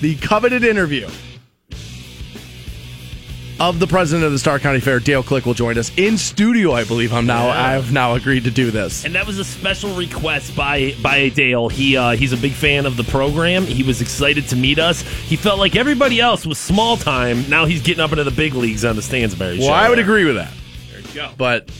the coveted interview of the president of the Stark County Fair, Dale Click, will join us in studio. I believe I'm now. Yeah. I've now agreed to do this. And that was a special request by by Dale. He uh, he's a big fan of the program. He was excited to meet us. He felt like everybody else was small time. Now he's getting up into the big leagues on the Stansbury Well, show. I would agree with that, There you go. but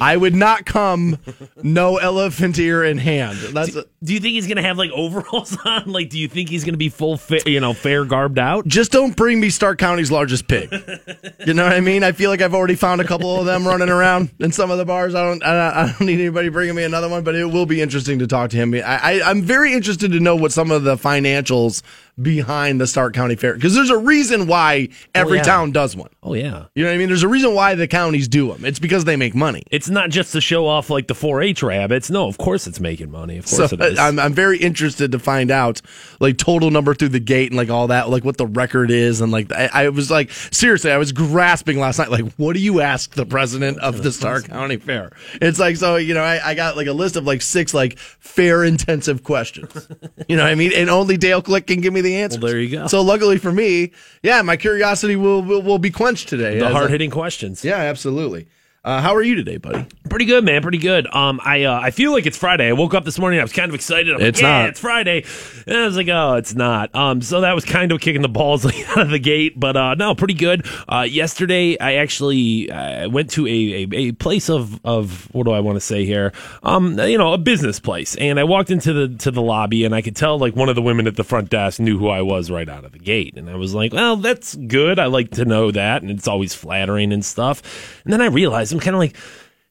I would not come no elephant ear in hand. That's Do you think he's gonna have like overalls on? Like, do you think he's gonna be full, fa- you know, fair garbed out? just don't bring me Stark County's largest pig. you know what I mean? I feel like I've already found a couple of them running around in some of the bars. I don't. I, I don't need anybody bringing me another one, but it will be interesting to talk to him. I, I, I'm very interested to know what some of the financials behind the Stark County Fair because there's a reason why oh, every yeah. town does one. Oh yeah. You know what I mean? There's a reason why the counties do them. It's because they make money. It's not just to show off like the 4-H rabbits. No, of course it's making money. Of So course it is. I'm, I'm very interested to find out like total number through the gate and like all that, like what the record is. And like, I, I was like, seriously, I was grasping last night. Like, what do you ask the president of the Stark County Fair? It's like, so, you know, I, I got like a list of like six like fair intensive questions. you know what I mean? And only Dale Click can give me the answers. Well, there you go. So luckily for me, yeah, my curiosity will, will, will be quenched today. the hard hitting questions. Yeah, absolutely. Uh, how are you today, buddy? Pretty good, man. Pretty good. Um, I uh, I feel like it's Friday. I woke up this morning. I was kind of excited. I'm like, It's yeah, not. It's Friday. And I was like, oh, it's not. Um, so that was kind of kicking the balls like, out of the gate. But uh, no, pretty good. Uh, yesterday I actually uh, went to a, a, a place of of what do I want to say here? Um, you know, a business place. And I walked into the to the lobby, and I could tell like one of the women at the front desk knew who I was right out of the gate. And I was like, well, that's good. I like to know that, and it's always flattering and stuff. And then I realized I'm kind of like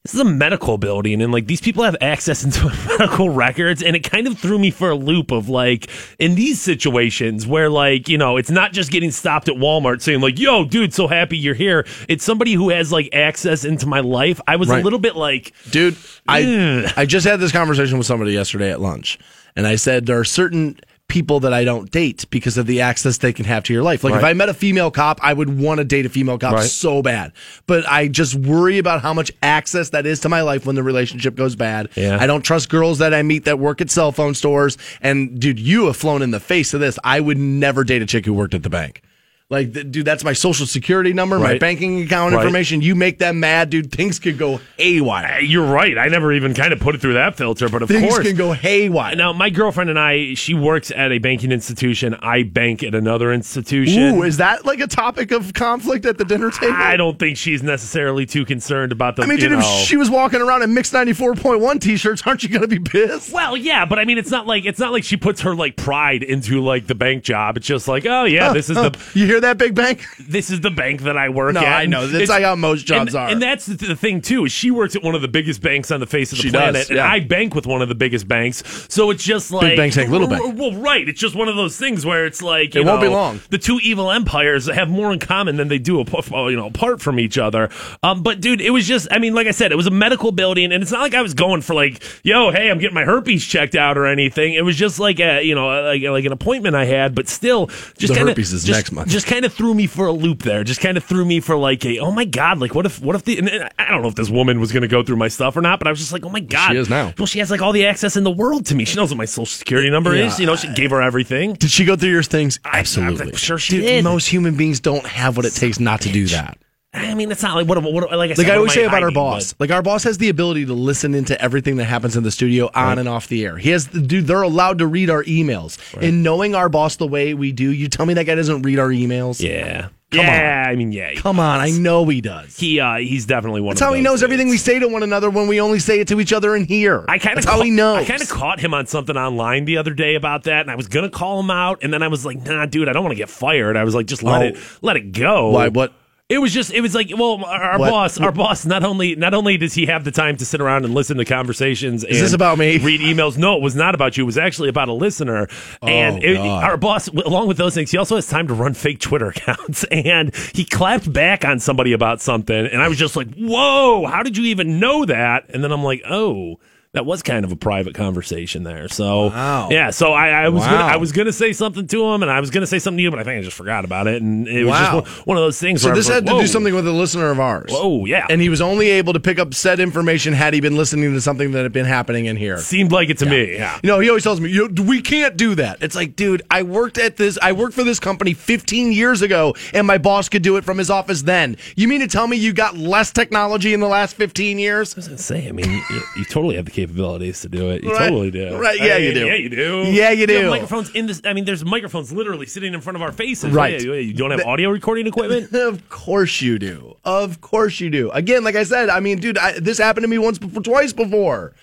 this is a medical building and like these people have access into medical records and it kind of threw me for a loop of like in these situations where like you know it's not just getting stopped at walmart saying like yo dude so happy you're here. It's somebody who has like access into my life. I was Right. a little bit like Dude, I I just had this conversation with somebody yesterday at lunch, and I said there are certain people that I don't date because of the access they can have to your life. Like if I met a female cop, I would want to date a female cop Right. so bad. But I just worry about how much access that is to my life when the relationship goes bad. Yeah. I don't trust girls that I meet that work at cell phone stores. And dude, you have flown in the face of this. I would never date a chick who worked at the bank. Like, dude, that's my social security number, my banking account Right. information. You make them mad, dude. Things could go haywire. Uh, you're right i never even kind of put it through that filter but of Things course can go haywire. now my girlfriend and i she works at a banking institution i bank at another institution Ooh, is that like a topic of conflict at the dinner table? I don't think she's necessarily too concerned about the. I mean, dude, if she was walking around in Mix 94.1 t shirts, aren't you going to be pissed? Well, yeah, but I mean, it's not like it's not like she puts her like pride into like the bank job. It's just like, oh yeah, this is the You hear that, Big Bank? this is the bank that I work No, at. I know. That's like how most jobs and, are. And that's the, thing too. Is she works at one of the biggest banks on the face of the She planet, does, and. I bank with one of the biggest banks. So it's just like big banks ain't little bank. Well, right. It's just one of those things where it's like you It won't be know, long. The two evil empires have more in common than they do you know apart from each other. Um, but dude, it was just I mean, like I said, it was a medical building, and it's not like I was going for like, yo, hey, I'm getting my herpes checked out or anything. It was just like a you know like, like an appointment I had, but still just The kind of herpes is just, next month. Just kind of threw me for a loop there. Just kind of threw me for like a oh my god, like what if what if the and I don't know if this woman was going to go through my stuff or not, but I was just like oh my god, She is now. Well, she has like all the access in the world to me. She knows what my social security number Yeah. is. You know, she gave her everything. Did she go through your things? Absolutely. I'm sure she Dude, did. Most human beings don't have what it takes not to do that. I mean, it's not like what, what like I said, Like I always say about our boss. but- Like our boss has the ability to listen into everything that happens in the studio on and off the air. He has dude, they're allowed to read our emails. And knowing our boss the way we do, you tell me that guy doesn't read our emails? Yeah, Come yeah. I mean, yeah. Come on, I know he does. He uh, he's definitely one. That's how he knows everything we say to one another when we only say it to each other in here. I kind of That's how he knows. I kind of caught him on something online the other day about that, and I was gonna call him out, and then I was like, "Nah, dude, I don't want to get fired." I was like, "Just let Oh. it, let it go." Why? What? It was just, it was like, well, our, What? boss, our boss. Not only, not only does he have the time to sit around and listen to conversations. Is this about me? Read emails. No, it was not about you. It was actually about a listener. Oh, and it, Oh, our boss, along with those things, he also has time to run fake Twitter accounts. And he clapped back on somebody about something, and I was just like, "Whoa! How did you even know that?" And then I'm like, "Oh." That was kind of a private conversation there. So Wow. yeah, so I, I was Wow. gonna, I was gonna say something to him, and I was gonna say something to you, but I think I just forgot about it, and it was just one, one of those things. So where I this had like, to do something with a listener of ours. Whoa, yeah, And he was only able to pick up said information had he been listening to something that had been happening in here. seemed like it to me. Yeah, You know, he always tells me, you know, we can't do that. It's like, dude, I worked at this, I worked for this company 15 years ago, and my boss could do it from his office then. You mean to tell me you got less technology in the last 15 years? I was gonna say. I mean, you, you totally have the capabilities to do it. You Right. totally do. Right, yeah, I you do. Yeah, you do. Yeah, you have do. microphones in this. I mean, there's microphones literally sitting in front of our faces. Right. Yeah, you don't have audio recording equipment. Of course you do. Of course you do. Again, like I said, I mean, dude, I, this happened to me once before, twice before.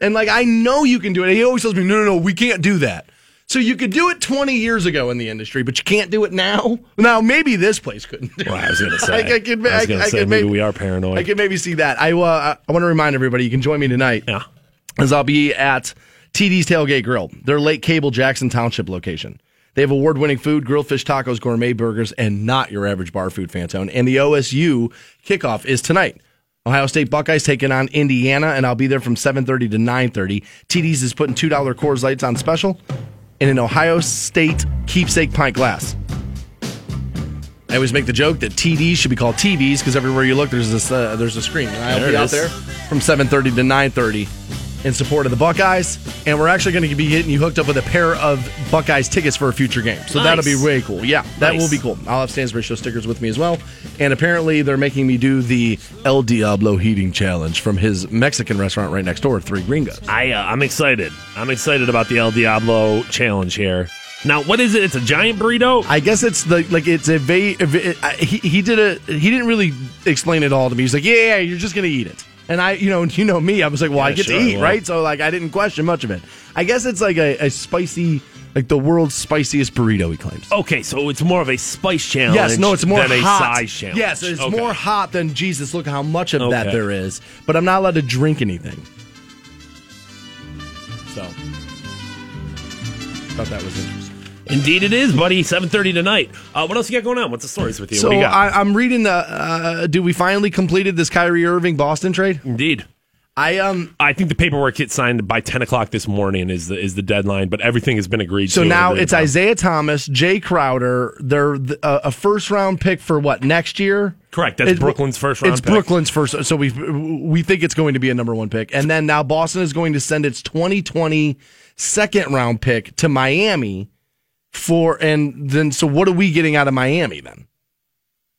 And like, I know you can do it. He always tells me, no, no, no, we can't do that. So you could do it 20 years ago in the industry, but you can't do it now. Now, maybe this place couldn't do Well. I was gonna say. I, I could, I was gonna I say could maybe maybe, we are paranoid. I could maybe see that. I, uh, I want to remind everybody you can join me tonight yeah. As I'll be at TD's Tailgate Grill, their Lake Cable Jackson Township location. They have award winning food, grilled fish tacos, gourmet burgers, and not your average bar food, fan Fantone. And the OSU kickoff is tonight. Ohio State Buckeyes taking on Indiana, and I'll be there from 7.30 to 9.30. TD's is putting $2 Coors Lights on special in an Ohio State keepsake pint glass. I always make the joke that TDs should be called TVs because everywhere you look, there's this uh, there's a screen. And I'll There be out is. there from 7:30 to 9:30 in support of the Buckeyes, and we're actually going to be getting you hooked up with a pair of Buckeyes tickets for a future game. So that'll be Nice. way cool. Yeah, that Nice. will be cool. I'll have Stansbury Show stickers with me as well, and apparently they're making me do the El Diablo heating challenge from his Mexican restaurant right next door, Three Gringos. I uh, I'm excited. I'm excited about the El Diablo challenge here. Now, what is it? It's a giant burrito. I guess it's the like it's a va- a va- I- he he did a he didn't really explain it all to me. He's like, yeah, yeah, you're just gonna eat it. And I, you know, you know me, I was like, well, I get sure, to eat, well. right? So like, I didn't question much of it. I guess it's like a, a spicy, like the world's spiciest burrito. He claims. Okay, so it's more of a spice challenge. yes, no, it's more than hot. a size challenge. Yes, it's Okay. more hot than Jesus. Look how much of that there is. But I'm not allowed to drink anything. So, thought that was interesting. Indeed, it is, buddy. Seven thirty tonight. Uh, what else you got going on? What's the stories with you? So you? I, I'm reading. Uh, uh, do we finally completed this Kyrie Irving Boston trade? Indeed. I um. I think the paperwork gets signed by ten o'clock this morning is the is the deadline, but everything has been agreed So now it's upon. Isaiah Thomas, Jae Crowder. They're th- uh, a first round pick for what next year? Correct. That's Brooklyn's first round It's pick. Brooklyn's first. So we we think it's going to be a number one pick, and then now Boston is going to send its 2020 second round pick to Miami for, and then so what are we getting out of Miami then?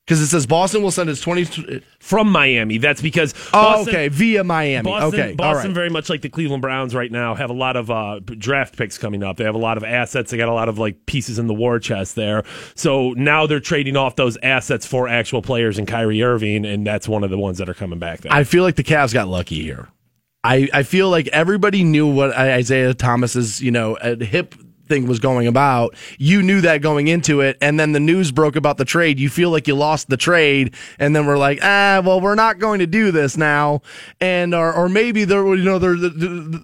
Because it says Boston will send its 20. from Miami. That's because Oh, okay, via Miami. Boston, okay, Boston, right. very much like the Cleveland Browns right now, have a lot of uh, draft picks coming up. They have a lot of assets. They got a lot of like pieces in the war chest there. So now they're trading off those assets for actual players in Kyrie Irving, and that's one of the ones that are coming back there. I feel like the Cavs got lucky here. I, I feel like everybody knew what Isaiah Thomas's you know hip thing was going about. You knew that going into it, and then the news broke about the trade. You feel like you lost the trade, and then we're like, ah, well, we're not going to do this now, and or, or maybe there you know there, there-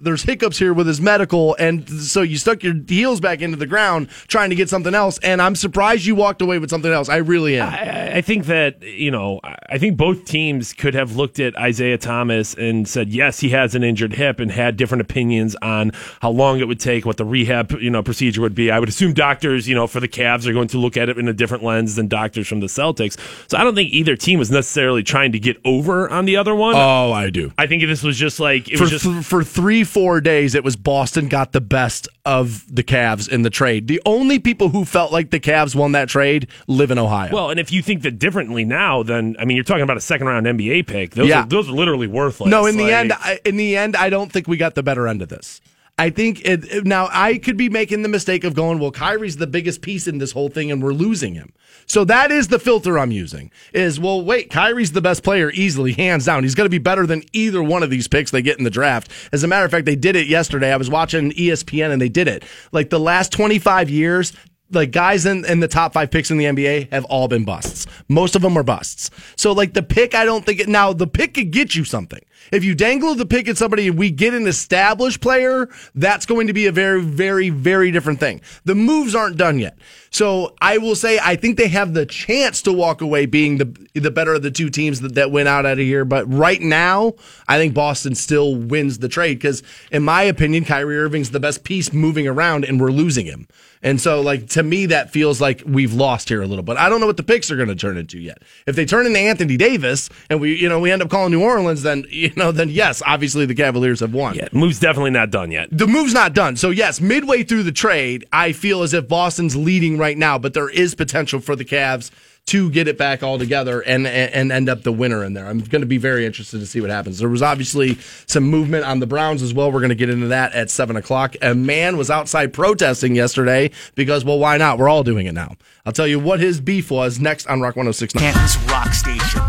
there's hiccups here with his medical, and so you stuck your heels back into the ground trying to get something else. And I'm surprised you walked away with something else. I really am. I, I think that you know, I think both teams could have looked at Isaiah Thomas and said, yes, he has an injured hip, and had different opinions on how long it would take, what the rehab you know procedure would be. I would assume doctors, you know, for the Cavs are going to look at it in a different lens than doctors from the Celtics. So I don't think either team was necessarily trying to get over on the other one. oh, I do. I think this was just like it for was just. th- for three four days it was Boston got the best of the Cavs in the trade. The only people who felt like the Cavs won that trade live in Ohio. well, and if you think that differently now, then I mean, you're talking about a second round NBA pick. Those Yeah. are, those are literally worthless. no, in the end, I, in the end, I don't think we got the better end of this. I think it, now I could be making the mistake of going, well, Kyrie's the biggest piece in this whole thing, and we're losing him. So that is the filter I'm using. Is well, wait, Kyrie's the best player easily, hands down. He's going to be better than either one of these picks they get in the draft. As a matter of fact, they did it yesterday. I was watching ESPN and they did it. Like the last 25 years, like guys in, in the top five picks in the NBA have all been busts. Most of them are busts. So like the pick, I don't think it, now the pick could get you something. If you dangle the pick at somebody and we get an established player, that's going to be a very, very, very different thing. The moves aren't done yet. So I will say I think they have the chance to walk away being the the better of the two teams that, that went out out of here. But right now, I think Boston still wins the trade because, in my opinion, Kyrie Irving's the best piece moving around, and we're losing him. And so, like to me, that feels like we've lost here a little. But I don't know what the picks are going to turn into yet. If they turn into Anthony Davis, and we, you know, we end up calling New Orleans, then you know, then yes, obviously the Cavaliers have won. Yeah, move's definitely not done yet. The move's not done. So yes, midway through the trade, I feel as if Boston's leading right now, but there is potential for the Cavs to get it back all together and and end up the winner in there. I'm going to be very interested to see what happens. There was obviously some movement on the Browns as well. We're going to get into that at seven o'clock. A man was outside protesting yesterday because, well, why not? We're all doing it now. I'll tell you what his beef was next on Rock 1069. Canton's Rock Station,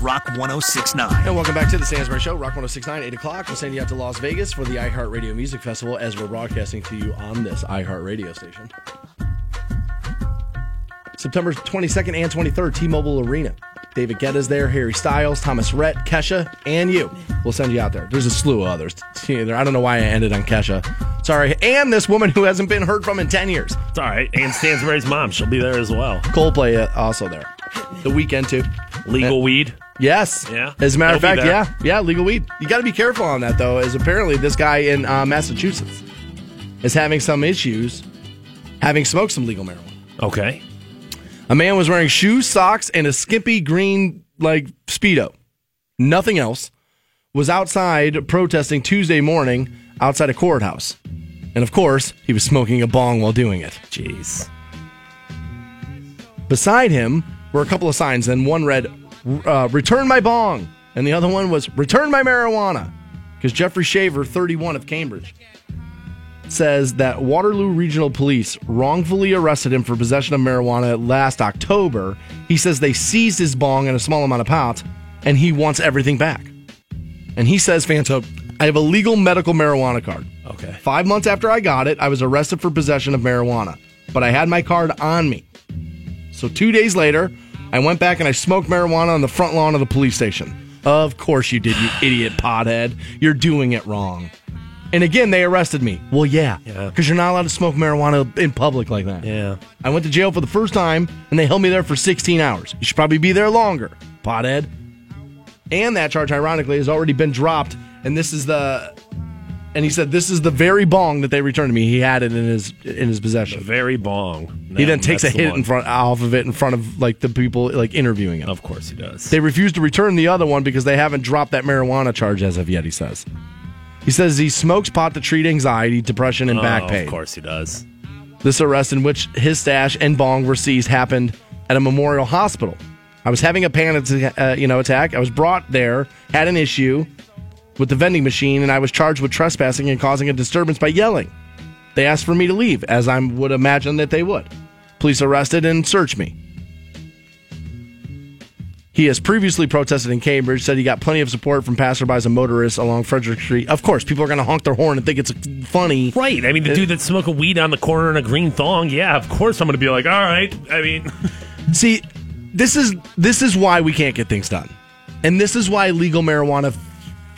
Rock 1069. And welcome back to the Stansbury Show, Rock 1069, 8 o'clock. We'll send you out to Las Vegas for the iHeartRadio Music Festival as we're broadcasting to you on this iHeartRadio station. September 22nd and 23rd, T Mobile Arena. David Guetta's there, Harry Styles, Thomas Rhett, Kesha, and you. We'll send you out there. There's a slew of others. I don't know why I ended on Kesha. Sorry. And this woman who hasn't been heard from in 10 years. It's all right. And Stansbury's mom, she'll be there as well. Coldplay uh, also there. The Weeknd, too. Legal weed. Yes. Yeah. As a matter of fact, yeah. Yeah, legal weed. You got to be careful on that, though, as apparently this guy in uh, Massachusetts is having some issues having smoked some legal marijuana. Okay. A man was wearing shoes, socks, and a skimpy green like speedo. Nothing else. Was outside protesting Tuesday morning outside a courthouse. And of course, he was smoking a bong while doing it. Jeez. Beside him were a couple of signs, and one read, uh, Return my bong. And the other one was, Return my marijuana. Because Jeffrey Shaver, 31 of Cambridge, says that Waterloo Regional Police wrongfully arrested him for possession of marijuana last October. He says they seized his bong and a small amount of pot, and he wants everything back. And he says, Fanto, I have a legal medical marijuana card. Okay. Five months after I got it, I was arrested for possession of marijuana, but I had my card on me. So two days later, I went back and I smoked marijuana on the front lawn of the police station. Of course you did, you idiot pothead. You're doing it wrong. And again, they arrested me. Well, yeah, because you're not allowed to smoke marijuana in public like that. Yeah. I went to jail for the first time, and they held me there for 16 hours. You should probably be there longer, pothead. And that charge, ironically, has already been dropped. And this is the, and he said this is the very bong that they returned to me. He had it in his in his possession. Very bong. he then takes a that's the hit one. in front off of it in front of like the people like interviewing him. Of course he does. They refuse to return the other one because they haven't dropped that marijuana charge as of yet. He says. He says he smokes pot to treat anxiety, depression, and back Oh, pain. Of course he does. This arrest, in which his stash and bong were seized, happened at a memorial hospital. I was having a panic, uh, you know, attack. I was brought there, had an issue with the vending machine, and I was charged with trespassing and causing a disturbance by yelling. They asked for me to leave, as I would imagine that they would. Police arrested and searched me. He has previously protested in Cambridge, said he got plenty of support from passerbys and motorists along Frederick Street. Of course, people are going to honk their horn and think it's funny. Right. I mean, the uh, dude that that's smoking weed on the corner in a green thong. Yeah, of course I'm going to be like, all right. I mean, See, this is this is why we can't get things done. And this is why legal marijuana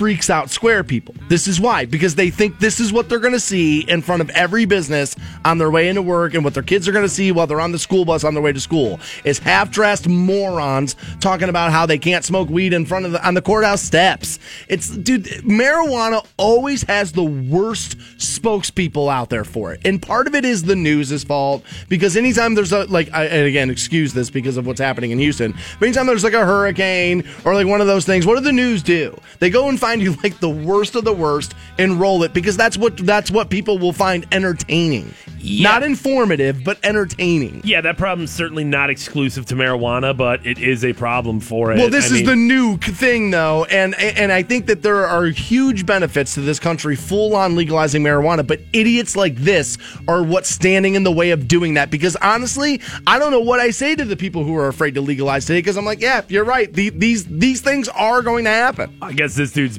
freaks out square people. This is why because they think this is what they're going to see in front of every business on their way into work and what their kids are going to see while they're on the school bus on their way to school is half-dressed morons talking about how they can't smoke weed in front of the on the courthouse steps. It's dude, marijuana always has the worst spokespeople out there for it. And part of it is the news' fault because anytime there's a like I, and again, excuse this because of what's happening in Houston. But anytime there's like a hurricane or like one of those things, what do the news do? They go and find you like the worst of the worst and roll it because that's what that's what people will find entertaining. Yeah. Not informative, but entertaining. yeah, that problem's certainly not exclusive to marijuana, but it is a problem for it. Well, this I is mean, the new thing, though, and and I think that there are huge benefits to this country full on legalizing marijuana. But idiots like this are what's standing in the way of doing that. Because honestly, I don't know what I say to the people who are afraid to legalize today. Because I'm like, yeah, you're right. The, these these things are going to happen. I guess this dude's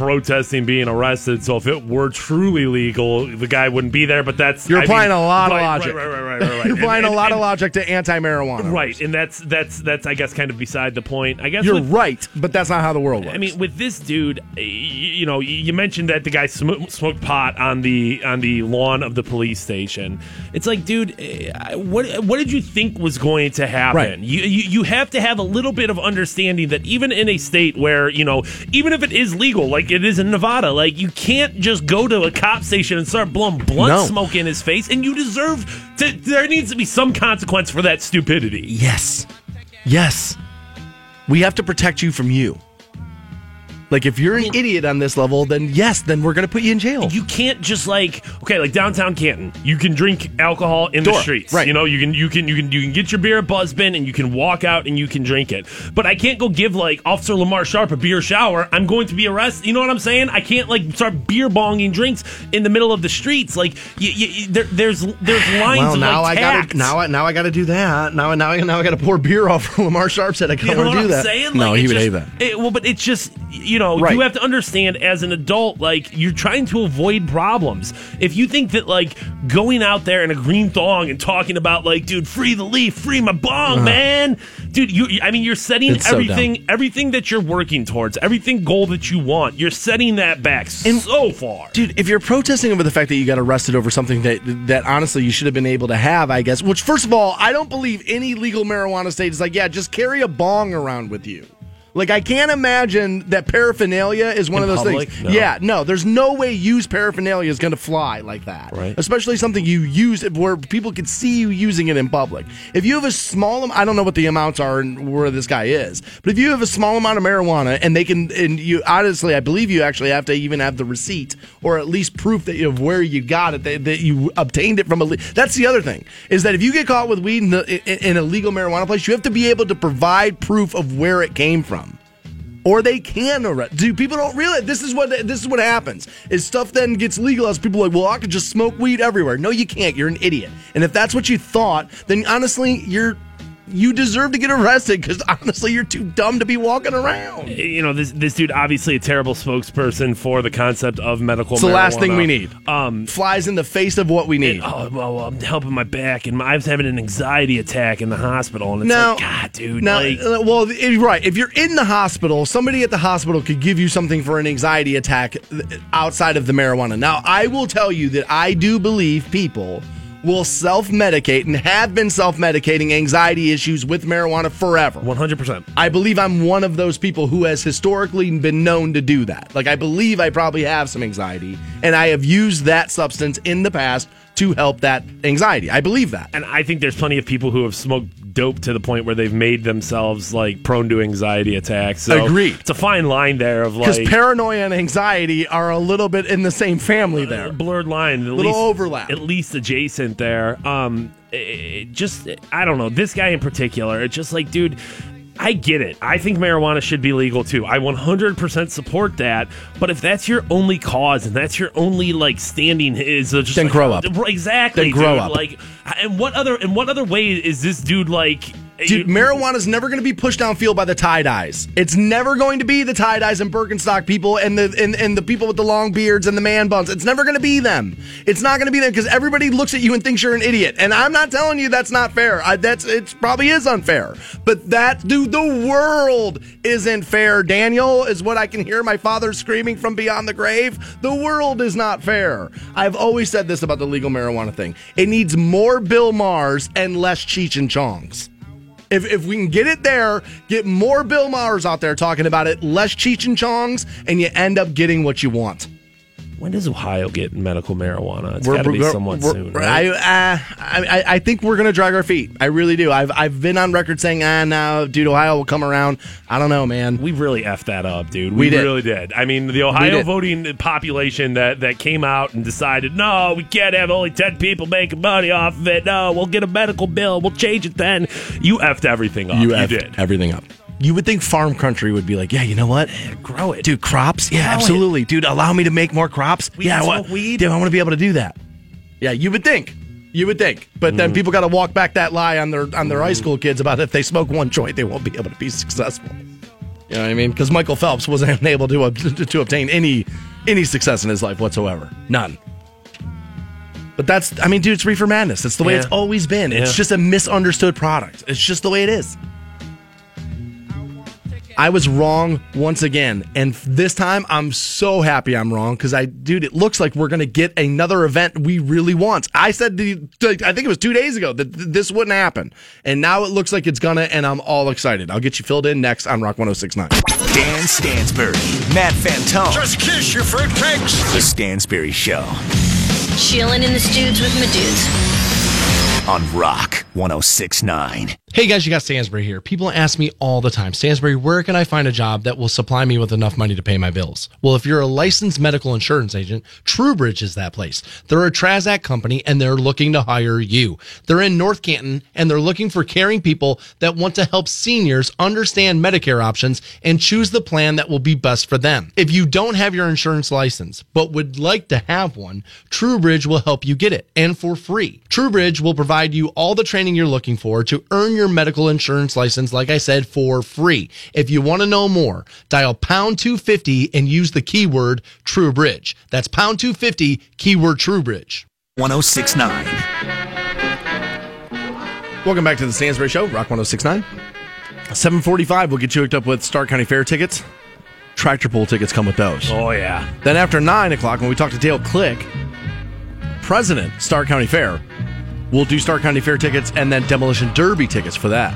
protesting being arrested. So if it were truly legal, the guy wouldn't be there. But that's You're I applying mean, a lot right, of logic. Right, right, right, right, right. You're applying and- a lot and- of logic to anti-marijuana. Right, and that's that's that's I guess kind of beside the point. I guess You're with- right, but that's not how the world works. I mean, with this dude, y- you know, you mentioned that the guy sm- smoked pot on the on the lawn of the police station. It's like, dude, eh, what what did you think was going to happen? Right. You, you you have to have a little bit of understanding that even in a state where you know, even if it is legal, like it is in Nevada, like you can't just go to a cop station and start blowing blunt No. smoke in his face, and you deserve to. There needs to be some consequence for that stupidity. yes, yes, we have to protect you from you. Like if you're an idiot on this level, then yes, then we're gonna put you in jail. you can't just like okay like downtown canton you can drink alcohol in the streets right. you know you can you can you can you can get your beer at buzzbin and you can walk out and you can drink it but i can't go give like officer lamar sharp a beer shower i'm going to be arrested you know what i'm saying i can't like start beer bonging drinks in the middle of the streets like you, you, there, there's there's lines well, of now like I gotta now I now I gotta do that. Now now I now I gotta pour beer off Lamar Sharp's head. I can't You know wanna do I'm that. saying? no, he would just- hate that. it- well, but it's just you know Right. you have to understand as an adult, like you're trying to avoid problems. If you think that like going out there in a green thong and talking about like, dude, free the leaf, free my bong, man, dude, you, I mean, you're setting Uh-huh. It's so everything, everything that you're working towards, everything goal that you want, you're setting that back so far. Dude, if you're protesting over the fact that you got arrested over something that that honestly you should have been able to have, I guess. Which, first of all, I don't believe any legal marijuana state is like, yeah, just carry a bong around with you. Like I can't imagine that paraphernalia is one In of those public? things. No. Yeah, no, there's no way used paraphernalia is going to fly like that. Right. Especially something you use where people could see you using it in public. If you have a small, I don't know what the amounts are and where this guy is, but if you have a small amount of marijuana and they can, and you honestly, I believe you actually have to even have the receipt or at least proof that you of where you got it, that, that you obtained it from a. That's the other thing is that if you get caught with weed in, the, in, in a legal marijuana place, you have to be able to provide proof of where it came from or they can arrest. Do people don't realize this is what this is what happens. Is stuff then gets legalized. People are like, well, I could just smoke weed everywhere. No, you can't. You're an idiot. And if that's what you thought, then honestly, you're you deserve to get arrested because honestly, you're too dumb to be walking around. you know this this dude obviously a terrible spokesperson for the concept of medical. It's the last thing we need. Um, Flies in the face of what we need. oh well, I'm helping my back, and I was having an anxiety attack in the hospital, and it's Now, like, God, dude, now, like, uh, well, if- right. If you're in the hospital, somebody at the hospital could give you something for an anxiety attack outside of the marijuana. Now, I will tell you that I do believe people will self-medicate and have been self-medicating anxiety issues with marijuana forever. 100. percent I believe I'm one of those people who has historically been known to do that. Like I believe I probably have some anxiety and I have used that substance in the past to help that anxiety. I believe that. And I think there's plenty of people who have smoked dope to the point where they've made themselves like prone to anxiety attacks. So Agreed. It's a fine line there of like Because paranoia and anxiety are a little bit in the same family there. a blurred line, at Little least, overlap. at least adjacent there. Um, it just I don't know this guy in particular. It's just like, dude. I get it. I think marijuana should be legal too. I 100% support that. But if that's your only cause and that's your only like standing is just Then like, grow up. Exactly. Then grow dude. up. Like, and what other in what other way is this dude like? Dude, marijuana's never going to be pushed downfield by the tie dyes. It's never going to be the tie dyes and Birkenstock people and the and, and the people with the long beards and the man buns. It's never going to be them. It's not going to be them because everybody looks at you and thinks you're an idiot. And I'm not telling you that's not fair. I, that's it probably is unfair. But that dude, the world isn't fair. Daniel is what I can hear my father screaming from beyond the grave. The world is not fair. I've always said this about the legal marijuana thing. It needs more Bill Mahers and less Cheech and Chongs. If, if we can get it there, get more Bill Maher's out there talking about it, less Cheech and Chongs, and you end up getting what you want. When does Ohio get medical marijuana? It's got to be somewhat soon, right? I, uh, I, I think we're going to drag our feet. I really do. I've, I've been on record saying, ah, no, dude, Ohio will come around. I don't know, man. we really effed that up, dude. We We, did. really did. I mean, the Ohio did. voting population that, that came out and decided, no, we can't have only 10 people making money off of it. No, we'll get a medical bill. We'll change it then. You effed everything up. You, effed did. everything up. You would think farm country would be like, yeah, you know what? Grow it. Dude, crops? Yeah, Grow it. absolutely. Dude, allow me to make more crops? We yeah, can what? smoke weed? Dude, I want to be able to do that. Yeah, you would think. You would think. But Mm. then people got to walk back that lie on their on their high school kids about if they smoke one joint, they won't be able to be successful. You know what I mean? Because Michael Phelps wasn't able to ob- to obtain any any success in his life whatsoever. None. But that's, I mean, dude, it's reefer madness. It's the way Yeah. it's always been. It's Yeah. just a misunderstood product. It's just the way it is. I was wrong once again, and this time I'm so happy I'm wrong because I, dude, it looks like we're gonna get another event we really want. I said, the, I think it was two days ago that this wouldn't happen, and now it looks like it's gonna, and I'm all excited. I'll get you filled in next on Rock 106.9. Dan Stansbury, Matt Fantone. Just kiss your fruitcakes. The Stansbury Show Chilling in the studs with my dudes. on Rock 1069. Hey guys, you got Stansbury here. People ask me all the time, Stansbury, where can I find a job that will supply me with enough money to pay my bills? Well, if you're a licensed medical insurance agent, TrueBridge is that place. They're a Transact company and they're looking to hire you. They're in North Canton and they're looking for caring people that want to help seniors understand Medicare options and choose the plan that will be best for them. If you don't have your insurance license but would like to have one, TrueBridge will help you get it and for free. TrueBridge will provide you all the training you're looking for to earn your medical insurance license, like I said, for free. If you want to know more, dial pound 250 and use the keyword TrueBridge. That's pound 250, keyword TrueBridge. 1069. Welcome back to the Stansbury Show, Rock 1069. 745, we'll get you hooked up with Stark County Fair tickets. Tractor pull tickets come with those. Oh yeah. Then after 9 o'clock, when we talk to Dale Click, President, Stark County Fair, we'll do Stark County Fair tickets and then Demolition Derby tickets for that.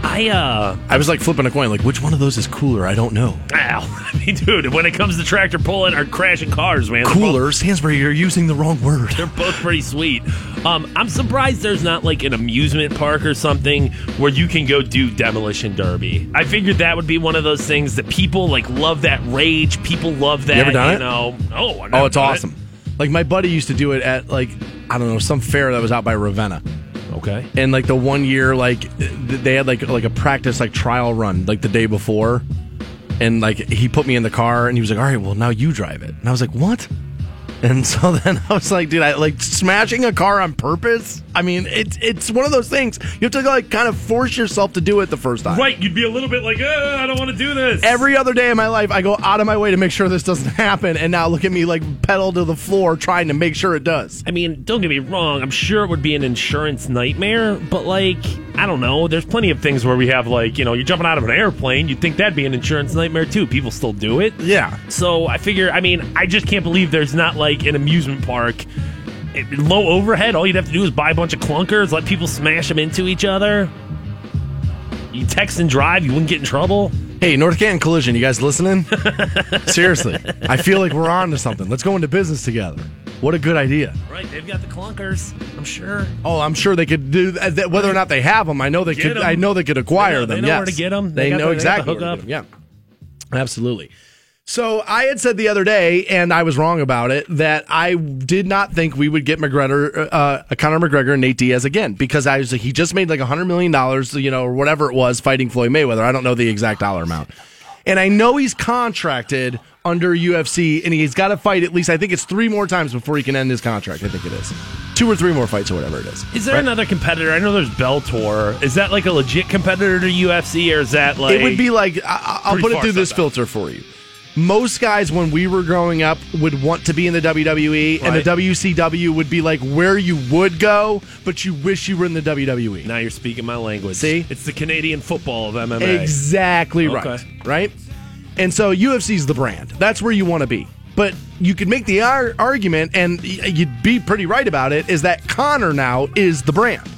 I uh I was like flipping a coin, like, which one of those is cooler? I don't know. ow. I mean, dude, when it comes to tractor pulling or crashing cars, man. they're both- Cooler? Stansbury, you're using the wrong word. They're both pretty sweet. Um, I'm surprised there's not like an amusement park or something where you can go do demolition derby. I figured that would be one of those things that people like love that rage. People love that. You ever done it? know? Oh, Oh, it's done it. awesome. Like, my buddy used to do it at, like, I don't know, some fair that was out by Ravenna. Okay. and like the one year like they had like like a practice like trial run like the day before and like he put me in the car and he was like all right well now you drive it and i was like what and so then i was like dude i like smashing a car on purpose i mean it's it's one of those things you have to like kind of force yourself to do it the first time Right, you'd be a little bit like, uh, I don't want to do this. Every other day in my life, I go out of my way to make sure this doesn't happen, and now look at me like pedal to the floor trying to make sure it does. I mean, don't get me wrong. I'm sure it would be an insurance nightmare, but like, I don't know. There's plenty of things where we have like, you know, you're jumping out of an airplane. You'd think that'd be an insurance nightmare too. People still do it. Yeah, So I figure, I mean, I just can't believe there's not like an amusement park. It- low overhead. All you'd have to do is buy a bunch of clunkers, let people smash them into each other. You text and drive, you wouldn't get in trouble. Hey, North Canton Collision, you guys listening? Seriously, I feel like we're on to something. Let's go into business together. What a good idea. Right? They've got the clunkers. I'm sure. Oh, I'm sure they could do that. Whether or not they have them, I know they Get could. I know they could acquire They know- they them. know yes. where to get 'em. They, They know the- they the exactly. to hookup. get 'em. Yeah, absolutely. So I had said the other day, and I was wrong about it, that I did not think we would get McGregor, uh, Conor McGregor and Nate Diaz again because I was he just made like hundred million dollars, you know, or whatever it was, fighting Floyd Mayweather. I don't know the exact dollar amount, and I know he's contracted under UFC, and he's got to fight at least I think it's three more times before he can end his contract. I think it is two or three more fights or whatever it is. Is there another competitor? I know there's Bellator. Is that like a legit competitor to UFC, or is that like It would be like I, I'll put it through this set filter for you. Most guys, when we were growing up, would want to be in the WWE, and the WCW would be like where you would go, but you wish you were in the WWE. Now you're speaking my language. See? it's the Canadian football of MMA. Exactly right. Okay. Right? And so UFC's the brand. That's where you want to be. But you could make the ar- argument, and y- you'd be pretty right about it, is that Conor now is the brand.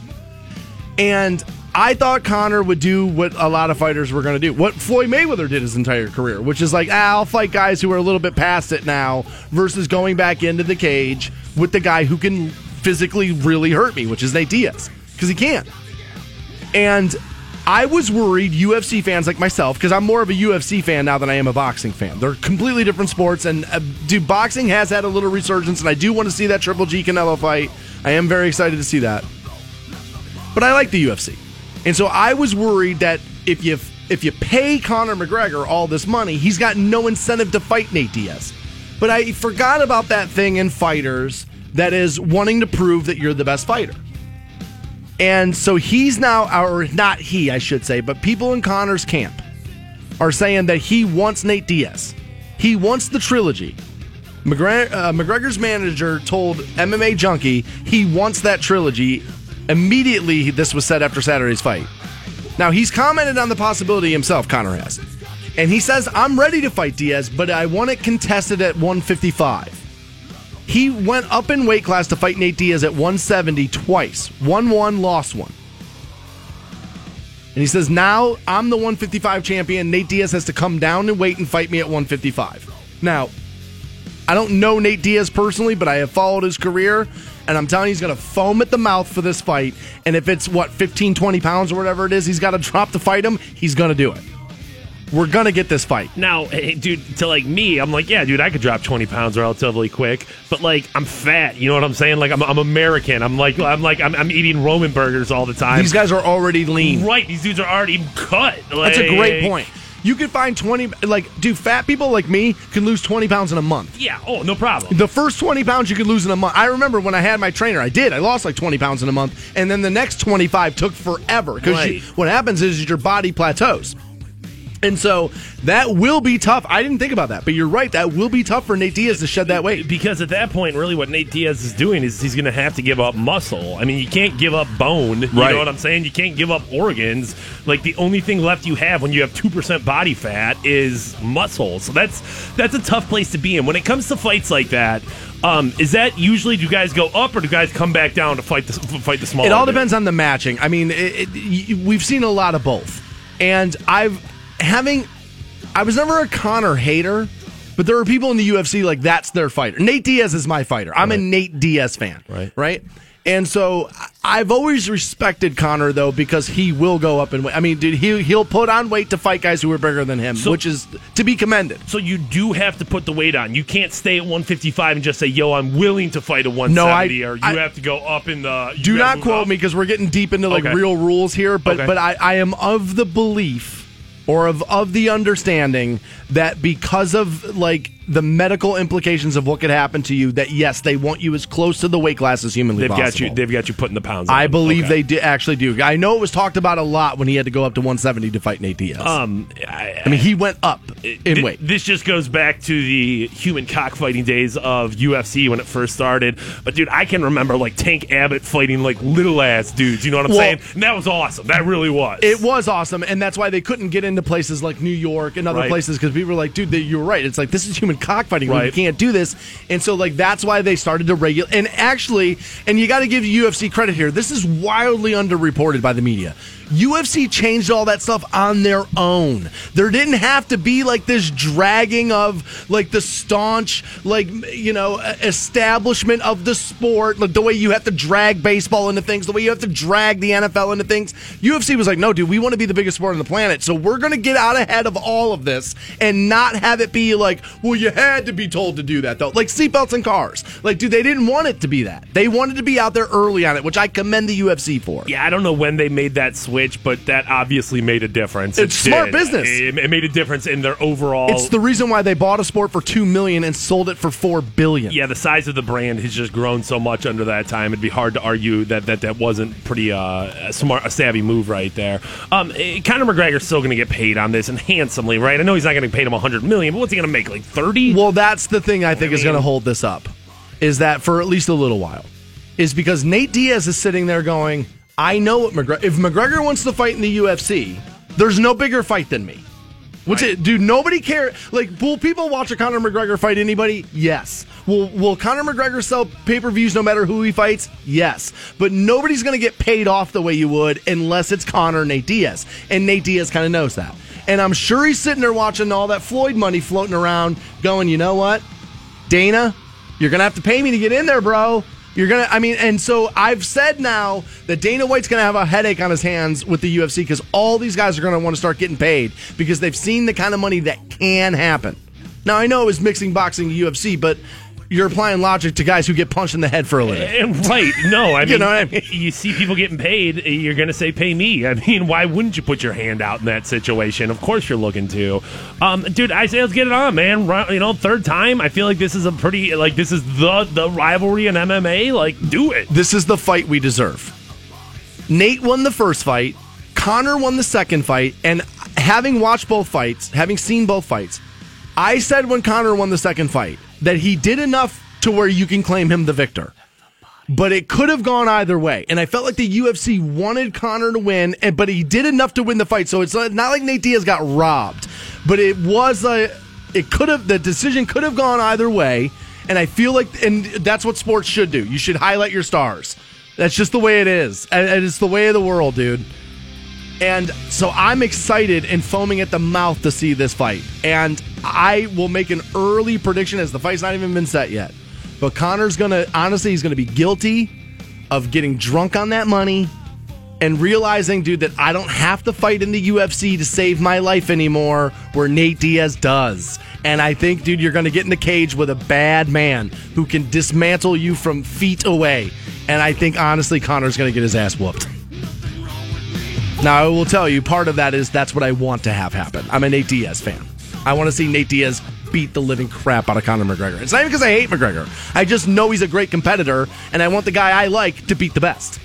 And I thought Conor would do what a lot of fighters were going to do. What Floyd Mayweather did his entire career, which is like, ah, I'll fight guys who are a little bit past it now versus going back into the cage with the guy who can physically really hurt me, which is Nate Diaz, because he can. And I was worried UFC fans like myself, because I'm more of a UFC fan now than I am a boxing fan. They're completely different sports, and uh, dude, boxing has had a little resurgence, and I do want to see that Triple G Canelo fight. I am very excited to see that. But I like the UFC, and so I was worried that if you if you pay Conor McGregor all this money, he's got no incentive to fight Nate Diaz. But I forgot about that thing in fighters that is wanting to prove that you're the best fighter. And so he's now, or not he, I should say, but people in Conor's camp are saying that he wants Nate Diaz. He wants the trilogy. McGregor, uh, McGregor's manager told MMA Junkie he wants that trilogy. Immediately, this was said after Saturday's fight. Now, he's commented on the possibility himself, Conor has. And he says, I'm ready to fight Diaz, but I want it contested at 155. He went up in weight class to fight Nate Diaz at 170 twice. Won one, lost one. And he says, now I'm the 155 champion. Nate Diaz has to come down and wait and fight me at 155. Now, I don't know Nate Diaz personally, but I have followed his career, and I'm telling you, he's going to foam at the mouth for this fight. And if it's, what, 15, 20 pounds or whatever it is, he's got to drop to fight him, he's going to do it. We're going to get this fight. Now, hey, dude, to like me, I'm like, yeah, dude, I could drop 20 pounds relatively quick, but like, I'm fat. You know what I'm saying? Like, I'm, I'm American. I'm like, I'm like, I'm, I'm eating Roman burgers all the time. These guys are already lean. right? These dudes are already cut. That's a great point. You could find 20, like, dude, fat people like me can lose 20 pounds in a month. Yeah. Oh, no problem. The first 20 pounds you could lose in a month. I remember when I had my trainer, I did. I lost like 20 pounds in a month. And then the next 25 took forever. Because Right. what happens is your body plateaus. And so that will be tough. I didn't think about that, but you're right. That will be tough for Nate Diaz to shed that weight. Because at that point, really, what Nate Diaz is doing is he's going to have to give up muscle. I mean, you can't give up bone. You Right. know what I'm saying? You can't give up organs. Like the only thing left you have when you have two percent body fat is muscle. So that's that's a tough place to be in. When it comes to fights like that, um, is that usually do you guys go up or do guys come back down to fight the fight the smaller? It all depends on the matching. I mean, it, it, we've seen a lot of both, and I've having. I was never a Conor hater, but there are people in the UFC like that's their fighter. Nate Diaz is my fighter. I'm a Nate Diaz fan. Right. Right. And so I- I've always respected Conor though because he will go up and weight. I mean, dude, he he'll put on weight to fight guys who are bigger than him, So- which is to be commended. So you do have to put the weight on. You can't stay at 155 and just say, "Yo, I'm willing to fight a 170," or you I- have to go up in the. Do not quote up. me because we're getting deep into like Okay. real rules here, but Okay. but I, I am of the belief or of of the understanding that because of like the medical implications of what could happen to you, that yes, they want you as close to the weight class as humanly They've possible. got you. They've got you putting the pounds. I on. believe Okay. they di- actually do. I know it was talked about a lot when he had to go up to 170 to fight Nate Diaz. Um, I, I mean, he went up in Th- weight. This just goes back to the human cockfighting days of UFC when it first started. But dude, I can remember like Tank Abbott fighting like little ass dudes. You know what I'm Well- saying? And that was awesome. That really was. It was awesome, and that's why they couldn't get into places like New York and other Right. places because people were like, "Dude, they, you're right. It's like this is human cockfighting. Right. you can't do this." And so, like, that's why they started to regulate. And actually, and you got to give UFC credit here. This is wildly underreported by the media. UFC changed all that stuff on their own. There didn't have to be like this dragging of like the staunch, like you know, establishment of the sport, like the way you have to drag baseball into things, the way you have to drag the NFL into things. UFC was like, no, dude, we want to be the biggest sport on the planet, so we're going to get out ahead of all of this and not have it be like, well, you had to be told to do that though, like seatbelts in cars. Like, dude, they didn't want it to be that. They wanted to be out there early on it, which I commend the UFC for. Yeah, I don't know when they made that switch, but that obviously made a difference. It's It smart did. business. It, it made a difference in their overall. It's the reason why they bought a sport for two million and sold it for four billion. yeah, the size of the brand has just grown so much under that time. It'd be hard to argue that that, that wasn't pretty uh, a smart, a savvy move right there. Um, eh, Conor McGregor's still going to get paid on this and handsomely, right? I know he's not going to pay him a 100 million, but what's he going to make? Like 30? Well, that's the thing I think I is going to hold this up. Is that for at least a little while? Is because Nate Diaz is sitting there going, I know what McGregor. If McGregor wants to fight in the UFC, there's no bigger fight than me. Which it, dude, nobody care. Like, will people watch a Conor McGregor fight anybody? Yes. Will Will Conor McGregor sell pay per views no matter who he fights? Yes. But nobody's going to get paid off the way you would unless it's Conor Nate Diaz, and Nate Diaz kind of knows that. And I'm sure he's sitting there watching all that Floyd money floating around, going, you know what, Dana, you're gonna have to pay me to get in there, bro. You're gonna, I mean, and so I've said now that Dana White's gonna have a headache on his hands with the UFC because all these guys are gonna want to start getting paid because they've seen the kind of money that can happen. Now I know it was mixing boxing to UFC, but you're applying logic to guys who get punched in the head for a living. And right, no, I mean, You know I mean? you see people getting paid, you're going to say, "Pay me." I mean, why wouldn't you put your hand out in that situation? Of course, you're looking to, um, dude. I say, let's get it on, man. You know, third time. I feel like this is a pretty, like, this is the the rivalry in MMA. Like, do it. This is the fight we deserve. Nate won the first fight. Conor won the second fight, and having watched both fights, having seen both fights, I said when Conor won the second fight that he did enough to where you can claim him the victor. But it could have gone either way. And I felt like the UFC wanted Conor to win, and but he did enough to win the fight. So it's not like Nate Diaz got robbed. But it was a it could have the decision could have gone either way. And I feel like and that's what sports should do. You should highlight your stars. That's just the way it is. And and it's the way of the world, dude. And so I'm excited and foaming at the mouth to see this fight. And I will make an early prediction as the fight's not even been set yet. But Conor's going to, honestly, he's going to be guilty of getting drunk on that money and realizing, dude, that I don't have to fight in the UFC to save my life anymore, where Nate Diaz does. And I think, dude, you're going to get in the cage with a bad man who can dismantle you from feet away. And I think, honestly, Conor's going to get his ass whooped. Now, I will tell you, part of that is that's what I want to have happen. I'm a Nate Diaz fan. I want to see Nate Diaz beat the living crap out of Conor McGregor. It's not even because I hate McGregor. I just know he's a great competitor, and I want the guy I like to beat the best.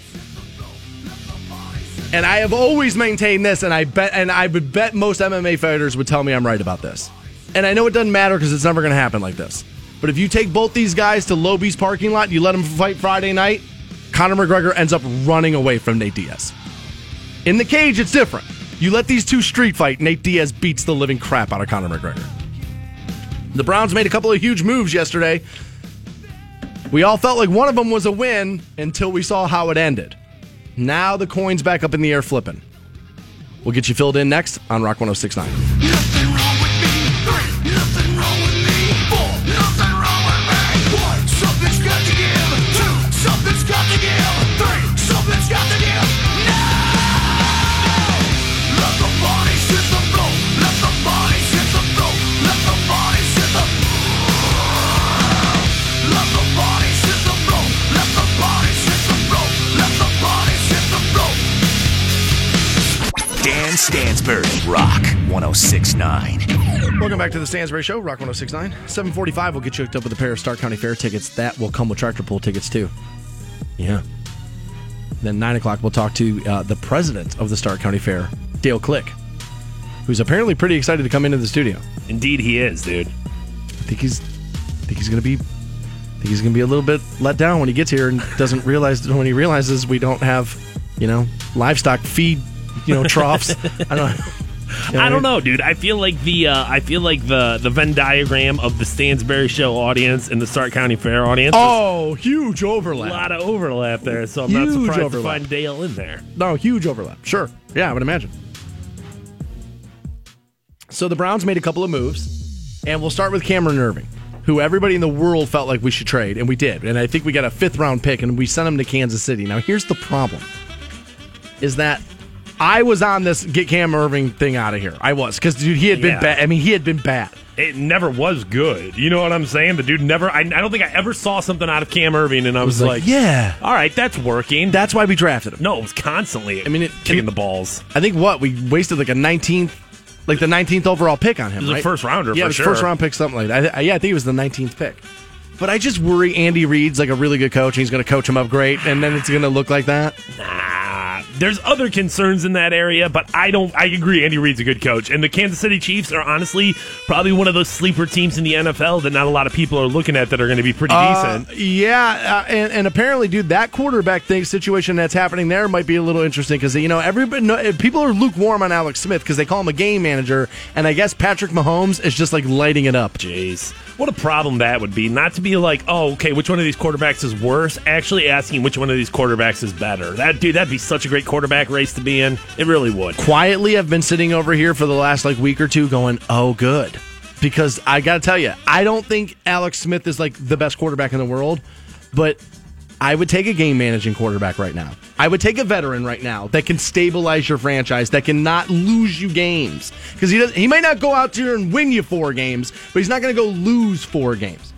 And I have always maintained this, and I bet, and I would bet most MMA fighters would tell me I'm right about this. And I know it doesn't matter because it's never going to happen like this. But if you take both these guys to Lobi's parking lot, and you let them fight Friday night, Conor McGregor ends up running away from Nate Diaz. In the cage, it's different. You let these two street fight, Nate Diaz beats the living crap out of Conor McGregor. The Browns made a couple of huge moves yesterday. We all felt like one of them was a win until we saw how it ended. Now the coin's back up in the air flipping. We'll get you filled in next on Rock 1069. Dan Stansbury, Rock 1069. Welcome back to the Stansbury Show, Rock 1069. 745 will get you hooked up with a pair of Stark County Fair tickets. That will come with Tractor Pull tickets, too. Yeah. Then 9 o'clock, we'll talk to uh, the president of the Stark County Fair, Dale Click, who's apparently pretty excited to come into the studio. Indeed, he is, dude. I think he's, I think he's going to be, I think he's going to be a little bit let down when he gets here and doesn't realize when he realizes we don't have, you know, livestock feed, you know, troughs. I don't. know. I don't know, dude. I feel like the uh, I feel like the the Venn diagram of the Stansbury Show audience and the Stark County Fair audience. Oh, huge overlap. a lot of overlap there, so I'm not Huge surprised overlap. to find Dale in there. No, huge overlap. Sure. Yeah, I would imagine. So the Browns made a couple of moves, and we'll start with Cameron Erving, who everybody in the world felt like we should trade, and we did. And I think we got a fifth round pick, and we sent him to Kansas City. Now, here's the problem: is that I was on this get Cam Erving thing out of here. I was because dude, he had been Yeah. bad. I mean, he had been bad. It never was good. You know what I'm saying? The dude never. I, I don't think I ever saw something out of Cam Erving, and I was, like, yeah, all right, that's working. that's why we drafted him. no, it was constantly. I mean, it- kicking it- the balls. I think what we wasted like a 19th, like the 19th overall pick on him. was a right? first rounder Yeah, was sure. first round pick, something like that. I, yeah, I think it was the 19th pick. But I just worry Andy Reid's like a really good coach. and He's going to coach him up great, and then it's going to look like that. Nah, there's other concerns in that area, but I don't. I agree. Andy Reid's a good coach, and the Kansas City Chiefs are honestly probably one of those sleeper teams in the NFL that not a lot of people are looking at that are going to be pretty Uh, decent. yeah, uh, and, and apparently, dude, that quarterback thing situation that's happening there might be a little interesting because you know everybody, know, people are lukewarm on Alex Smith because they call him a game manager, and I guess Patrick Mahomes is just like lighting it up. Jeez, what a problem that would be. Not to be like, oh, okay, which one of these quarterbacks is worse? Actually, asking which one of these quarterbacks is better. That dude, that'd be such a great quarterback race to be in. It really would. quietly I've been sitting over here for the last like week or two going, "Oh good." Because I got to tell you, I don't think Alex Smith is like the best quarterback in the world, but I would take a game managing quarterback right now. I would take a veteran right now that can stabilize your franchise, that can not lose you games. Because he does, he might not go out there and win you four games, but he's not going to go lose four games.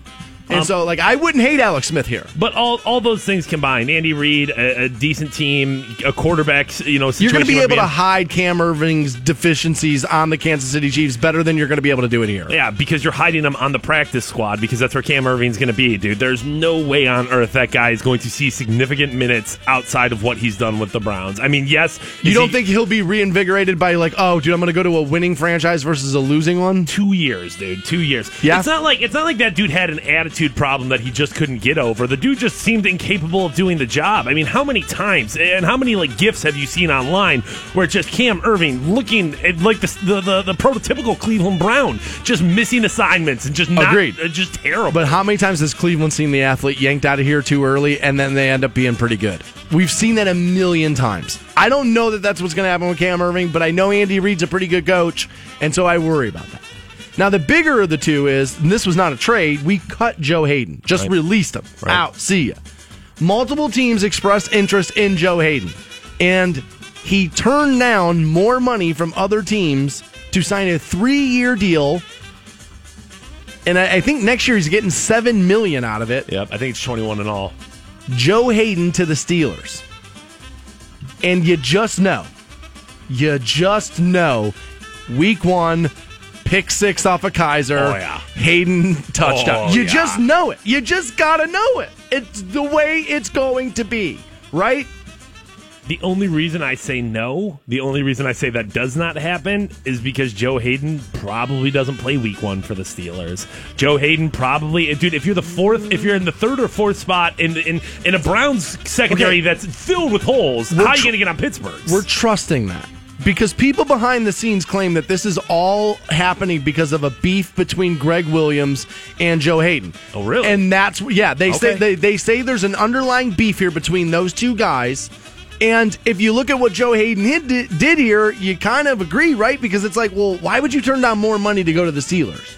And Um, so, like, I wouldn't hate Alex Smith here. But all all those things combined, Andy Reid, a, a decent team, a quarterback, you know, You're going to be able to hide Cam Erving's deficiencies on the Kansas City Chiefs better than you're going to be able to do it here. Yeah, because you're hiding them on the practice squad because that's where Cam Erving's going to be, dude. There's no way on earth that guy is going to see significant minutes outside of what he's done with the Browns. I mean, yes, You don't he- think he'll be reinvigorated by like, oh, dude, I'm going to go to a winning franchise versus a losing one? two years, dude. Two years. Yeah. It's not like it's not like that dude had an attitude problem that he just couldn't get over. The dude just seemed incapable of doing the job. I mean, how many times and how many like gifs have you seen online where it's just Cam Erving looking like the, the the the prototypical Cleveland Brown, just missing assignments and just not Agreed. uh, just terrible. But how many times has Cleveland seen the athlete yanked out of here too early and then they end up being pretty good? We've seen that a million times. I don't know that that's what's going to happen with Cam Erving, but I know Andy Reid's a pretty good coach, and so I worry about that. Now, the bigger of the two is, and this was not a trade, we cut Joe Haden, just released him. Right. Out, see ya. Multiple teams expressed interest in Joe Haden, and he turned down more money from other teams to sign a three year deal and I, I think next year he's getting seven million out of it. Yep, I think it's 21 in all. Joe Haden to the Steelers, and you just know, you just know, week one, pick six off of Kizer, Oh, yeah. Haden touchdown. Oh, you yeah. just know it. You just gotta know it. It's the way it's going to be, right? The only reason I say no, the only reason I say that does not happen is because Joe Haden probably doesn't play week one for the Steelers. Joe Haden probably, dude, if you're the fourth, if you're in the third or fourth spot in in, in a Browns secondary Okay. that's filled with holes, We're how are you tr- going to get on Pittsburgh's? We're trusting that. Because people behind the scenes claim that this is all happening because of a beef between Gregg Williams and Joe Haden. Oh, really? And that's yeah, they say they, they say there's an underlying beef here between those two guys. And if you look at what Joe Haden did, did here, you kind of agree, right? Because it's like, well, why would you turn down more money to go to the Steelers?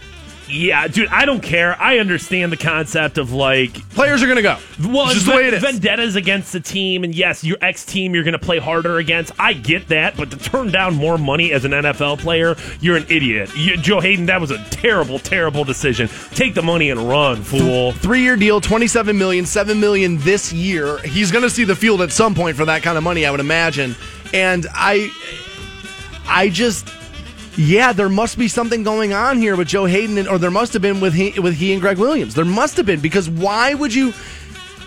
Yeah, dude, I don't care. I understand the concept of like Players are going to go. Well, it's just the way it is. vendettas against the team, and yes, your ex team you're going to play harder against. I get that, but to turn down more money as an NFL player, you're an idiot. You, Joe Haden, that was a terrible, terrible decision. Take the money and run, fool. Three year deal, 27 million, 7 million this year. He's going to see the field at some point for that kind of money, I would imagine. And I, I just, yeah, there must be something going on here with Joe Haden, and, or there must have been with he, with he and Gregg Williams. There must have been because why would you?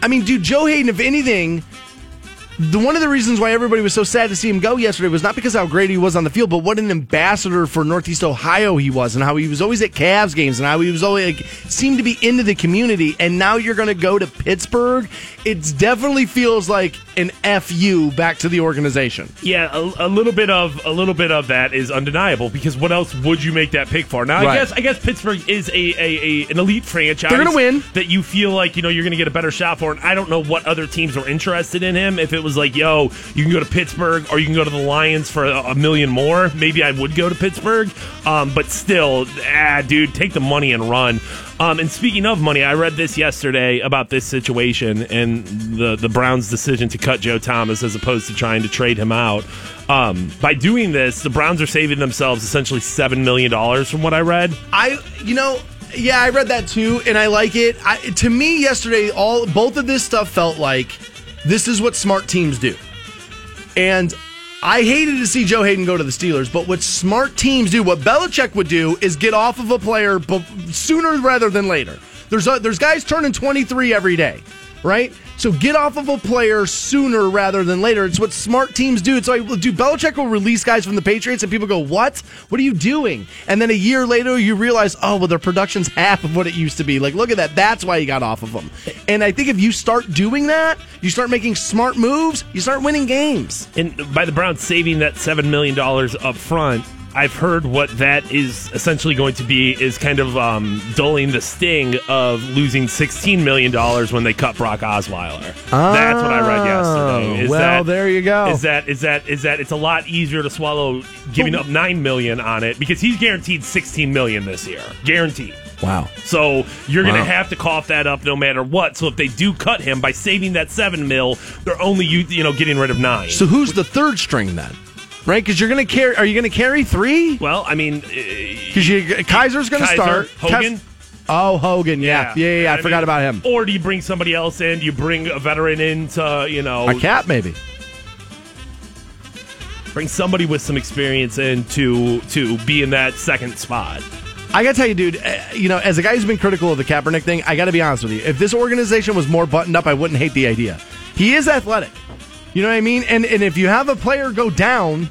I mean, dude, Joe Haden, if anything, the one of the reasons why everybody was so sad to see him go yesterday was not because how great he was on the field, but what an ambassador for Northeast Ohio he was, and how he was always at Cavs games, and how he was always like, seemed to be into the community. And now you're going to go to Pittsburgh. It definitely feels like an fu back to the organization. Yeah, a, a little bit of a little bit of that is undeniable because what else would you make that pick for? Now, I guess I guess Pittsburgh is a, a, a an elite franchise. They're gonna win. that you feel like you know you're going to get a better shot for. And I don't know what other teams are interested in him. If it was like, yo, you can go to Pittsburgh or you can go to the Lions for a, a million more, maybe I would go to Pittsburgh. Um, but still, ah, dude, take the money and run. Um, and speaking of money, I read this yesterday about this situation and the the Browns' decision to cut Joe Thomas as opposed to trying to trade him out. Um, by doing this, the Browns are saving themselves essentially seven million dollars, from what I read. I, you know, yeah, I read that too, and I like it. I, to me, yesterday, all both of this stuff felt like this is what smart teams do, and I hated to see Joe Haden go to the Steelers. But what smart teams do, what Belichick would do, is get off of a player sooner rather than later. There's a, there's guys turning 23 every day, right? So get off of a player sooner rather than later. It's what smart teams do. It's like, dude, Belichick will release guys from the Patriots, and people go, "What? What are you doing?" And then a year later, you realize, oh, well, their production's half of what it used to be. Like, look at that. That's why you got off of them. And I think if you start doing that, you start making smart moves, you start winning games. And by the Browns saving that seven million dollars up front, I've heard what that is essentially going to be is kind of um, dulling the sting of losing sixteen million dollars when they cut Brock Osweiler. That's what I read yesterday. Is well, that, there you go. Is that is that is that it's a lot easier to swallow giving up nine million on it because he's guaranteed sixteen million this year, guaranteed. Wow. So you're going to have to cough that up no matter what. So if they do cut him by saving that seven mil, they're only you you know getting rid of nine. So who's the third string then? Right? Because you're going to carry. Are you going to carry three? well, I mean, uh, Because Kizer's going to Kizer, start. Hogan? Kes- Oh, Hogan. Yeah. Yeah. Yeah. yeah, I, mean, forgot about him. Or do you bring somebody else in? Do you bring a veteran in to, you know, A cat, maybe. bring somebody with some experience in to, to be in that second spot? I gotta tell you, dude. uh, You know, as a guy who's been critical of the Kaepernick thing, I gotta be honest with you. If this organization was more buttoned up, I wouldn't hate the idea. He is athletic. You know what I mean? And and if you have a player go down,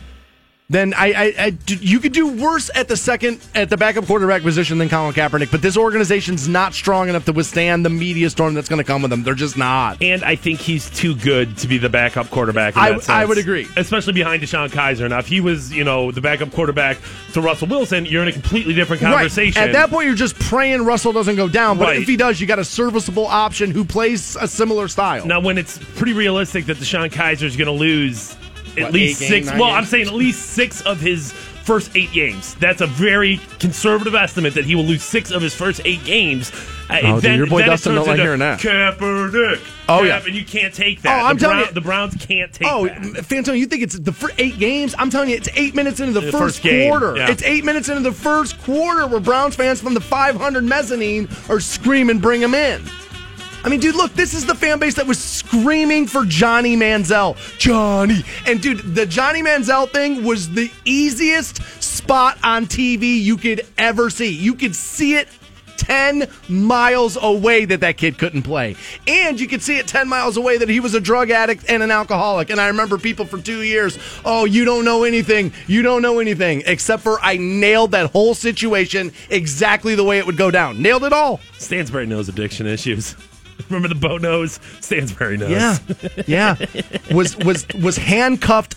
then I, I, I you could do worse at the second at the backup quarterback position than Colin Kaepernick. But this organization's not strong enough to withstand the media storm that's going to come with them. They're just not. And I think he's too good to be the backup quarterback. In I- that I would agree. especially behind DeShone Kizer. Now, if he was, you know, the backup quarterback to Russell Wilson, you're in a completely different conversation. Right. At that point, you're just praying Russell doesn't go down. But Right. if he does, you got a serviceable option who plays a similar style. Now, when it's pretty realistic that DeShone Kizer is going to lose at What, least six, well, games? I'm saying at least six of his first eight games. That's a very conservative estimate that he will lose six of his first eight games. Uh, Oh, dude, then, your boy then Dustin don't like hearing that. Kaepernick. Oh, yeah. and you can't take that. Oh, I'm the telling Brown- you. the Browns can't take that. Oh, that. Fantone, you think it's the first eight games? I'm telling you, it's eight minutes into the, The first, first quarter. yeah. It's eight minutes into the first quarter where Browns fans from the 500 mezzanine are screaming, "Bring him in!" I mean, dude, look, this is the fan base that was screaming for Johnny Manziel, Johnny. And dude, the Johnny Manziel thing was the easiest spot on TV you could ever see. You could see it 10 miles away that that kid couldn't play. And you could see it 10 miles away that he was a drug addict and an alcoholic. And I remember people for two years, oh, you don't know anything. You don't know anything. Except for I nailed that whole situation exactly the way it would go down. Nailed it all. Stansbury knows addiction issues. Remember the boat nose? Stansbury knows. Yeah. Yeah. was was was handcuffed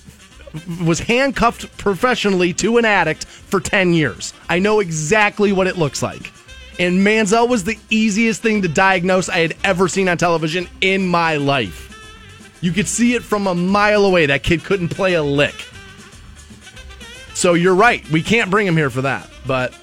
was handcuffed professionally to an addict for 10 years. I know exactly what it looks like. And Manziel was the easiest thing to diagnose I had ever seen on television in my life. You could see it from a mile away. That kid couldn't play a lick. So you're right. We can't bring him here for that. But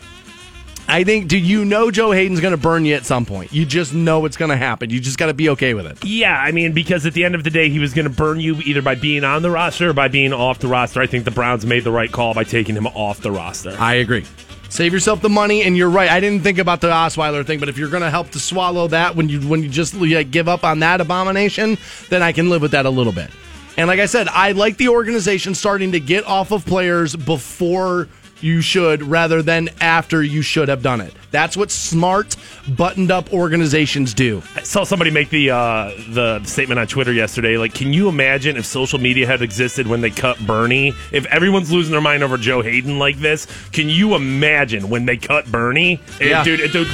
I think, do you know Joe Haden's going to burn you at some point? You just know it's going to happen. You just got to be okay with it. Yeah, I mean, because at the end of the day, he was going to burn you either by being on the roster or by being off the roster. I think the Browns made the right call by taking him off the roster. I agree. Save yourself the money, and you're right. I didn't think about the Osweiler thing, but if you're going to help to swallow that when you when you just like, give up on that abomination, then I can live with that a little bit. And like I said, I like the organization starting to get off of players before you should, rather than after you should have done it. That's what smart, buttoned up organizations do. I saw somebody make the uh, the statement on Twitter yesterday. Like, can you imagine if social media had existed when they cut Bernie? If everyone's losing their mind over Joe Haden like this, can you imagine when they cut Bernie? Yeah. dude, it- dude,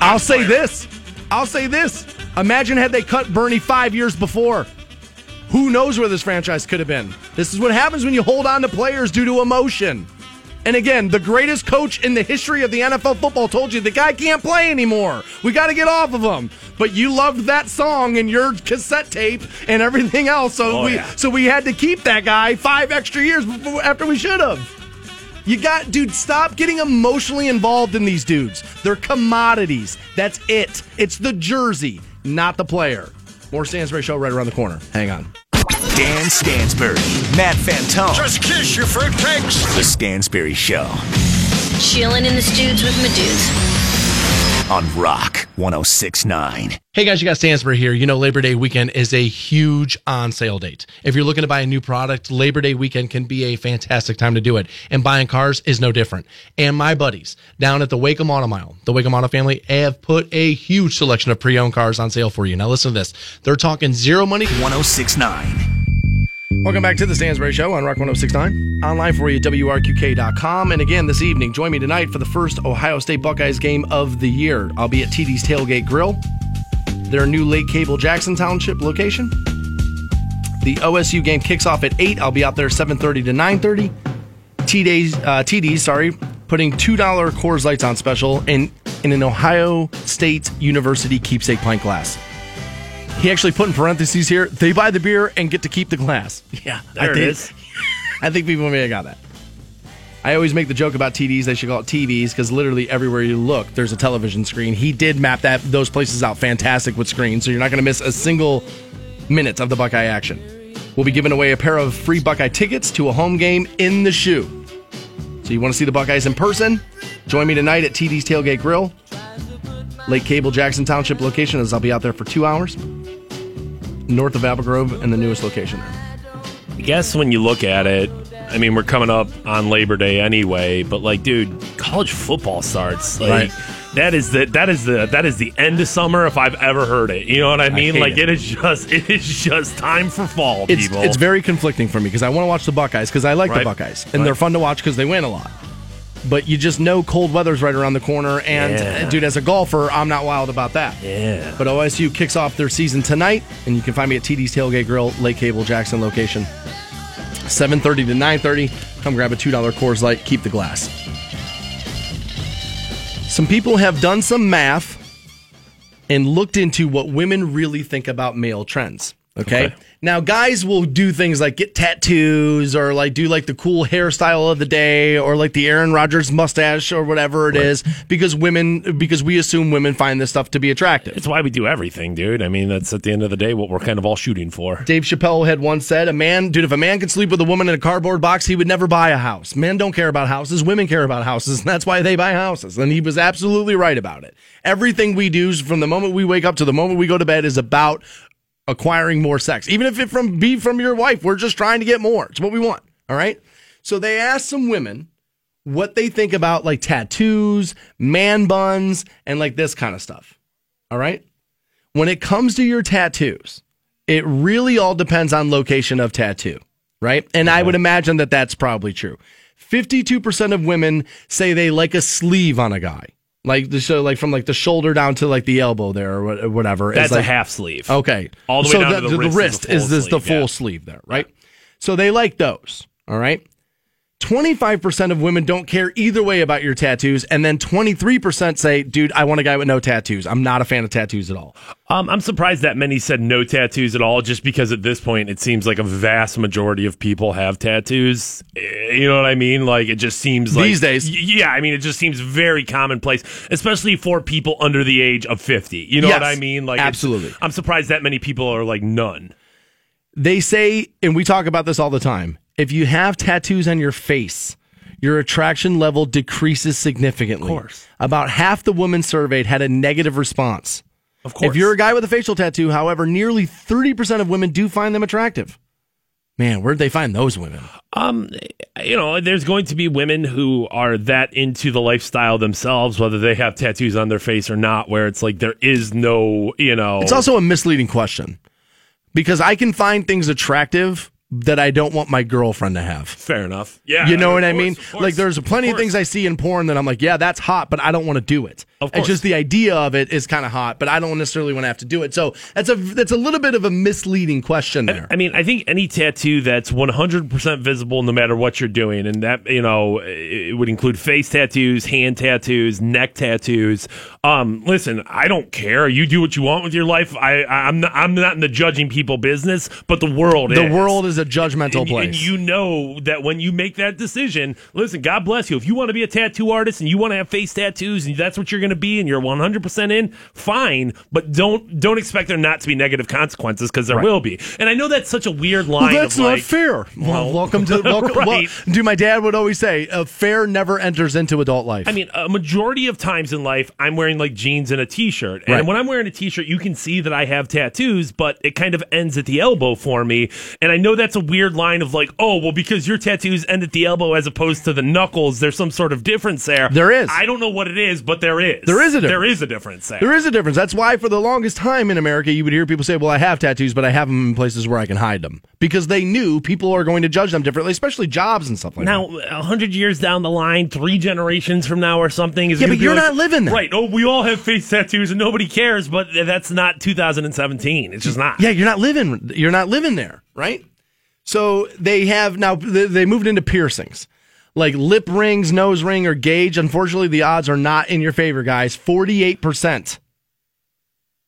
I'll say this. I'll say this. Imagine had they cut Bernie five years before. Who knows where this franchise could have been? This is what happens when you hold on to players due to emotion. And again, the greatest coach in the history of the NFL football told you the guy can't play anymore. We got to get off of him. But you loved that song and your cassette tape and everything else, so Oh, we yeah. so we had to keep that guy five extra years before, after we should have. You got, dude, stop getting emotionally involved in these dudes. They're commodities. That's it. It's the jersey, not the player. More Stansbury Show right around the corner. Hang on. Dan Stansbury, Matt Fantone. Just kiss your fruitcakes. The Stansbury Show Chilling in the studs with my dudes. on Rock 1069. Hey guys, you got Stansbury here. You know, Labor Day weekend is a huge on sale date. If you're looking to buy a new product, Labor Day weekend can be a fantastic time to do it. And buying cars is no different. And my buddies down at the Waikem Auto Mile, the Waikem Auto family, have put a huge selection of pre owned cars on sale for you. Now, listen to this. They're talking zero money. 1069. Welcome back to the Stansbury Show on Rock 1069. Online for you, at WRQK.com. And again, this evening, join me tonight for the first Ohio State Buckeyes game of the year. I'll be at TD's Tailgate Grill, their new Lake Cable Jackson Township location. The OSU game kicks off at 8. I'll be out there 7.30 to 9.30. TD's, uh, TD's, sorry, putting $2 Coors Lights on special in, in an Ohio State University keepsake pint glass. He actually put in parentheses here, they buy the beer and get to keep the glass. Yeah, There I it did. is. I think people may have got that. I always make the joke about TDs. They should call it TVs because literally everywhere you look, there's a television screen. He did map that those places out fantastic with screens, so you're not going to miss a single minute of the Buckeye action. We'll be giving away a pair of free Buckeye tickets to a home game in the shoe. So you want to see the Buckeyes in person? Join me tonight at TD's Tailgate Grill. Lake Cable Jackson Township location, as I'll be out there for two hours. North of Apple Grove and the newest location there. I guess when you look at it, I mean, we're coming up on Labor Day anyway, but like, dude, college football starts. Like, Right. That is the that is the that is the end of summer if I've ever heard it. You know what I mean? hate like it. it is just it is just time for fall, It's, people. it's very conflicting for me because I want to watch the Buckeyes because I like Right. the Buckeyes and Right. they're fun to watch because they win a lot. But you just know cold weather's right around the corner, and Yeah. uh, dude, as a golfer, I'm not wild about that. yeah. But OSU kicks off their season tonight, and you can find me at TD's Tailgate Grill, Lake Cable Jackson location. 7:30 to 9:30. Come grab a two dollar Coors Light. Keep the glass. Some people have done some math and looked into what women really think about male trends. Okay? Okay. Now, guys will do things like get tattoos or like do like the cool hairstyle of the day or like the Aaron Rodgers mustache or whatever it is because women, because we assume women find this stuff to be attractive. It's why we do everything, dude. I mean, that's at the end of the day what we're kind of all shooting for. Dave Chappelle had once said, "A man, dude, if a man could sleep with a woman in a cardboard box, he would never buy a house. Men don't care about houses; women care about houses, and that's why they buy houses." And he was absolutely right about it. Everything we do, from the moment we wake up to the moment we go to bed, is about acquiring more sex. Even if it from be from your wife, we're just trying to get more. It's what we want. All right. So they asked some women what they think about like tattoos, man buns, and like this kind of stuff. All right. When it comes to your tattoos, it really all depends on location of tattoo, right? And I mm-hmm. would imagine that that's probably true. 52% of women say they like a sleeve on a guy. Like the so like from like the shoulder down to like the elbow there or whatever. That's like, a half sleeve. Okay. All the way so down to the wrist is the is, full this the full yeah. sleeve there, right? So they like those. All right. 25% of women don't care either way about your tattoos. And then 23% say, dude, I want a guy with no tattoos. I'm not a fan of tattoos at all. Um, I'm surprised that many said no tattoos at all, just because at this point it seems like a vast majority of people have tattoos. Eh, You know what I mean? Like it just seems like These days. Yeah, I mean it just seems very commonplace, especially for people under the age of 50. You know what I mean? Like absolutely. I'm surprised that many people are like none. They say, and we talk about this all the time if you have tattoos on your face, your attraction level decreases significantly. Of course. About half the women surveyed had a negative response. Of course. If you're a guy with a facial tattoo, however, nearly 30% of women do find them attractive. Man, where'd they find those women? Um, you know, there's going to be women who are that into the lifestyle themselves, whether they have tattoos on their face or not, where it's like there is no, you know, It's also a misleading question because I can find things attractive that I don't want my girlfriend to have. fair enough. Yeah, You know of what I mean? course, Like, there's plenty of, course. things I see in porn that I'm like, yeah, that's hot, but I don't want to do it. Of It's just the idea of it is kind of hot, but I don't necessarily want to have to do it. So that's a that's a little bit of a misleading question there. I mean, I think any tattoo that's 100% visible, no matter what you're doing, and that you know, it would include face tattoos, hand tattoos, neck tattoos. Um, listen, I don't care. You do what you want with your life. I, I'm not, I'm not in the judging people business, but the world the is. world is a judgmental and, place. and you know that when you make that decision, listen, God bless you. If you want to be a tattoo artist and you want to have face tattoos and that's what you're going to be and you're 100% in, fine, but don't don't expect there not to be negative consequences because there will be. And I know that's such a weird line well, that's not like, fair. Well, welcome to welcome. Right. well, dude, my dad would always say, "A fair never enters into adult life." I mean, a majority of times in life, I'm wearing like jeans and a t-shirt. And Right. when I'm wearing a t-shirt, you can see that I have tattoos, but it kind of ends at the elbow for me. And I know that's a weird line of like, oh, well, because your tattoos end at the elbow as opposed to the knuckles, there's some sort of difference there. There is. I don't know what it is, but there is. There is a difference. There is a difference there. There is a difference. That's why, for the longest time in America, you would hear people say, Well, I have tattoos, but I have them in places where I can hide them. Because they knew people are going to judge them differently, especially jobs and stuff like that. Now, that. a hundred years down the line, three generations from now or something, is Yeah, but you're like- not living that. Right. Oh, we all have face tattoos and nobody cares, but that's not 2017. It's just not. Yeah, you're not living. You're not living there, right? So they have now. They moved into piercings, like lip rings, nose ring, or gauge. Unfortunately, the odds are not in your favor, guys. Forty-eight percent.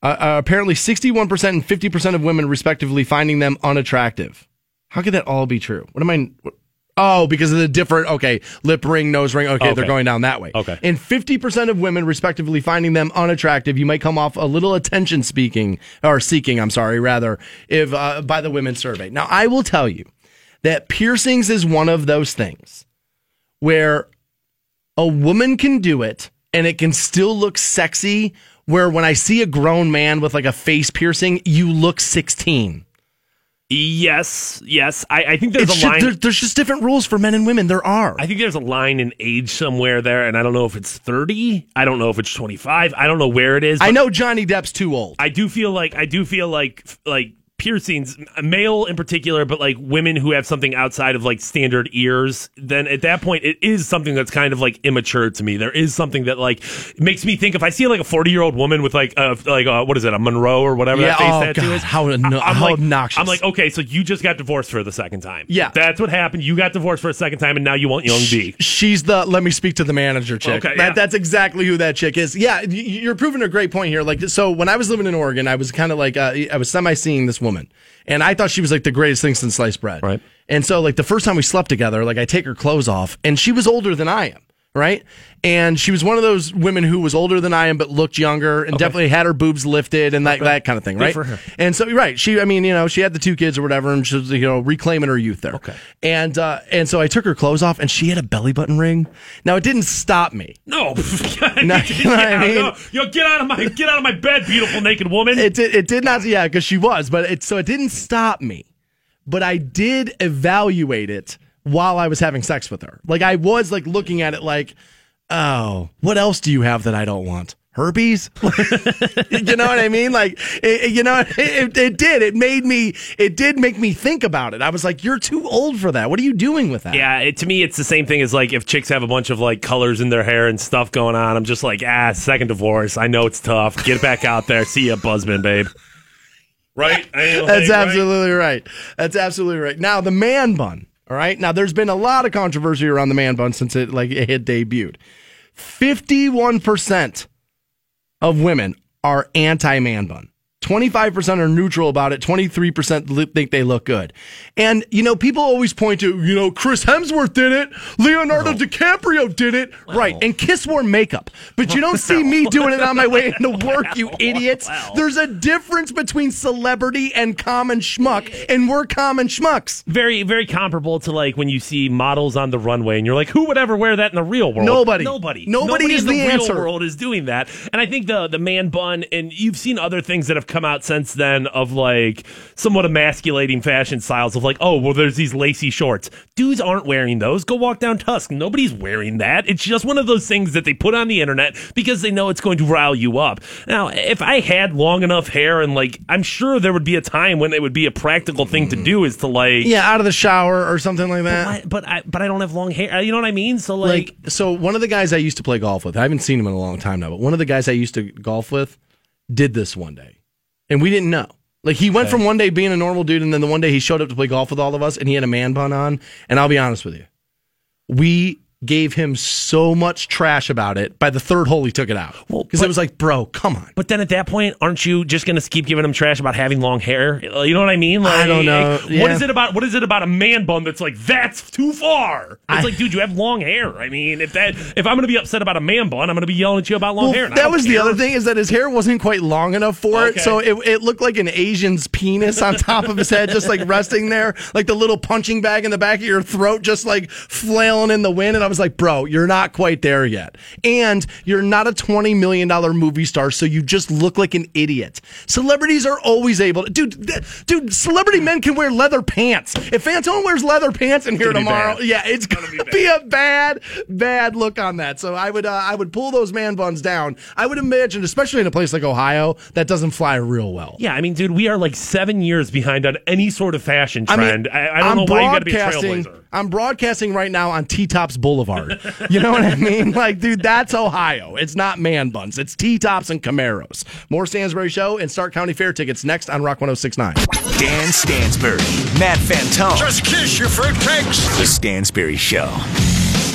Uh, uh, apparently, sixty-one percent and fifty percent of women, respectively, finding them unattractive. How could that all be true? What am I? What, oh, because of the different. Okay, lip ring, nose ring. Okay, they're going down that way. Okay. And 50% of women, respectively, finding them unattractive. You might come off a little attention speaking, or seeking, I'm sorry, rather, if uh, by the women's survey. Now, I will tell you that piercings is one of those things where a woman can do it and it can still look sexy where when I see a grown man with like a face piercing, you look 16. Yes, yes. I, I think there's It's a line. there- there's just different rules for men and women. There are. I think there's a line in age somewhere there, and I don't know if it's 30. I don't know if it's 25. I don't know where it is. I know Johnny Depp's too old. I do feel like I do feel like like piercings, male in particular, but like women who have something outside of like standard ears. Then at that point, it is something that's kind of like immature to me. There is something that like makes me think if I see like a 40 year old woman with like a like a, what is it a Monroe or whatever Yeah, that face oh, tattoo God, is. how anno- I'm how like, obnoxious. I'm like, okay, so you just got divorced for the second time. Yeah. that's what happened. You got divorced for a second time, and now you want young B. She's the let me speak to the manager chick. Okay, that, yeah. That's exactly who that chick is. Yeah, you're proving a great point here. Like, so when I was living in Oregon, I was kind of like, uh, I was semi seeing this woman, and I thought she was like the greatest thing since sliced bread. Right. And so, like, the first time we slept together, like, I take her clothes off, and she was older than I am. Right. And she was one of those women who was older than I am, but looked younger and definitely had her boobs lifted and that, that kind of thing. Right. for her. And so, right. She, I mean, you know, she had the two kids or whatever, and she was, you know, reclaiming her youth there. Okay. And, uh, and so I took her clothes off, and she had a belly button ring. Now, it didn't stop me. No, No, you know I mean? no. Yo, get out of my get out of my bed, beautiful naked woman. It did, it did not, yeah, because she was, but it, so it didn't stop me. But I did evaluate it while I was having sex with her. Like, I was like looking at it like, oh, what else do you have that I don't want? Herpes? you know what I mean? Like, it, you know, it, it did. It made me, it did make me think about it. I was like, you're too old for that. What are you doing with that? Yeah, it, to me, it's the same thing as like if chicks have a bunch of like colors in their hair and stuff going on. I'm just like, ah, second divorce. I know it's tough. Get back out there. See ya, Buzzman, babe. Right? That's like, right? absolutely right. That's absolutely right. Now the man bun. All right. Now there's been a lot of controversy around the man bun since it like it had debuted. Fifty-one percent of women are anti man bun. 25% are neutral about it. 23% think they look good. And, you know, people always point to, you know, Chris Hemsworth did it. Leonardo DiCaprio did it. right. And Kiss wore makeup. But you don't see me doing it on my way into work, you idiots. There's a difference between celebrity and common schmuck, and we're common schmucks. Very, very comparable to like when you see models on the runway and you're like, who would ever wear that in the real world? Nobody. Nobody. Nobody is in the, the real answer. world is doing that. And I think the the man bun and you've seen other things that have come out since then of like somewhat emasculating fashion styles of like, oh, well, there's these lacy shorts. Dudes aren't wearing those. Go walk down Tusk. Nobody's wearing that. It's just one of those things that they put on the internet because they know it's going to rile you up. Now, if I had long enough hair and like, I'm sure there would be a time when it would be a practical thing to mm-hmm. do is to like, Yeah, out of the shower or something like that. I- but I but I don't have long hair. Uh, you know what I mean? So like, like so one of the guys I used to play golf with, I haven't seen him in a long time now, but one of the guys I used to golf with did this one day. And we didn't know. Like he went from one day being a normal dude and then the one day he showed up to play golf with all of us and he had a man bun on. And I'll be honest with you. We gave him so much trash about it. By the third hole he took it out. Well, Because it was like, bro, come on. but then at that point, aren't you just going to keep giving him trash about having long hair? You know what I mean? Like, I don't know. What Yeah. is it about? What is it about a man bun that's like that's too far? It's I- like, dude, you have long hair. I mean, if that if I'm going to be upset about a man bun, I'm going to be yelling at you about long Well, hair. that was the other thing is that his hair wasn't quite long enough for Okay. it, so it, it looked like an Asian's penis on top of his head, just like resting there, like the little punching bag in the back of your throat, just like flailing in the wind. And I was like, bro, you're not quite there yet, and you're not a twenty million dollar movie star, so you just look like an idiot. Celebrities are always able to, dude, th- dude. Celebrity men can wear leather pants. If Fantone wears leather pants in here tomorrow, yeah, it's gonna, be, a bad, bad look on that. So I would, uh, I would pull those man buns down. I would imagine, especially in a place like Ohio, that doesn't fly real well. Yeah, I mean, dude, we are like seven years behind on any sort of fashion I trend. mean, I, I don't I'm know why you got to be a trailblazer. I'm broadcasting right now on T Tops Boulevard. You know what I mean? Like, dude, that's Ohio. It's not man buns. It's T Tops and Camaros. More Stansbury Show and Stark County Fair tickets next on Rock 1069. Dan Stansbury, Matt Fantone. Just kiss your fruitcakes. The Stansbury Show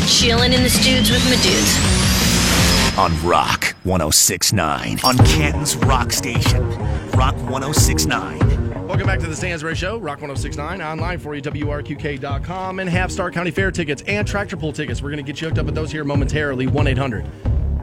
Chilling in the studs with my dudes. on Rock 1069. On Canton's Rock Station. Rock 1069. Welcome back to the Stansbury Show, Rock 1069, online for you, WRQK.com, and have Stark County Fair tickets and tractor pull tickets. We're going to get you hooked up with those here momentarily. 1 800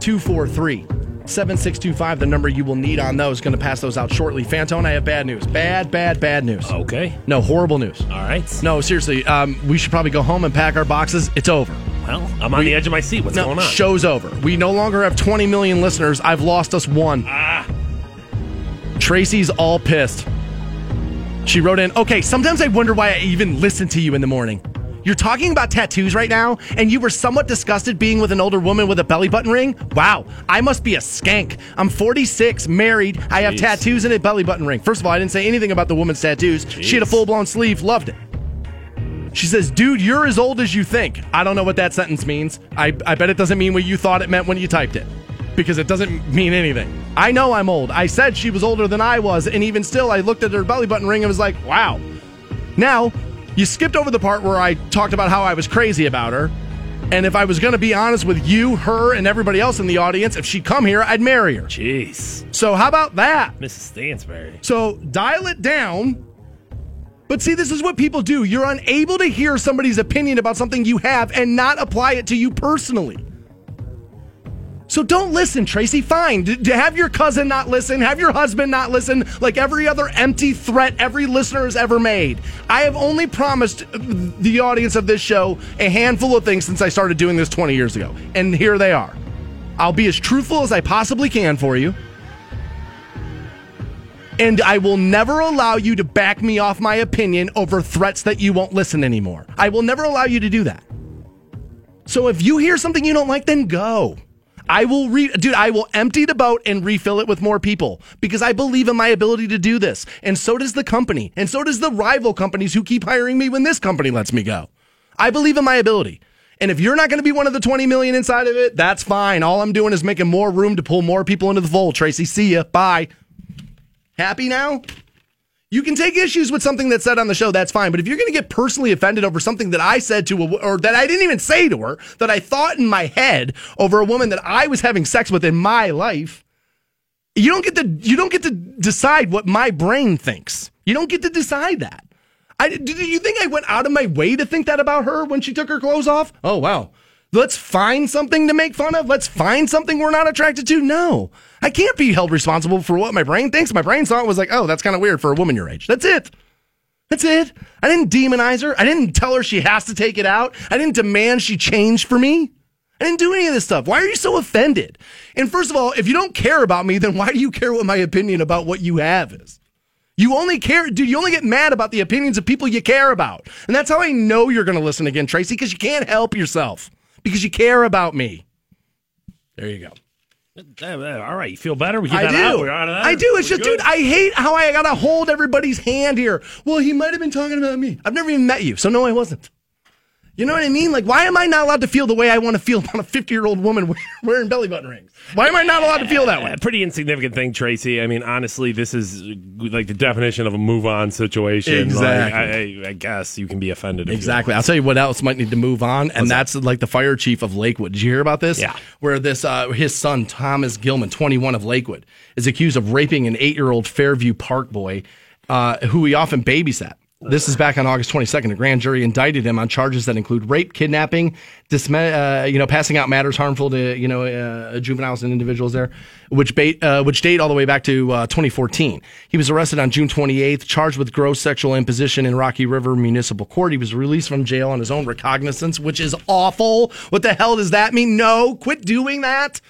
243 7625, the number you will need on those. Going to pass those out shortly. Fantone, I have bad news. Bad, bad, bad news. Okay. No, horrible news. All right. No, seriously, um, we should probably go home and pack our boxes. It's over. Well, I'm on the edge of my seat. What's No, going on? show's over. We no longer have 20 million listeners. I've lost us one. Ah. Tracy's all pissed. She wrote in, okay, sometimes I wonder why I even listen to you in the morning. You're talking about tattoos right now, and you were somewhat disgusted being with an older woman with a belly button ring? Wow, I must be a skank. I'm 46, married, I have Jeez. tattoos and a belly button ring. First of all, I didn't say anything about the woman's tattoos. She had a full blown sleeve, loved it. She says, dude, you're as old as you think. I don't know what that sentence means. I, I bet it doesn't mean what you thought it meant when you typed it. Because it doesn't mean anything. I know I'm old. I said she was older than I was, and even still, I looked at her belly button ring and was like, wow. Now, you skipped over the part where I talked about how I was crazy about her. And if I was going to be honest with you, her, and everybody else in the audience, if she'd come here, I'd marry her. Jeez, So, how about that? Mrs. Stansbury. So dial it down. But see, this is what people do. You're unable to hear somebody's opinion about something you have and not apply it to you personally. So don't listen, Tracy. Fine. D- d- have your cousin not listen. Have your husband not listen like every other empty threat every listener has ever made. I have only promised uh, the audience of this show a handful of things since I started doing this 20 years ago. And here they are. I'll be as truthful as I possibly can for you. And I will never allow you to back me off my opinion over threats that you won't listen anymore. I will never allow you to do that. So if you hear something you don't like, then go. I will re dude, I will empty the boat and refill it with more people because I believe in my ability to do this. And so does the company. And so does the rival companies who keep hiring me when this company lets me go. I believe in my ability. And if you're not going to be one of the 20 million inside of it, that's fine. All I'm doing is making more room to pull more people into the fold. Tracy, see ya. Bye. Happy now? You can take issues with something that's said on the show, that's fine. But if you're going to get personally offended over something that I said to a, or that I didn't even say to her, that I thought in my head over a woman that I was having sex with in my life, you don't get to you don't get to decide what my brain thinks. You don't get to decide that. I do you think I went out of my way to think that about her when she took her clothes off? Oh wow. Let's find something to make fun of. Let's find something we're not attracted to. No, I can't be held responsible for what my brain thinks. My brain thought was like, oh, that's kind of weird for a woman your age. That's it. That's it. I didn't demonize her. I didn't tell her she has to take it out. I didn't demand she change for me. I didn't do any of this stuff. Why are you so offended? And first of all, if you don't care about me, then why do you care what my opinion about what you have is? You only care, dude, you only get mad about the opinions of people you care about. And that's how I know you're going to listen again, Tracy, because you can't help yourself because you care about me. There you go. All right, you feel better? We get I that do. out. We're out of that. I do. It's We're just, good? dude, I hate how I gotta hold everybody's hand here. Well, he might have been talking about me. I've never even met you, so no, I wasn't. You know what I mean? Like, why am I not allowed to feel the way I want to feel about a 50 year old woman wearing belly button rings? Why am I not allowed to feel that way? A pretty insignificant thing, Tracy. I mean, honestly, this is like the definition of a move on situation. Exactly. Like, I, I guess you can be offended. Exactly. I'll tell you what else might need to move on, and that's like the fire chief of Lakewood. Did you hear about this? Yeah. Where this uh, his son Thomas Gilman, 21 of Lakewood, is accused of raping an eight-year-old Fairview Park boy, uh, who he often babysat. This is back on August 22nd. A grand jury indicted him on charges that include rape, kidnapping, uh, you know, passing out matters harmful to you know uh, juveniles and individuals there, which uh, which date all the way back to uh, 2014. He was arrested on June 28th, charged with gross sexual imposition in Rocky River Municipal Court. He was released from jail on his own recognizance, which is awful. What the hell does that mean? No, quit doing that.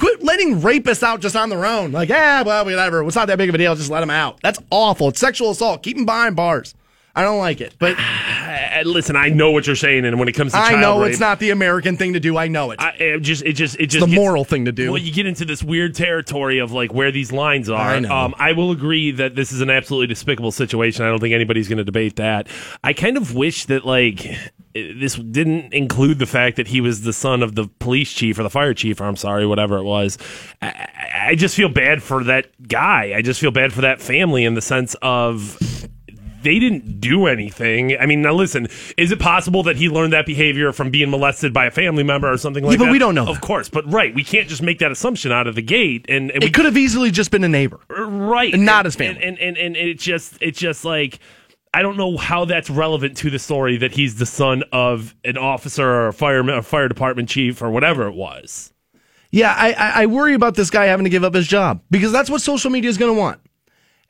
Quit letting rapists out just on their own. Like, yeah, well, whatever. It's not that big of a deal. Just let them out. That's awful. It's sexual assault. Keep them behind bars. I don't like it. But Uh, listen, I know what you're saying, and when it comes to I know rape, it's not the American thing to do. I know it. I, it just it just it just the gets- moral thing to do. Well, you get into this weird territory of like where these lines are. I know. Um, I will agree that this is an absolutely despicable situation. I don't think anybody's going to debate that. I kind of wish that like this didn't include the fact that he was the son of the police chief or the fire chief, or I'm sorry, whatever it was. I- I just feel bad for that guy. I just feel bad for that family in the sense of they didn't do anything. I mean, now listen, is it possible that he learned that behavior from being molested by a family member or something like but that? we don't know Of that. course, but right, we can't just make that assumption out of the gate. And, and we it could have easily just been a neighbor. right, and not his family. And and, and and it's just it's just like. I don't know how that's relevant to the story that he's the son of an officer or a fireman, fire department chief or whatever it was. Yeah, I, I, I worry about this guy having to give up his job because that's what social media is going to want.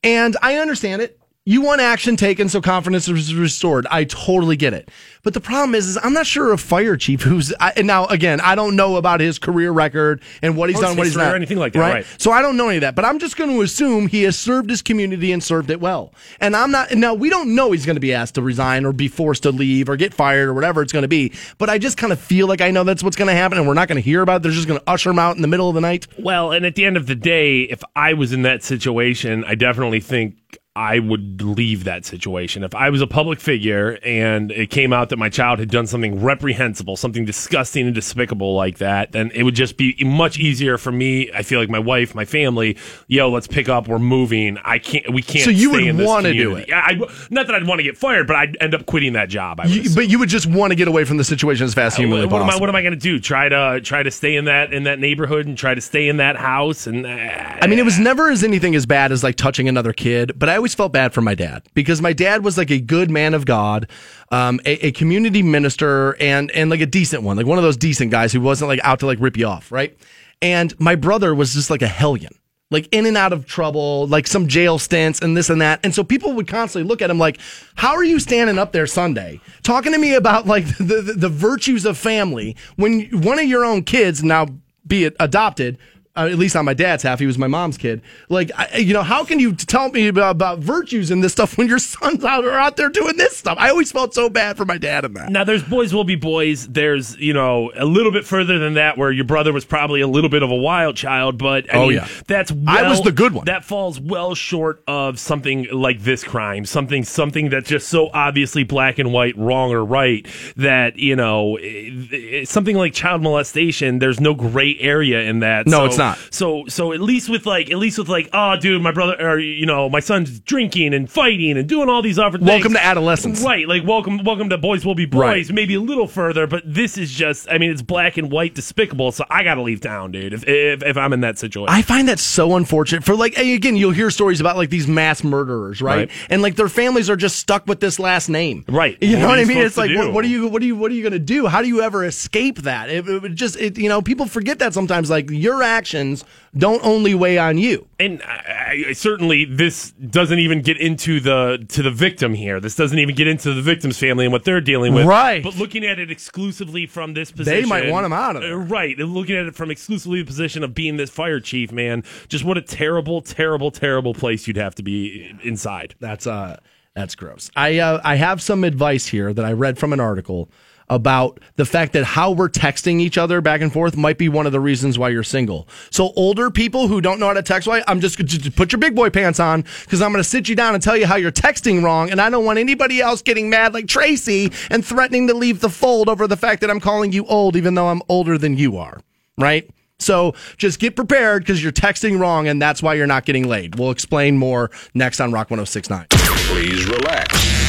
And I understand it. You want action taken so confidence is restored. I totally get it. But the problem is, is I'm not sure a fire chief who's I, and now again, I don't know about his career record and what he's done, what he's history or anything like that, right. So I don't know any of that. But I'm just going to assume he has served his community and served it well. And I'm not. Now we don't know he's going to be asked to resign or be forced to leave or get fired or whatever it's going to be. But I just kind of feel like I know that's what's going to happen, and we're not going to hear about it. They're just going to usher him out in the middle of the night. Well, and at the end of the day, if I was in that situation, I definitely think I would leave that situation. If I was a public figure and it came out that my child had done something reprehensible, something disgusting and despicable like that, then it would just be much easier for me. I feel like my wife, my family, yo, let's pick up. We're moving. I can't. We can't. So you would wanna do it? I, not that I'd want to get fired, but I'd end up quitting that job. I You, but you would just want to get away from the situation as fast as humanly what, what am I? What am I going to do? Try to try to stay in that in that neighborhood and try to stay in that house and. Uh, I mean, it was never as anything as bad as like touching another kid, but I always felt bad for my dad because my dad was like a good man of God, um, a, a community minister, and and like a decent one, like one of those decent guys who wasn't like out to like rip you off, right? And my brother was just like a hellion. Like in and out of trouble, like some jail stints and this and that. And so people would constantly look at him like, how are you standing up there Sunday talking to me about like the, the, the virtues of family when one of your own kids, now be it adopted, uh, at least on my dad's half, he was my mom's kid. Like, I, you know, how can you tell me about, about virtues and this stuff when your sons out are out there doing this stuff? I always felt so bad for my dad in that. Now, there's boys will be boys. There's, you know, a little bit further than that where your brother was probably a little bit of a wild child, but I Oh, mean, yeah. that's well, I was the good one. That falls well short of something like this crime, something something that's just so obviously black and white, wrong or right that you know, it- it- something like child molestation. There's no gray area in that. No, So- it's not. So, so at least with like, at least with like, oh, dude, my brother, or you know, my son's drinking and fighting and doing all these other things. Welcome to adolescence. Right, like welcome, welcome to Boys Will Be Boys. Right. Maybe a little further, but this is just. I mean, it's black and white, despicable. So I got to leave town, dude. If, if if I'm in that situation, I find that so unfortunate for like again you'll hear stories about like these mass murderers right? Right. and like their families are just stuck with this last name Right. you What know what I mean it's like what, what are you what are you what are you going to do how do you ever escape that it, it would just it, you know people forget that sometimes like your actions don't only weigh on you and I, I, certainly this doesn't even get into the to the victim here. This doesn't even get into the victim's family and what they're dealing with. Right. But looking at it exclusively from this position, they might want him out of there. Uh, Right. And looking at it from exclusively the position of being this fire chief, man, just what a terrible, terrible, terrible place you'd have to be inside. That's uh that's gross. I uh, I have some advice here that I read from an article about the fact that how we're texting each other back and forth might be one of the reasons why you're single. So older people who don't know how to text right, I'm just, just put your big boy pants on because I'm going to sit you down and tell you how you're texting wrong, and I don't want anybody else getting mad like Tracy and threatening to leave the fold over the fact that I'm calling you old, even though I'm older than you are. Right. So just get prepared because you're texting wrong, and that's why you're not getting laid. We'll explain more next on Rock 1069. Please relax.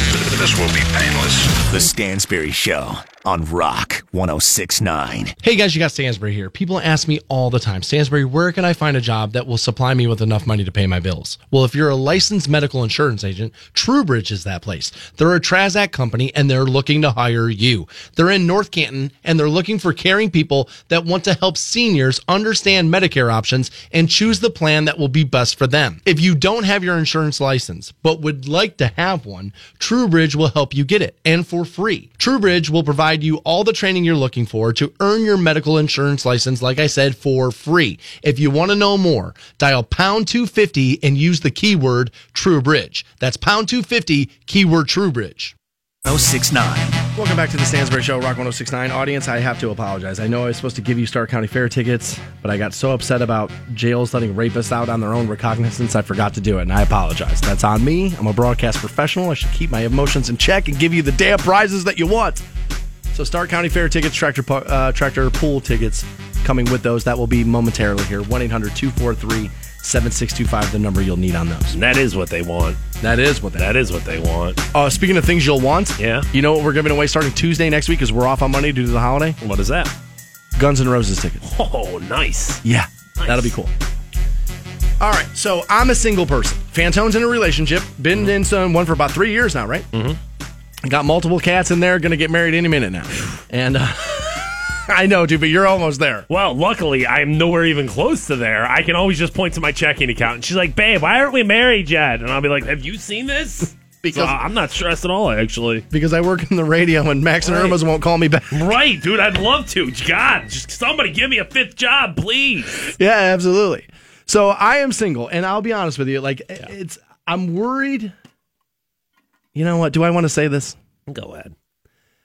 This will be painless. The Stansbury Show on Rock 1069. Hey guys, you got Stansbury here. People ask me all the time, Stansbury, where can I find a job that will supply me with enough money to pay my bills? Well, if you're a licensed medical insurance agent, TrueBridge is that place. They're a Transact company and they're looking to hire you. They're in North Canton and they're looking for caring people that want to help seniors understand Medicare options and choose the plan that will be best for them. If you don't have your insurance license but would like to have one, TrueBridge will help you get it and for free. TrueBridge will provide you all the training you're looking for to earn your medical insurance license, like I said, for free. If you want to know more, dial pound 250 and use the keyword TrueBridge. That's pound 250, keyword TrueBridge. 1069. Welcome back to the Stansbury Show, Rock 1069. Audience, I have to apologize. I know I was supposed to give you Stark County Fair tickets, but I got so upset about jails letting rapists out on their own recognizance, I forgot to do it, and I apologize. That's on me. I'm a broadcast professional. I should keep my emotions in check and give you the damn prizes that you want. So, Stark County Fair tickets, tractor, uh, tractor pool tickets coming with those. That will be momentarily here. 1 800 243 7625, the number you'll need on those. And that is what they want. That is what that That is what they want. Uh, speaking of things you'll want, Yeah. You know what we're giving away starting Tuesday next week because we're off on Monday due to the holiday? What is that? Guns N' Roses tickets. Oh, nice. Yeah, that'll be cool. All right, so I'm a single person. Fantone's in a relationship. Been in some one for about three years now, right? Mm-hmm. Got multiple cats in there. Going to get married any minute now. And uh, I know, dude, but you're almost there. Well, luckily, I'm nowhere even close to there. I can always just point to my checking account, and she's like, "Babe, why aren't we married yet?" And I'll be like, "Have you seen this?" Because- So I'm not stressed at all, actually. Because I work in the radio and Max and Right. Erma's won't call me back. Right, dude. I'd love to. God, just somebody give me a fifth job, please. Yeah, absolutely. So I am single, and I'll be honest with you. Like, it's I'm worried. You know what? Do I want to say this? Go ahead.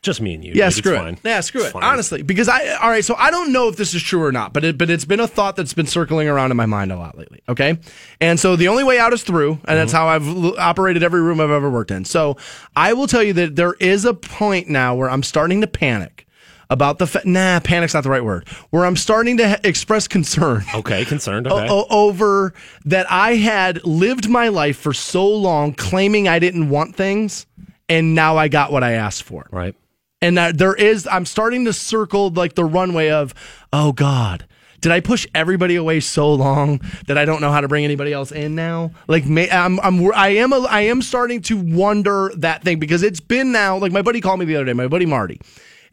Just me and you. Yeah, dude. screw it's it. Fine. Yeah, screw It's it. fine. Honestly, because I all right. So I don't know if this is true or not, but it, but it's been a thought that's been circling around in my mind a lot lately. Okay, and so the only way out is through, and that's mm-hmm. how I've l- operated every room I've ever worked in. So I will tell you that there is a point now where I'm starting to panic about the fa- nah, panic's not the right word. Where I'm starting to ha- express concern. Okay, concerned. Okay. o- over that I had lived my life for so long claiming I didn't want things, and now I got what I asked for right. and that there is i'm starting to circle like the runway of oh god did i push everybody away so long that i don't know how to bring anybody else in now like may, I'm, I'm i am a, i am starting to wonder that thing because it's been now like my buddy called me the other day my buddy marty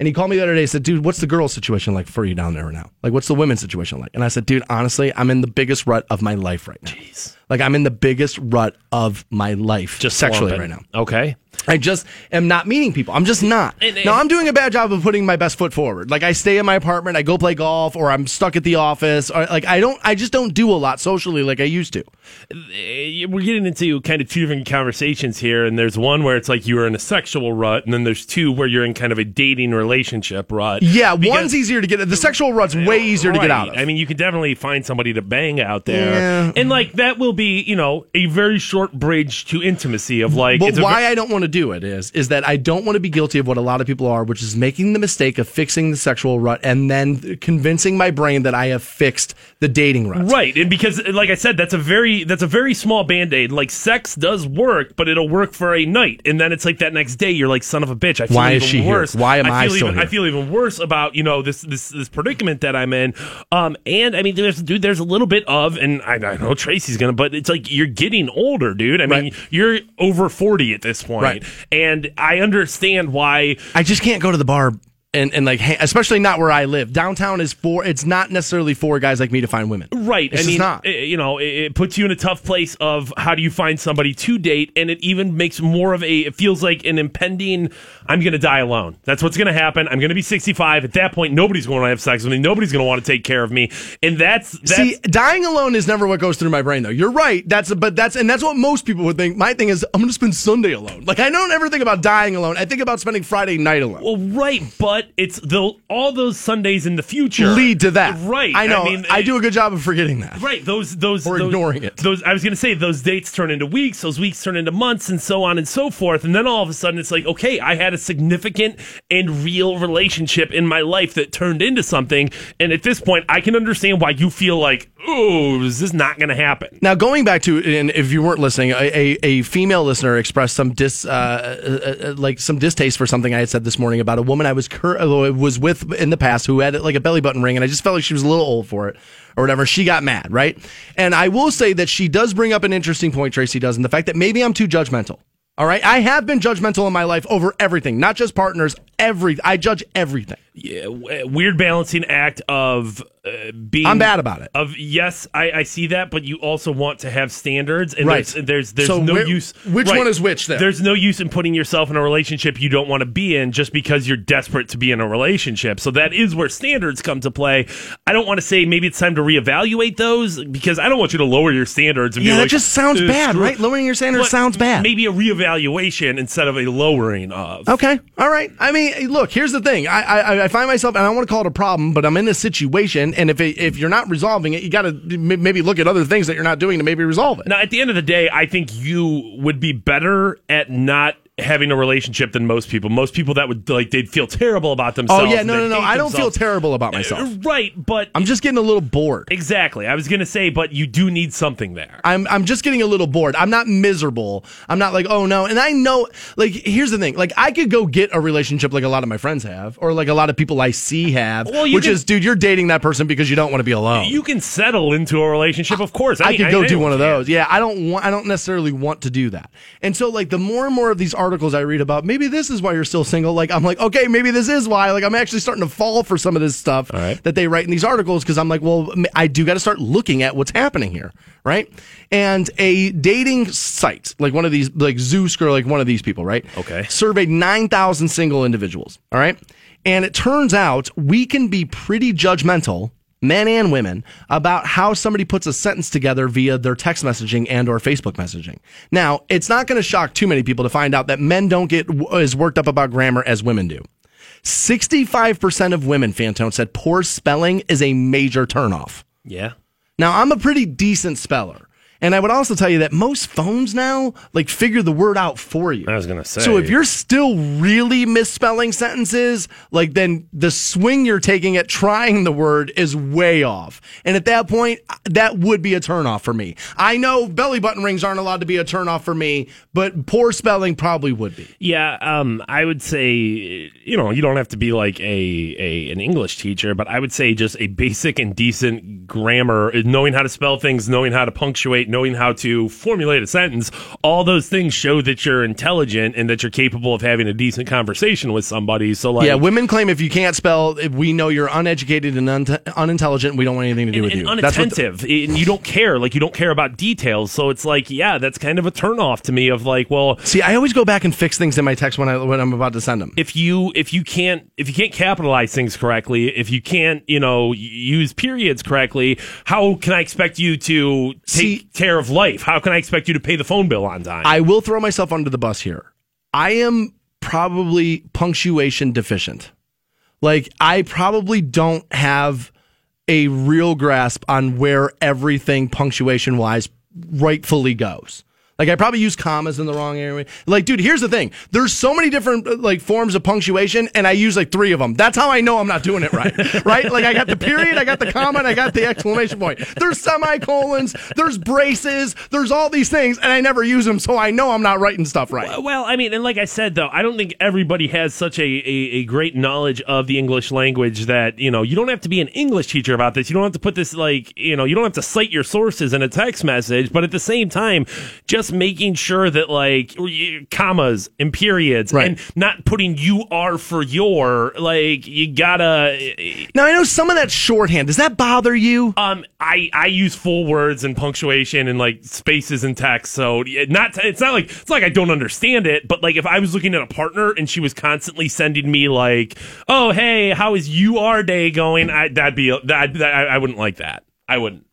and he called me the other day and said, dude, what's the girl situation like for you down there right now? Like, what's the women's situation like? And I said, dude, honestly, I'm in the biggest rut of my life right now. Jeez. Like, I'm in the biggest rut of my life Just sexually slumping. right now. Okay. I just am not meeting people. I'm just not. And- and- now I'm doing a bad job of putting my best foot forward. Like I stay in my apartment, I go play golf, or I'm stuck at the office. Or like I don't, I just don't do a lot socially like I used to. Eh, We're getting into kind of two different conversations here, and there's one where it's like you are in a sexual rut, and then there's two where you're in kind of a dating relationship rut. Yeah, Because- one's easier to get. The sexual rut's way easier to get out of. I mean, you can definitely find somebody to bang out there, Yeah. and like that will be, you know, a very short bridge to intimacy of like. but it's why ve- I don't want to do it is is that I don't want to be guilty of what a lot of people are, which is making the mistake of fixing the sexual rut and then convincing my brain that I have fixed the dating rut. Right, and because like I said, that's a very that's a very small band aid. Like sex does work, but it'll work for a night, and then it's like that next day you're like son of a bitch. I feel Why is even she here? worse. Why am I feel still even, here? I feel even worse about you know this this this predicament that I'm in. Um, and I mean, there's dude, there's a little bit of, and I, I know Tracy's gonna, but it's like you're getting older, dude. I mean, Right. you're over forty at this point, Right. And I understand why. I just can't go to the bar and, and like, especially not where I live. Downtown is for, it's not necessarily for guys like me to find women. Right. It's I mean, not. it- you know, it, it puts you in a tough place of how do you find somebody to date, and it even makes more of a. It feels like an impending. I'm going to die alone. That's what's going to happen. I'm going to be 65. At that point, nobody's going to have sex with me. Nobody's going to want to take care of me, and that's that's. See, dying alone is never what goes through my brain, though. You're right. That's but that's and that's what most people would think. My thing is, I'm going to spend Sunday alone. Like I don't ever think about dying alone. I think about spending Friday night alone. well, right, but it's the all those Sundays in the future Lead to that, Right. I know. I, mean, do a good job of forgetting that. Right, those those Or those, ignoring it. Those I was going to say those dates turn into weeks, those weeks turn into months, and so on and so forth. And then all of a sudden, it's like, okay, I had a significant and real relationship in my life that turned into something. And at this point, I can understand why you feel like, oh, is this not going to happen? Now, going back to, and if you weren't listening, a, a, a female listener expressed some dis, uh, uh, uh, like some distaste for something I had said this morning about a woman I was cur- uh, was with in the past who had like a belly button ring, and I just felt like she was a little old for it or whatever. She got mad, right? And I will say that she does bring up an interesting point, Tracy does, and the fact that maybe I'm too judgmental. All right, I have been judgmental in my life over everything, not just partners. Every I judge everything. Yeah, weird balancing act of uh, being. I'm bad about it. Of yes, I, I see that, but you also want to have standards, and Right. there's there's, there's So no where- use. which one is which there? There's no use in putting yourself in a relationship you don't want to be in just because you're desperate to be in a relationship. So that is where standards come to play. I don't want to say maybe it's time to reevaluate those because I don't want you to lower your standards. And Yeah, be that like, just sounds "Uh, bad, screw-" right? Lowering your standards sounds bad. Maybe a reevaluation instead of a lowering of. Okay. All right. I mean, look, here's the thing. I, I, I find myself, and I want to call it a problem, but I'm in a situation, and if it, if you're not resolving it, you got to maybe look at other things that you're not doing to maybe resolve it. Now, at the end of the day, I think you would be better at not having a relationship than most people. Most people that would like they'd feel terrible about themselves. Oh yeah, no, no, no. I don't feel terrible about myself. Uh, Right, but I'm just getting a little bored. exactly. I was gonna say, but you do need something there. I'm I'm just getting a little bored. I'm not miserable. I'm not like, oh no. And I know like here's the thing. Like I could go get a relationship like a lot of my friends have, or like a lot of people I see have, Well, which can- is, dude, you're dating that person because you don't want to be alone. You can settle into a relationship, of course. I mean, could go do anyone one of can. those. Yeah, I don't want. I don't necessarily want to do that. And so, like, the more and more of these articles I read about maybe this is why you're still single. Like I'm like, okay, maybe this is why. Like I'm actually starting to fall for some of this stuff right. that they write in these articles because I'm like, well, I do got to start looking at what's happening here, right? And a dating site like one of these, like Zoosk or like one of these people, right? Okay. surveyed 9,000 single individuals. All right. And it turns out we can be pretty judgmental, men and women, about how somebody puts a sentence together via their text messaging and or Facebook messaging. Now, it's not going to shock too many people to find out that men don't get w- as worked up about grammar as women do. 65% of women, Fantone said poor spelling is a major turnoff. Yeah. Now, I'm a pretty decent speller. And I would also tell you that most phones now like figure the word out for you. I was gonna say. So if you're still really misspelling sentences, like then the swing you're taking at trying the word is way off. And at that point, that would be a turnoff for me. I know belly button rings aren't allowed to be a turnoff for me, but poor spelling probably would be. Yeah, um, I would say you know you don't have to be like a, a an English teacher, but I would say just a basic and decent grammar, knowing how to spell things, knowing how to punctuate, knowing how to formulate a sentence. All those things show that you're intelligent and that you're capable of having a decent conversation with somebody. So like, yeah, women claim if you can't spell, we know you're uneducated and un- unintelligent. We don't want anything to do and, with and you. That's the- unattentive, and you don't care. Like you don't care about details. So it's like, yeah, that's kind of a turnoff to me. Of like, well, See, I always go back and fix things in my text when I when I'm about to send them. if you if you can't if you can't capitalize things correctly, if you can't you know use periods correctly, how can I expect you to take See- care of life? How can I expect you to pay the phone bill on time? I will throw myself under the bus here. I am probably punctuation deficient. Like I probably don't have a real grasp on where everything punctuation wise rightfully goes. Like I probably use commas in the wrong area. Like, dude, here's the thing. There's so many different uh, like forms of punctuation, and I use like three of them. That's how I know I'm not doing it right. right? Like I got the period, I got the comma, and I got the exclamation point. There's semicolons, there's braces, there's all these things, and I never use them, so I know I'm not writing stuff right. Well, I mean, and like I said, though, I don't think everybody has such a, a, a great knowledge of the English language that, you know, you don't have to be an English teacher about this. You don't have to put this, like, you know, you don't have to cite your sources in a text message, but at the same time, just making sure that, like, commas and periods Right. and not putting you are for your, like, you gotta. Now I know some of that shorthand. Does that bother you? Um, I I use full words and punctuation and like spaces in text, so not it's not like it's not like I don't understand it, but like if I was looking at a partner and she was constantly sending me like, "Oh hey, how is your day going?" I that'd be that, that I, I wouldn't like that. I wouldn't.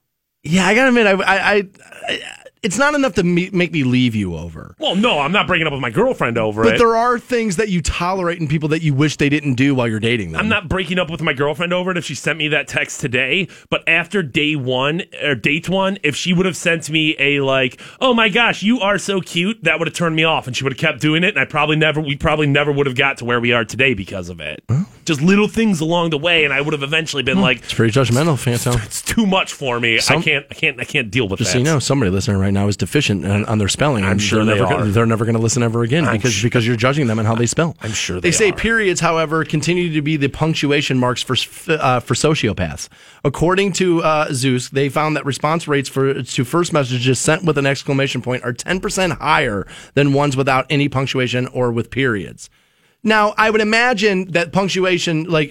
Yeah, I gotta admit, I, I, I, I it's not enough to me, make me leave you over. Well, no, I'm not breaking up with my girlfriend over But it. But there are things that you tolerate in people that you wish they didn't do while you're dating them. I'm not breaking up with my girlfriend over it if she sent me that text today. But after day one or date one, if she would have sent me a like, "Oh my gosh, you are so cute," that would have turned me off, and she would have kept doing it, and I probably never, we probably never would have got to where we are today because of it. Just little things along the way, and I would have eventually been like, It's pretty judgmental, Phantom. "It's too much for me. I can't, I can't, I can't deal with that. Just that." so you know, somebody listening right now is deficient on, on their spelling. I'm sure they're they never are. Gonna, they're never going to listen ever again I'm because su- because you're judging them and how they spell. I'm sure they, they say are. periods, however, continue to be the punctuation marks for uh, for sociopaths. According to uh, Zoosk, they found that response rates for to first messages sent with an exclamation point are 10 percent higher than ones without any punctuation or with periods. Now, I would imagine that punctuation, like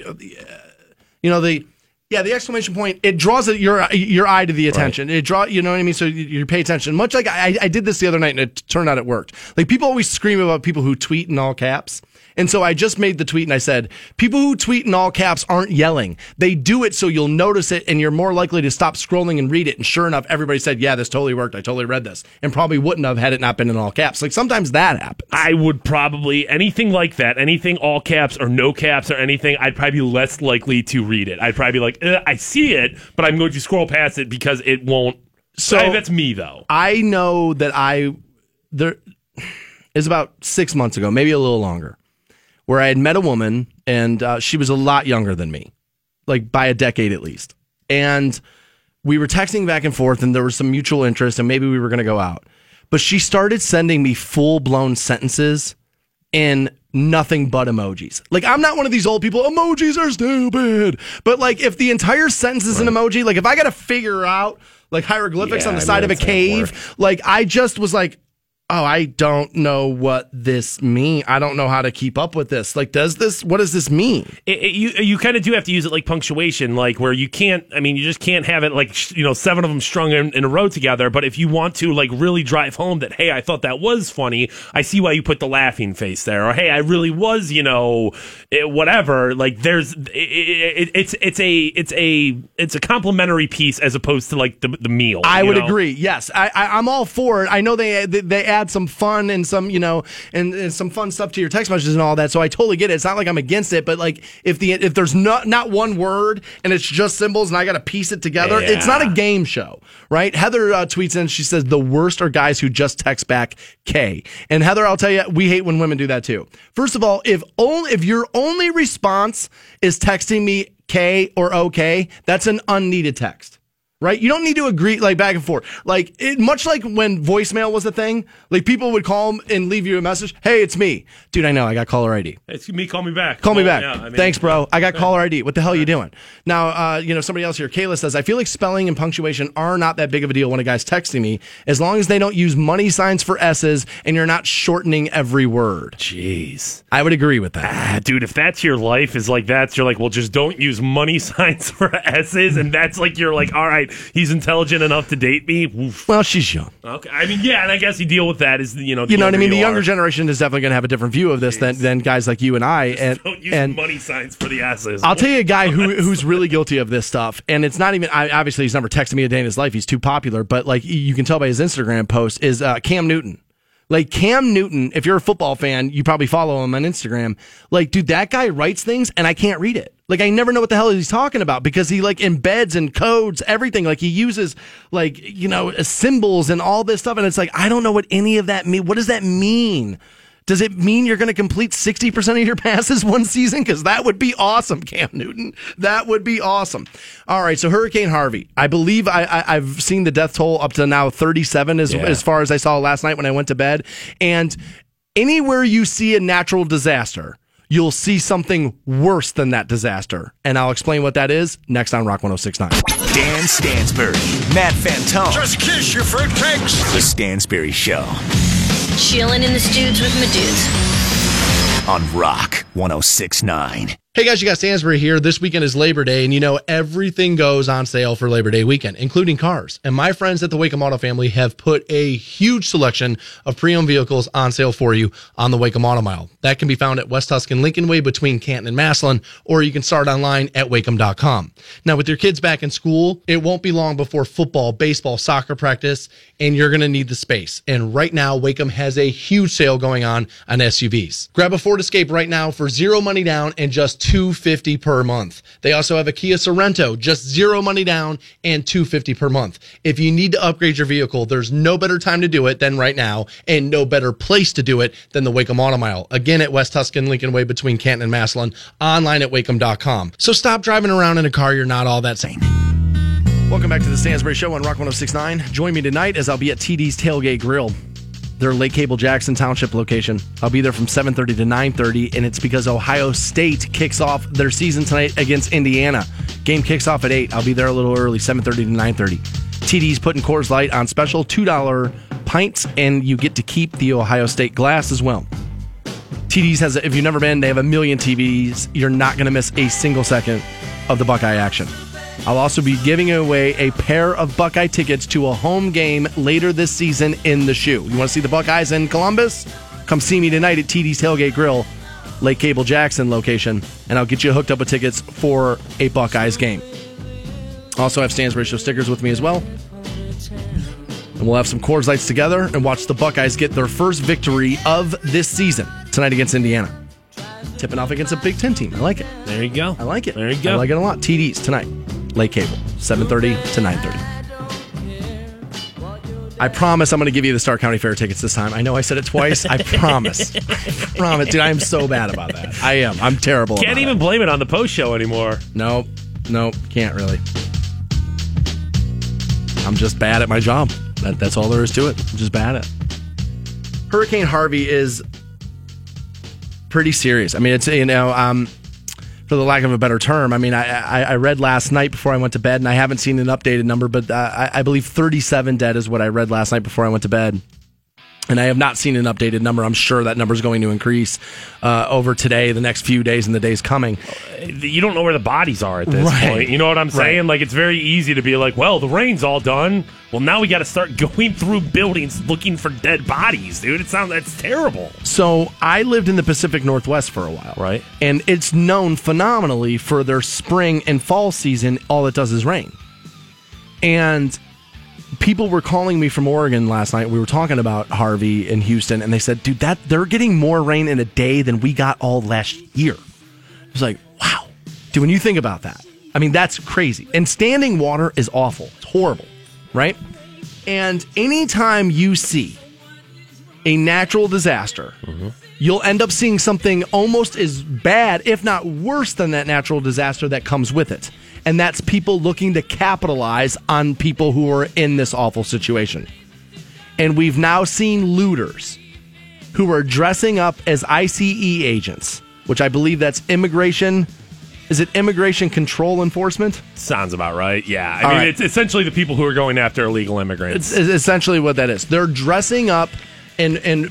you know the yeah the exclamation point it draws your your eye to the attention. It draw you know what i mean? So you, you pay attention. Much like I, I did this the other night and it turned out it worked. Like people always scream about people who tweet in all caps and so I just made the tweet and I said, people who tweet in all caps aren't yelling. They do it so you'll notice it and you're more likely to stop scrolling and read it. And sure enough, everybody said, yeah, this totally worked. I totally read this and probably wouldn't have had it not been in all caps. Like sometimes that happens. I would probably anything like that, anything all caps or no caps or anything. I'd probably be less likely to read it. I'd probably be like, eh, I see it, but I'm going to scroll past it because it won't. So- I- that's me though. I know that I there is about six months ago, maybe a little longer, where I had met a woman and uh, she was a lot younger than me, like by a decade at least, and we were texting back and forth, and there was some mutual interest, and maybe we were going to go out, but she started sending me full blown sentences in nothing but emojis. Like I'm not one of these old people. Emojis are stupid. But like if the entire sentence is an emoji, like if I got to figure out like hieroglyphics Yeah, on the I side mean, of a that's how it cave, like I just was like oh, I don't know what this mean. I don't know how to keep up with this. Like, does this? What does this mean? it, it- you you kind of do have to use it like punctuation, like where you can't. I mean, you just can't have it like sh- you know seven of them strung in, in a row together. But if you want to like really drive home that hey, I thought that was funny. I see why you put the laughing face there, or hey, I really was you know eh, whatever. Like there's it, it, it's it's a it's a it's a complimentary piece as opposed to like the the meal. I would know? agree. Yes, I, I, I'm all for it. I know they they- they add some fun and some you know and, and some fun stuff to your text messages and all that. So I totally get it. It's not like I'm against it, but like if the if there's not not one word and it's just symbols and I got to piece it together, it's not a game show, right? Heather uh, tweets in. She says the worst are guys who just text back K. And Heather, I'll tell you, we hate when women do that too. First of all, if only if your only response is texting me K or OK, that's an unneeded text right? You don't need to agree like back and forth. Like it, much like when voicemail was a thing, like people would call and leave you a message. Hey, it's me, dude. I know I got caller ID. It's me. Call me back. Call me back. yeah, I mean, Thanks, bro. I got caller ID. What the hell are you doing? Now, uh, you know, somebody else here, Kayla says, I feel like spelling and punctuation are not that big of a deal when a guy's texting me, as long as they don't use money signs for S's and you're not shortening every word. Jeez. I would agree with that. Ah, dude, if that's your life is like that, you're like, well, just don't use money signs for S's, and that's like you're like, all right, he's intelligent enough to date me. Oof. Well, she's young. Okay, I mean, yeah, and I guess you deal with that is you know, You know what I mean? The you younger are. generation is definitely going to have a different view of this than, than guys like you and I. And, don't use and money signs for the asses. I'll tell you a guy who who's really guilty of this stuff, and it's not even. I, obviously, he's never texted me a day in his life. He's too popular, but like you can tell by his Instagram post, is uh, Cam Newton. Like Cam Newton, if you're a football fan, you probably follow him on Instagram. Like, dude, that guy writes things, and I can't read it. Like, I never know what the hell he's talking about because he like embeds and codes everything. Like, he uses like you know symbols and all this stuff, and it's like I don't know what any of that mean. What does that mean? Does it mean you're going to complete 60% of your passes one season? Because that would be awesome, Cam Newton. That would be awesome. All right, so Hurricane Harvey. I believe I, I, I've seen the death toll up to now 37 as, Yeah. as far as I saw last night when I went to bed. And anywhere you see a natural disaster, you'll see something worse than that disaster. And I'll explain what that is next on Rock 1069. Dan Stansbury, Matt Fantone. Just kiss your fruitcakes. The Stansbury Show Chilling in the studs with my dudes. on Rock 1069. Hey guys, you got Stansbury here. This weekend is Labor Day, and you know everything goes on sale for Labor Day weekend, including cars. And my friends at the Waikem Auto family have put a huge selection of pre-owned vehicles on sale for you on the Waikem Auto Mile. That can be found at West Tuscan Lincoln Way between Canton and Massillon, or you can start online at Waikem.com. Now, with your kids back in school, it won't be long before football, baseball, soccer practice, and you're going to need the space. And right now, Waikem has a huge sale going on on SUVs. Grab a Ford Escape right now for zero money down and just 250 per month. They also have a Kia Sorento, just zero money down and 250 per month. If you need to upgrade your vehicle, there's no better time to do it than right now and no better place to do it than the Waikem Auto Mile. Again at West Tuscan Lincoln Way between Canton and Massillon, online at waikem.com. So stop driving around in a car you're not all that sane. Welcome back to the Stansbury Show on Rock 1069. Join me tonight as I'll be at TD's Tailgate Grill, their Lake Cable Jackson Township location. I'll be there from 7:30 to 9:30, and it's because Ohio State kicks off their season tonight against Indiana. Game kicks off at 8. I'll be there a little early, 7:30 to 9:30. TD's putting Coors Light on special, $2 pints, and you get to keep the Ohio State glass as well. TD's has, if you've never been, they have a million TVs. You're not going to miss a single second of the Buckeye action. I'll also be giving away a pair of Buckeye tickets to a home game later this season in the shoe. You want to see the Buckeyes in Columbus? Come see me tonight at TD's Tailgate Grill, Lake Cable Jackson location, and I'll get you hooked up with tickets for a Buckeyes game. Also, I have Stansbury Show stickers with me as well. And we'll have some Coors Lights together and watch the Buckeyes get their first victory of this season tonight against Indiana. Tipping off against a Big Ten team. I like it. there you go. I like it. There you go. I like it a lot. TDs tonight. Lake Cable. 7.30 to 9.30. I promise I'm going to give you the Stark County Fair tickets this time. I know I said it twice. I promise. I promise. Dude, I'm so bad about that. I am. I'm terrible Can't even it. blame it on the post show anymore. Nope. Nope. Can't really. I'm just bad at my job. That, that's all there is to it. I'm just bad at it. Hurricane Harvey is pretty serious. I mean, it's, you know, um, for the lack of a better term, I mean, I, I, I read last night before I went to bed, and I haven't seen an updated number, but uh, I, I believe 37 dead is what I read last night before I went to bed. And I have not seen an updated number. I'm sure that number is going to increase uh, over today, the next few days, and the days coming. you don't know where the bodies are at this Right. point. You know what I'm saying? Right. Like it's very easy to be like, well, the rain's all done. Well, now we got to start going through buildings looking for dead bodies, dude. It sounds that's terrible. So I lived in the Pacific Northwest for a while. Right. And it's known phenomenally for their spring and fall season. All it does is rain. And people were calling me from Oregon last night. We were talking about Harvey in Houston, and they said, dude, that they're getting more rain in a day than we got all last year. I was like, wow. Dude, when you think about that, I mean, that's crazy. And standing water is awful. It's horrible, right? And anytime you see a natural disaster, mm-hmm. you'll end up seeing something almost as bad, if not worse, than that natural disaster that comes with it. And that's people looking to capitalize on people who are in this awful situation. And we've now seen looters who are dressing up as ICE agents, which I believe that's immigration. Is it immigration control enforcement? Sounds about right. Yeah. I All mean, right. it's essentially the people who are going after illegal immigrants. It's essentially what that is. They're dressing up and and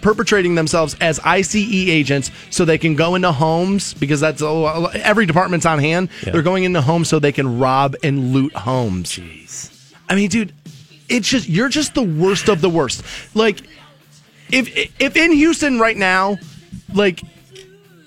perpetrating themselves as ICE agents so they can go into homes because that's every department's on hand. They're going into homes so they can rob and loot homes. Jeez. I mean, dude, it's just you're just the worst of the worst. Like if if in Houston right now, like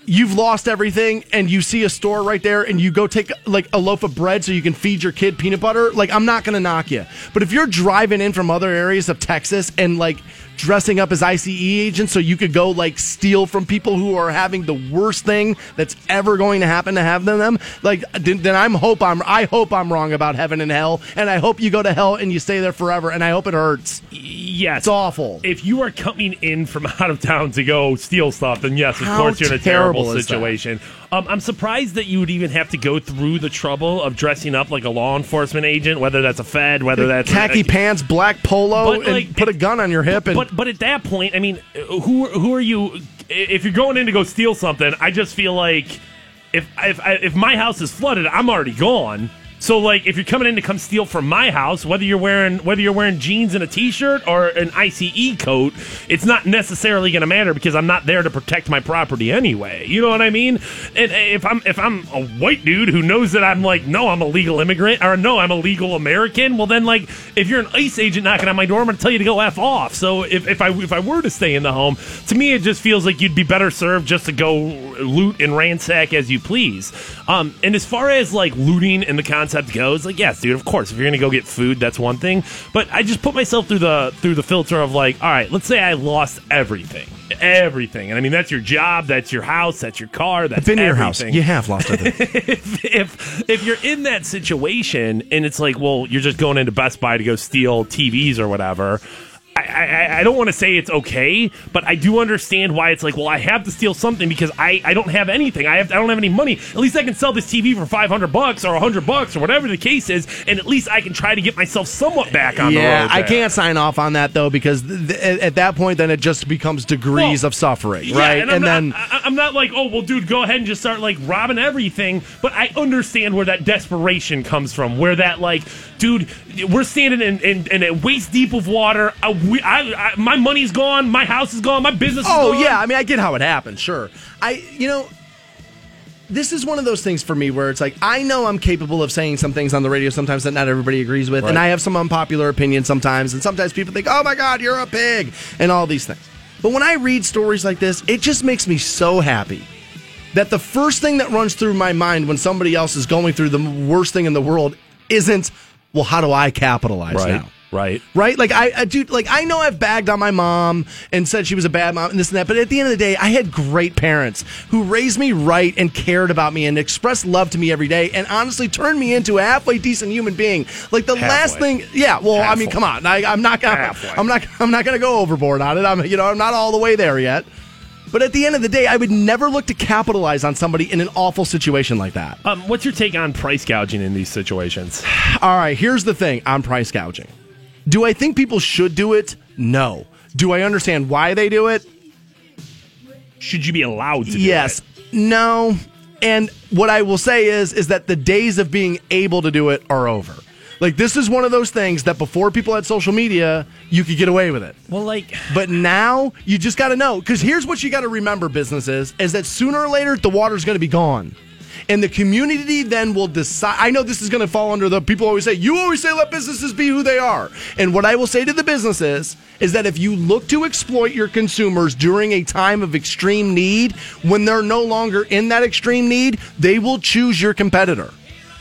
you've lost everything and you see a store right there and you go take like a loaf of bread so you can feed your kid peanut butter, like I'm not going to knock you. But if you're driving in from other areas of Texas and like dressing up as ICE agents so you could go like steal from people who are having the worst thing that's ever going to happen to have them, like then, I'm hope I'm I hope I'm wrong about heaven and hell and I hope you go to hell and you stay there forever and I hope it hurts. yes. It's awful. If you are coming in from out of town to go steal stuff, then yes, of How course you're in a terrible situation. Um, I'm surprised that you would even have to go through the trouble of dressing up like a law enforcement agent, whether that's a Fed, whether that's khaki pants, black polo, But, and like, put a gun on your hip and But but at that point, I mean, who who are you? If you're going in to go steal something, I just feel like if if if my house is flooded, I'm already gone. So like, if you're coming in to come steal from my house, whether you're wearing whether you're wearing jeans and a t-shirt or an ICE coat, it's not necessarily going to matter because I'm not there to protect my property anyway. You know what I mean? And if I'm if I'm a white dude who knows that I'm like, no, I'm a legal immigrant or no, I'm a legal American, well then like, if you're an ICE agent knocking on my door, I'm going to tell you to go f off. So if, if I if I were to stay in the home, to me it just feels like you'd be better served just to go loot and ransack as you please. Um, and as far as like looting and the concept goes, like yes, dude, of course, if you're gonna go get food, that's one thing. But I just put myself through the through the filter of like, all right, let's say I lost everything, everything, and I mean that's your job, that's your house, that's your car, that's been in your house. everything You have lost everything. if, if if you're in that situation and it's like, well, you're just going into Best Buy to go steal TVs or whatever. I, I, don't want to say it's okay, but I do understand why it's like, well, I have to steal something because I, I don't have anything. I have I don't have any money. At least I can sell this TV for five hundred bucks or hundred bucks or whatever the case is, and at least I can try to get myself somewhat back on the road. yeah, I can't sign off on that though because th- th- at at that point, then it just becomes degrees Well, of suffering, Yeah, right? and, I'm, then I, I'm not like, oh, well, dude, go ahead and just start like robbing everything. But I understand where that desperation comes from. Where that like, dude, we're standing in, in, in a waist deep of water. I, we, I, I, my money's gone. My house is gone. My business. is Oh yeah, I mean I get how it happened. sure. I you know this is one of those things for me where it's like I know I'm capable of saying some things on the radio sometimes that not everybody agrees with, and I have some unpopular opinions sometimes, and sometimes people think, "Oh my God, you're a pig," and all these things. But when I read stories like this, it just makes me so happy that the first thing that runs through my mind when somebody else is going through the worst thing in the world isn't, "Well, how do I capitalize Right. now?" Right. right? Like I, I dude, like I know I've bagged on my mom and said she was a bad mom and this and that, but at the end of the day, I had great parents who raised me right and cared about me and expressed love to me every day and honestly turned me into a halfway decent human being. Like the last thing, yeah. Well, I mean, come on, I, I'm not gonna, Halfway. I'm not, I'm not gonna go overboard on it. I'm, you know, I'm not all the way there yet. But at the end of the day, I would never look to capitalize on somebody in an awful situation like that. Um, what's your take on price gouging in these situations? All right, here's the thing on price gouging. Do I think people should do it? No. Do I understand why they do it? Should you be allowed to? Do yes. it? No. And what I will say is is that the days of being able to do it are over. Like this is one of those things that before people had social media, you could get away with it. Well, like, But now you just got to know because here's what you got to remember: businesses is that sooner or later the water's going to be gone, and the community then will decide. I know this is going to fall under the people always say you always say let businesses be who they are, and what I will say to the businesses is that if you look to exploit your consumers during a time of extreme need, when they're no longer in that extreme need, they will choose your competitor.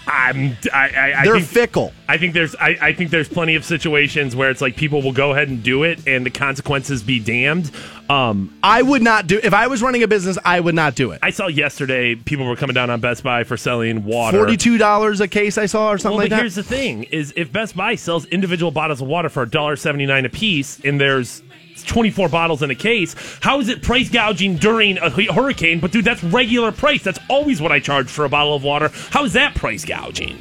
I'm, I, I, I They're think, fickle. I think there's, I, I think there's plenty of situations where it's like people will go ahead and do it, and the consequences be damned. Um, I would not do if I was running a business. I would not do it. I saw yesterday people were coming down on Best Buy for selling water. Forty-two dollars a case. I saw or something Well, like but that. here's the thing: is if Best Buy sells individual bottles of water for $1.79 a piece, and there's 24 bottles in a case, how is it price gouging during a hurricane? But dude, that's regular price. That's always what I charge for a bottle of water. How is that price gouging?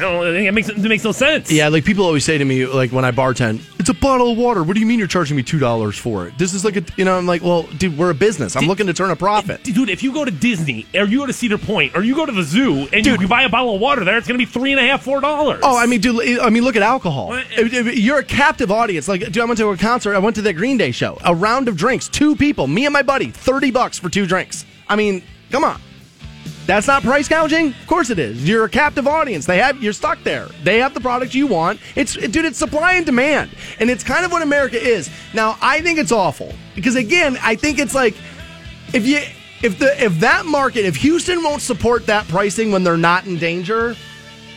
I don't think it makes it makes no sense. Yeah, like people always say to me, like when I bartend, it's a bottle of water. What do you mean you're charging me two dollars for it? This is like a, you know, I'm like, well, dude, we're a business. I'm looking to turn a profit. Dude, if you go to Disney or you go to Cedar Point or you go to the zoo and Dude. you buy a bottle of water there, it's going to be three and a half, four dollars. Oh, I mean, dude. I mean, look at alcohol. What? If- if You're a captive audience. Like, dude, I went to a concert. I went to the Green Day show. A round of drinks, two people, me and my buddy, thirty bucks for two drinks. I mean, come on. That's not price gouging. Of course it is. You're a captive audience. They have you're stuck there. They have the product you want. It's dude, it's supply and demand, and it's kind of what America is. Now, I think it's awful because again, I think it's like if you if the if that market if Houston won't support that pricing when they're not in danger,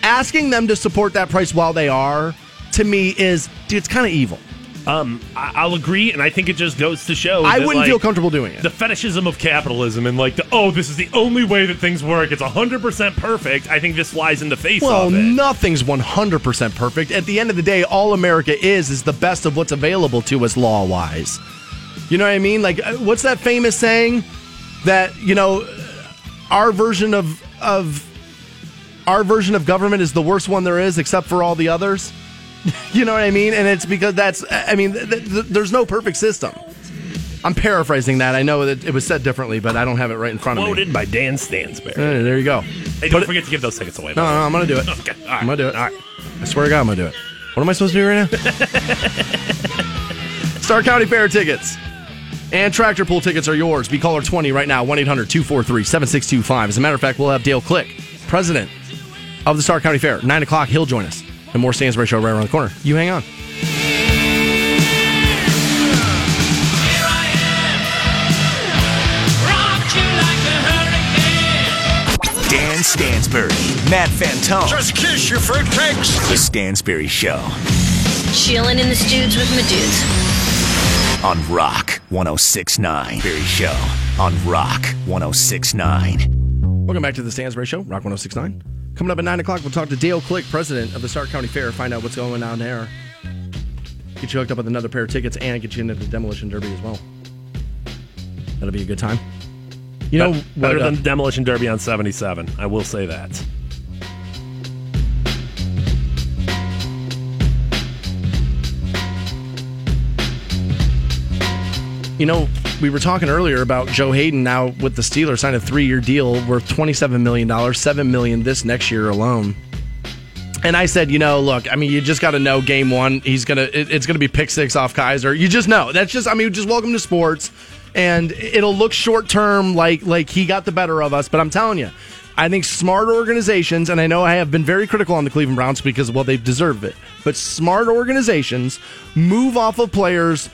asking them to support that price while they are to me is dude, it's kind of evil. Um, I- I'll agree, and I think it just goes to show. I that, wouldn't like, feel comfortable doing it. The fetishism of capitalism and like the oh, this is the only way that things work. It's hundred percent perfect. I think this flies in the face Well, of it. nothing's 100% perfect. At the end of the day, all America is is the best of what's available to us law wise. You know what I mean? Like, uh, what's that famous saying that, you know, our version of, of, our version of government is the worst one there is except for all the others? you know what I mean? And it's because that's, I mean, th- th- there's no perfect system. I'm paraphrasing that. I know that it was said differently, but I don't have it right in front of me. Quoted by Dan Stansbury. Uh, there you go. Hey, don't it- forget to give those tickets away. no, no, I'm gonna do it. Okay, all right. I'm gonna do it. All right. I swear to God, I'm gonna do it. What am I supposed to do right now? Stark County Fair tickets and tractor pull tickets are yours. Be caller 20 right now, 1 800 243 7625. As a matter of fact, we'll have Dale Click, president of the Stark County Fair. 9 o'clock, he'll join us. And more Stansbury Show right around the corner. You hang on. Here I am. Rock you like the hurricane. Dan Stansbury, Matt Fantone. Just kiss your fruitcakes. The Stansbury Show Chilling in the studs with my dudes. on Rock 1069. Barry Show on Rock 1069. Welcome back to the Stansbury Show, Rock 1069. Coming up at 9 o'clock, we'll talk to Dale Click, president of the Stark County Fair, find out what's going on there. Get you hooked up with another pair of tickets and get you into the Demolition Derby as well. That'll be a good time. You know, Be- better what, uh, than Demolition Derby on 77. I will say that. You know, we were talking earlier about Joe Haden now with the Steelers signed a three-year deal worth twenty-seven million dollars, seven million this next year alone. And I said, you know, look, I mean, you just got to know game one, he's gonna, it- it's gonna be pick six off Kizer. You just know. That's just, I mean, just welcome to sports, and it'll look short term, like like he got the better of us. But I'm telling you, I think smart organizations, and I know I have been very critical on the Cleveland Browns because well, they've deserved it. But smart organizations move off of players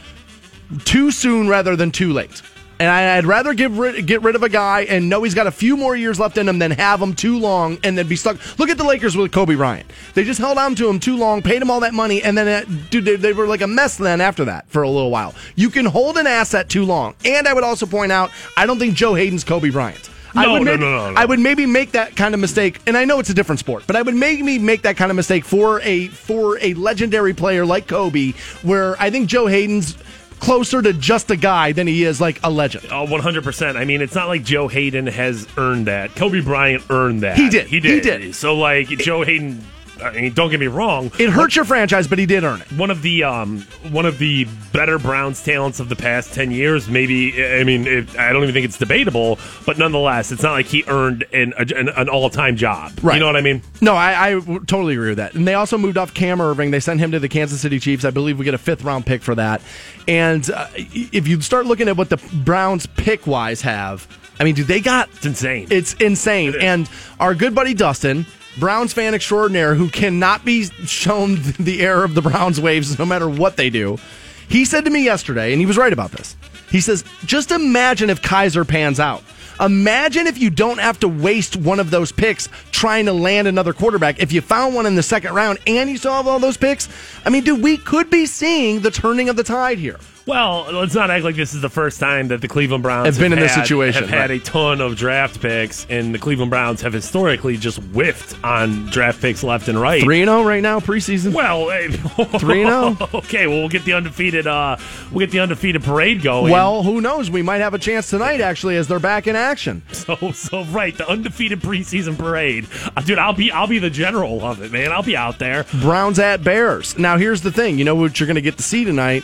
too soon rather than too late. And I- I'd rather get rid, get rid of a guy and know he's got a few more years left in him than have him too long and then be stuck. Look at the Lakers with Kobe Bryant. They just held on to him too long, paid him all that money, and then uh, dude, they, they were like a mess then after that for a little while. You can hold an asset too long. And I would also point out, I don't think Joe Haden's Kobe Bryant. I No, would no, maybe, no, no, no. I would maybe make that kind of mistake, and I know it's a different sport, but I would maybe make that kind of mistake for a for a legendary player like Kobe, where I think Joe Haden's closer to just a guy than he is like a legend. Oh, 100%. I mean, it's not like Joe Haden has earned that. Kobe Bryant earned that. He did. He did. He did. So, like, Joe Haden I mean, don't get me wrong. It hurt your franchise, but he did earn it. one of the um, one of the better Browns talents of the past ten years. Maybe I mean it, I don't even think it's debatable, but nonetheless, it's not like he earned an an, an all time job. Right. You know what I mean? No, I totally agree with that. And they also moved off Cam Erving. They sent him to the Kansas City Chiefs. I believe we get a fifth round pick for that. And uh, if you start looking at what the Browns pick wise have, I mean, dude, they got It's insane. It's insane. It and our good buddy Dustin, Browns fan extraordinaire, who cannot be shown the error of the Browns waves no matter what they do, he said to me yesterday, and he was right about this. He says, just imagine if Kizer pans out. Imagine if you don't have to waste one of those picks trying to land another quarterback. If you found one in the second round and you have all those picks, I mean, dude, we could be seeing the turning of the tide here. Well, let's not act like this is the first time that the Cleveland Browns Have been in this had- situation, Have had a ton of draft picks, and the Cleveland Browns have historically just whiffed on draft picks left and right. 3 0 right now, preseason. Well, hey, 3-0? Okay, well we'll get the undefeated. Uh, we'll get the undefeated parade going. Well, who knows? We might have a chance tonight, actually, as they're back in action. so so right, the undefeated preseason parade, uh, dude. I'll be I'll be the general of it, man. I'll be out there. Browns at Bears. Now, here's the thing. You know what you're going to get to see tonight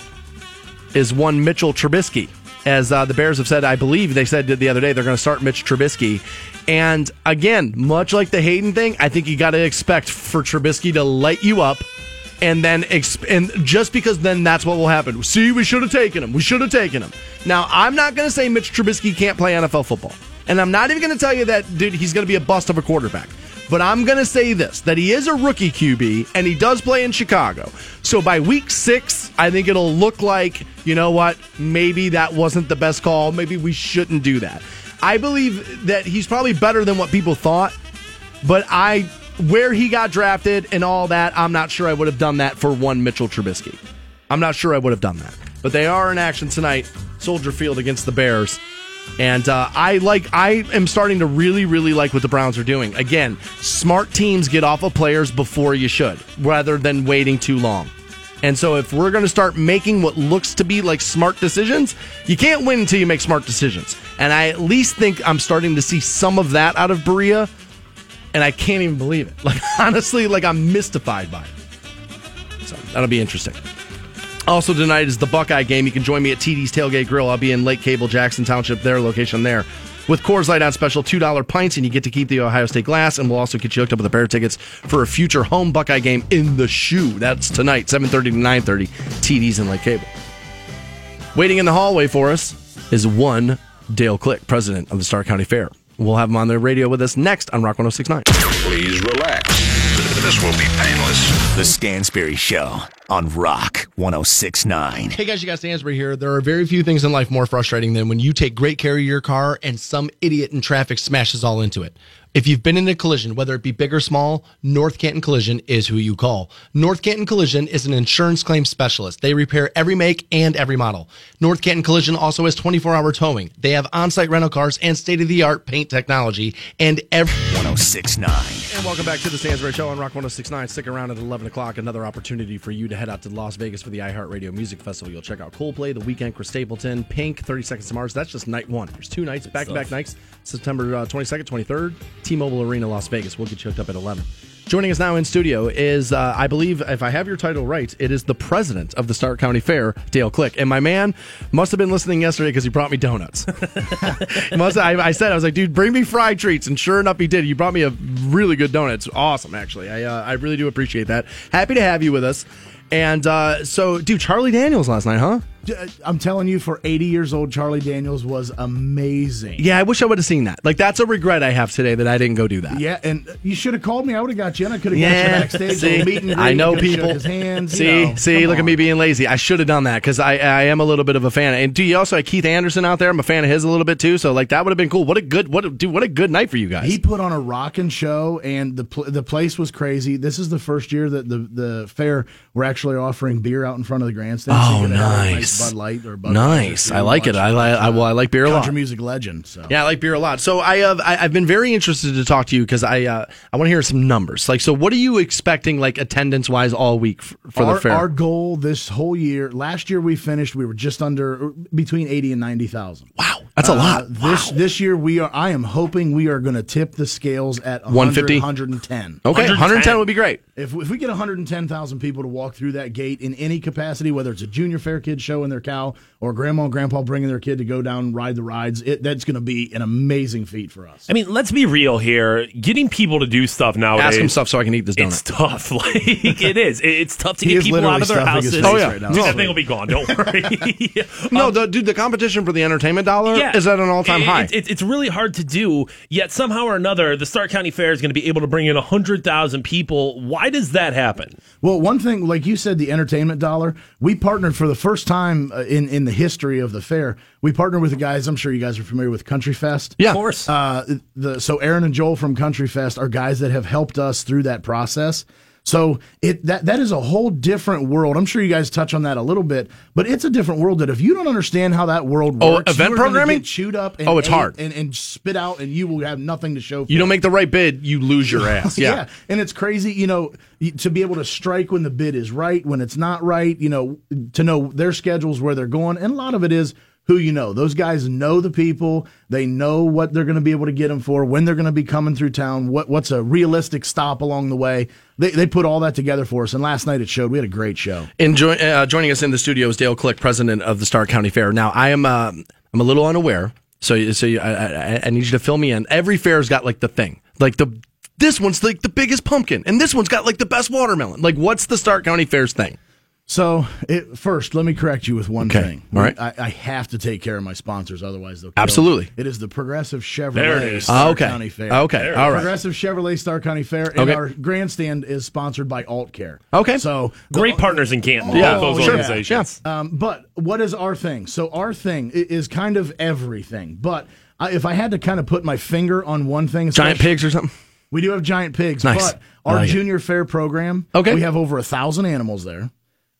is one Mitchell Trubisky. As uh, the Bears have said, I believe they said the other day they're going to start Mitch Trubisky. And again, much like the Haden thing, I think you got to expect for Trubisky to light you up. And then, exp- and just because then that's what will happen. See, we should have taken him. We should have taken him. Now, I'm not going to say Mitch Trubisky can't play NFL football. And I'm not even going to tell you that, dude, he's going to be a bust of a quarterback. But I'm going to say this that he is a rookie QB and he does play in Chicago. So by week six, I think it'll look like, you know what, maybe that wasn't the best call. Maybe we shouldn't do that. I believe that he's probably better than what people thought, but I, where he got drafted and all that, I'm not sure I would have done that for one Mitchell Trubisky. I'm not sure I would have done that. But they are in action tonight, Soldier Field against the Bears. And uh, I like. I am starting to really, really like what the Browns are doing. Again, smart teams get off of players before you should, rather than waiting too long. And so, if we're going to start making what looks to be like smart decisions, you can't win until you make smart decisions. And I at least think I'm starting to see some of that out of Berea, and I can't even believe it. Like honestly, like I'm mystified by it. So that'll be interesting. Also tonight is the Buckeye game. You can join me at TD's Tailgate Grill. I'll be in Lake Cable, Jackson Township, their location there. With Coors Light on special, $2 pints, and you get to keep the Ohio State glass, and we'll also get you hooked up with a pair of tickets for a future home Buckeye game in the shoe. That's tonight, 7.30 to 9.30, TD's in Lake Cable. Waiting in the hallway for us is one Dale Click, president of the Stark County Fair. We'll have him on the radio with us next on Rock 1069. Please relax. This will be painless. The Stansbury Show on Rock 1069. Hey guys, you got Stansbury here. There are very few things in life more frustrating than when you take great care of your car and some idiot in traffic smashes all into it. If you've been in a collision, whether it be big or small, North Canton Collision is who you call. North Canton Collision is an insurance claim specialist. They repair every make and every model. North Canton Collision also has 24 hour towing. They have on site rental cars and state of the art paint technology. And every 1069. And welcome back to the Stansbury Show on Rock 1069. Stick around at 11 o'clock. Another opportunity for you to head out to Las Vegas for the iHeartRadio Music Festival. You'll check out Coldplay, The Weeknd, Chris Stapleton, Pink, 30 Seconds to Mars. That's just night one. There's two nights, back to back nights, September uh, 22nd, 23rd, T Mobile Arena, Las Vegas. We'll get you hooked up at 11. Joining us now in studio is, uh, I believe, if I have your title right, it is the president of the Stark County Fair, Dale Click. And my man must have been listening yesterday because he brought me donuts. must I, I said, I was like, dude, bring me fried treats. And sure enough, he did. You brought me a really good donut. It's awesome, actually. I, uh, I really do appreciate that. Happy to have you with us. And uh, so, dude, Charlie Daniels last night, huh? I'm telling you, for 80 years old, Charlie Daniels was amazing. Yeah, I wish I would have seen that. Like, that's a regret I have today that I didn't go do that. Yeah, and uh, you should have called me. I would have got you in. I could have Yeah, got you backstage. see, meet and greet, I know people. His hands, you see, know. see, look at me being lazy. I should have done that because I, I am a little bit of a fan. And do you also have Keith Anderson out there? I'm a fan of his a little bit too. So like that would have been cool. What a good, what a, dude, what a good night for you guys. He put on a rocking show, and the pl- the place was crazy. This is the first year that the the fair we're actually offering beer out in front of the grandstand. Oh, you have a nice. Bud Light or Bud Nice. Light, I like it. I, li- I well, I like beer a lot. country music legend. So Yeah, I like beer a lot. So I have I, I've been very interested to talk to you because I uh, I want to hear some numbers. Like, so what are you expecting like attendance wise all week f- for our, the fair? our goal this whole year, last year we finished, we were just under between eighty and ninety thousand. wow, that's a lot. Uh, This this year we are. I am hoping we are going to tip the scales at 150? 110. Okay, 110. 110 would be great. If, if we get 110,000 people to walk through that gate in any capacity, whether it's a junior fair kid showing their cow or grandma and grandpa bringing their kid to go down and ride the rides, it, that's going to be an amazing feat for us. I mean, let's be real here. Getting people to do stuff nowadays. Ask him stuff so I can eat this It's tough. Like it is. It's tough to He get people out of their houses. face Oh, yeah. right now. Dude, that thing will be gone. Don't worry. No, the, dude, the competition for the entertainment dollar yeah. is at an all time It- high. It, it- it's really hard to do. Yet somehow or another, the Stark County Fair is going to be able to bring in hundred thousand people. Why does that happen? Well, one thing, like you said, the entertainment dollar, we partnered for the first time uh, in, in the history of the fair. We partnered with the guys, I'm sure you guys are familiar with Country Fest. yeah, Of course. Uh, the so Aaron and Joel from Country Fest are guys that have helped us through that process. So it that that is a whole different world. I'm sure you guys touch on that a little bit, but it's a different world that if you don't understand how that world Oh, works, event programming? get chewed up. And Oh, it's hard. and, and spit out, and you will have nothing to show. for You don't make the right bid, you lose your ass. Yeah. And it's crazy, you know, to be able to strike when the bid is right, when it's not right, you know, to know their schedules, where they're going. And a lot of it is who you know. Those guys know the people. They know what they're going to be able to get them for, when they're going to be coming through town, what what's a realistic stop along the way. They, they put all that together for us. And last night it showed. We had a great show. Enjoy, uh, joining us in the studio is Dale Click, president of the Stark County Fair. Now, I am uh, I'm a little unaware, so so I, I, I need you to fill me in. Every fair's got like the thing, like the this one's like the biggest pumpkin, and this one's got like the best watermelon. Like, what's the Stark County Fair's thing? So, it, first, let me correct you with one Okay. thing. All right. I, I have to take care of my sponsors, otherwise they'll kill Absolutely. me. It is the Progressive Chevrolet There it is. Stark Ah, okay. County Fair. Okay. All right. Progressive Chevrolet Stark County Fair, and Okay. our grandstand is sponsored by AultCare. Okay. So the- Great partners in Canton. Yeah, both those sure. organizations. Um, but what is our thing? So our thing is kind of everything. But I, if I had to kind of put my finger on one thing, Giant pigs or something? we do have giant pigs, Nice. but our I like it. junior fair program, Okay. we have over a thousand animals there.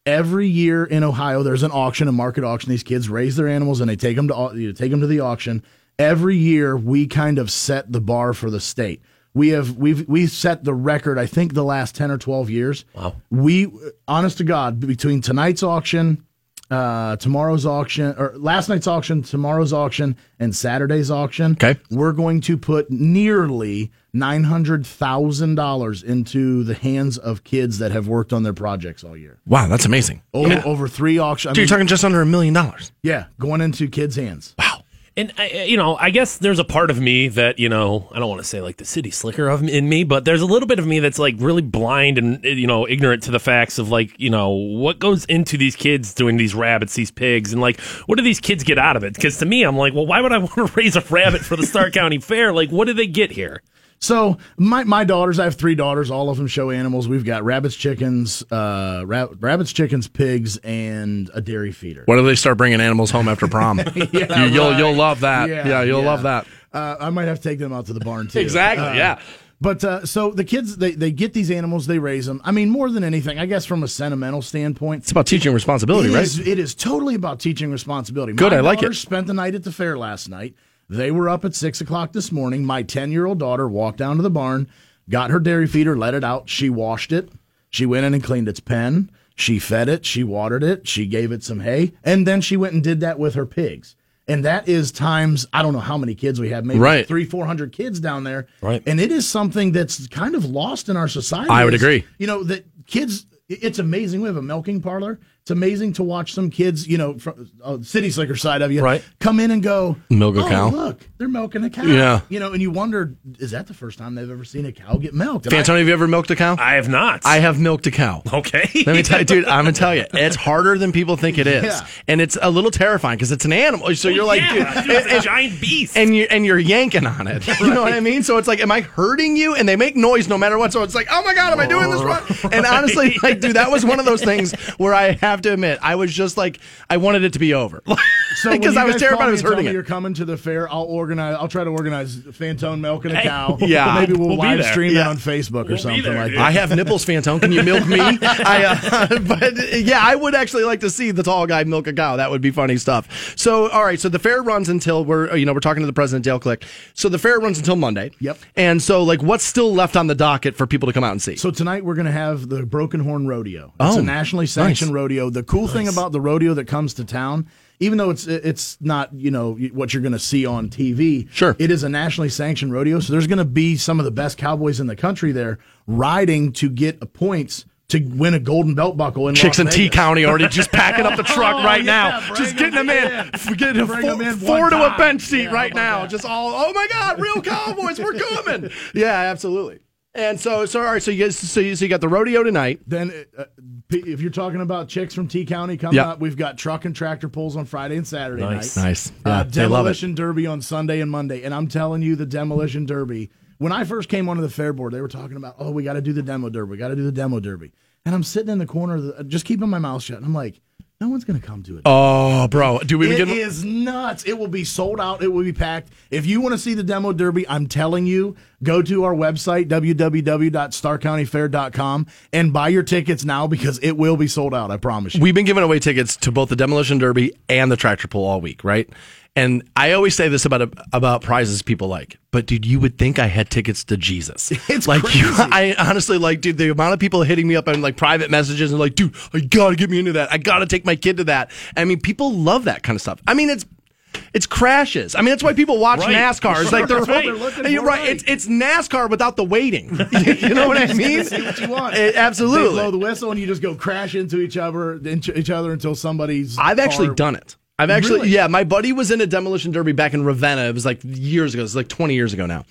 Every year in Ohio, there's an auction, a market auction. These kids raise their animals and they take them to you take them to the auction. Every year, we kind of set the bar for the state. We have we've we've set the record. I think the last ten or twelve years. Wow. We, honest to God, between tonight's auction, uh, tomorrow's auction, or last night's auction, tomorrow's auction, and Saturday's auction. Okay. We're going to put nearly nine hundred thousand dollars into the hands of kids that have worked on their projects all year. Wow, that's amazing. Over, over three auctions. Dude, you're talking just under a million dollars. yeah, going into kids' hands. Wow. And I, you know, I guess there's a part of me that you know, I don't want to say like the city slicker of in me, but there's a little bit of me that's like really blind and eh, you know ignorant to the facts of like you know what goes into these kids doing these rabbits, these pigs, and like what do these kids get out of it? Because to me, I'm like, well, why would I want to raise a rabbit for the Stark County Fair? Like, what do they get here? So my my daughters, I have three daughters. All of them show animals. We've got rabbits, chickens, uh, ra- rabbits, chickens, pigs, and a dairy feeder. What do they start bringing animals home after prom? Yeah, you, will right. you'll love that. Yeah, you'll yeah. love that. Uh, I might have to take them out to the barn too. Exactly. Uh, yeah. But uh, so the kids, they, they get these animals, they raise them. I mean, more than anything, I guess from a sentimental standpoint, It's about teaching responsibility, it right? is- it is totally about teaching responsibility. Good, My I like it. Spent the night at the fair last night. They were up at six o'clock this morning. My ten year old daughter walked down to the barn, got her dairy feeder, let it out. She washed it. She went in and cleaned its pen. She fed it. She watered it. She gave it some hay, and then she went and did that with her pigs. And that is times I don't know how many kids we have, maybe Right. three, four hundred kids down there. Right. And it is something that's kind of lost in our society. I would It's- agree. You know that kids. It's amazing. We have a milking parlor. It's amazing to watch some kids, you know, from uh, city slicker side of you, Right. come in and go Milk a "Oh, cow." Look, they're milking a cow. Yeah. you know, and you wonder, is that the first time they've ever seen a cow get milked? And I- Fantone, have you ever milked a cow? I have not. I have milked a cow. Okay. Let me tell you, dude. I'm gonna tell you, it's harder than people think it is, Yeah. and it's a little terrifying because it's an animal. So you're like, yeah, dude, dude, it's a giant beast. and you and you're yanking on it. You know what I mean? So it's like, am I hurting you? And they make noise no matter what. So it's like, oh my god, am I doing this wrong? And honestly, like, dude, that was one of those things where I have to admit, I was just like, I wanted it to be over. So because I was terrified I was hurting it. You're coming to the fair. I'll organize. I'll try to organize Fantone milk and a Hey, cow. yeah. maybe we'll, We'll live stream Yeah. it on Facebook or We'll be something there, like dude. that. I have nipples, Fantone. Can you milk me? I, uh, but yeah, I would actually like to see the tall guy milk a cow. That would be funny stuff. So, all right. So the fair runs until we're, you know, we're talking to the president, Dale Click. So the fair runs until Monday. Yep. And so, like, what's still left on the docket for people to come out and see? So tonight we're going to have the Broken Horn Rodeo. It's Oh, a nationally sanctioned nice. rodeo. The cool thing about the rodeo that comes to town, even though it's it's not you know what you're going to see on TV, Sure. it is a nationally sanctioned rodeo. So there's going to be some of the best cowboys in the country there riding to get points to win a golden belt buckle in Chicks Las in T County already just packing up the truck Oh, right yeah, now. Just getting them in. in. Getting a four, them in four to a bench seat Yeah, right now. that? Just all, oh my God, real Cowboys, we're coming. Yeah, absolutely. And so, so all right, so you guys, so you, so you got the rodeo tonight. Then, uh, if you're talking about chicks from T County coming Yep. out, we've got truck and tractor pulls on Friday and Saturday Nice. night. Nice. Uh, Yeah, demolition derby on Sunday and Monday. And I'm telling you, the demolition derby. When I first came onto the fair board, they were talking about, oh, we got to do the demo derby. We got to do the demo derby. And I'm sitting in the corner, of the, just keeping my mouth shut. And I'm like, no one's going to come to it. Oh, bro, do we It get? is nuts. It will be sold out. It will be packed. If you want to see the demo derby, I'm telling you, go to our website, www.starcountyfair.com, and buy your tickets now because it will be sold out. I promise you. We've been giving away tickets to both the demolition derby and the tractor pull all week, right? And I always say this about about prizes people like, but dude, you would think I had tickets to Jesus. It's like you. I honestly like, dude, the amount of people hitting me up on like private messages and like, dude, I gotta get me into that. I gotta take my kid to that. I mean, people love that kind of stuff. I mean, it's it's crashes. I mean, that's why people watch Right. NASCAR. It's like they're, right. They're looking You're right. right. It's it's NASCAR without the waiting. you know what I mean? See what you want. Eh, it- They absolutely. blow the whistle and you just go crash into each other, into each other until somebody's. I've actually done it. I've actually, Really? yeah, my buddy was in a demolition derby back in Ravenna. It was like years ago. It was like 20 years ago now.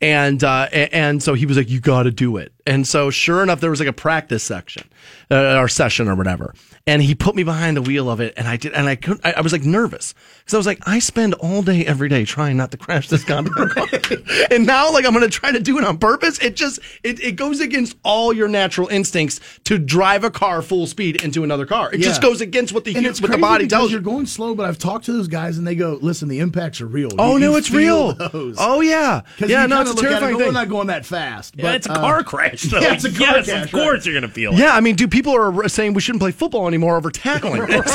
And, uh, and so he was like, you got to do it. And so sure enough, there was like a practice section, uh, or session or whatever. And he put me behind the wheel of it. And I did, and I couldn't, I, I was like nervous because I was like, I spend all day, every day trying not to crash this goddamn car. and now like I'm going to try to do it on purpose. It just, it, it goes against all your natural instincts to drive a car full speed into another car. It Yeah. just goes against what the, And hu- it's what the body tells you. You're going slow, but I've talked to those guys and they go, "Listen, the impacts are real." Oh You- no, it's real. those. Oh yeah, yeah. No, it's a it terrifying go, thing. We're not going that fast. Yeah, but, it's a uh, car crash, though. yeah, it's a car yes, crash, of course right. you're going to feel it. Yeah, I mean, dude, people are saying we shouldn't play football anymore over tackling. right.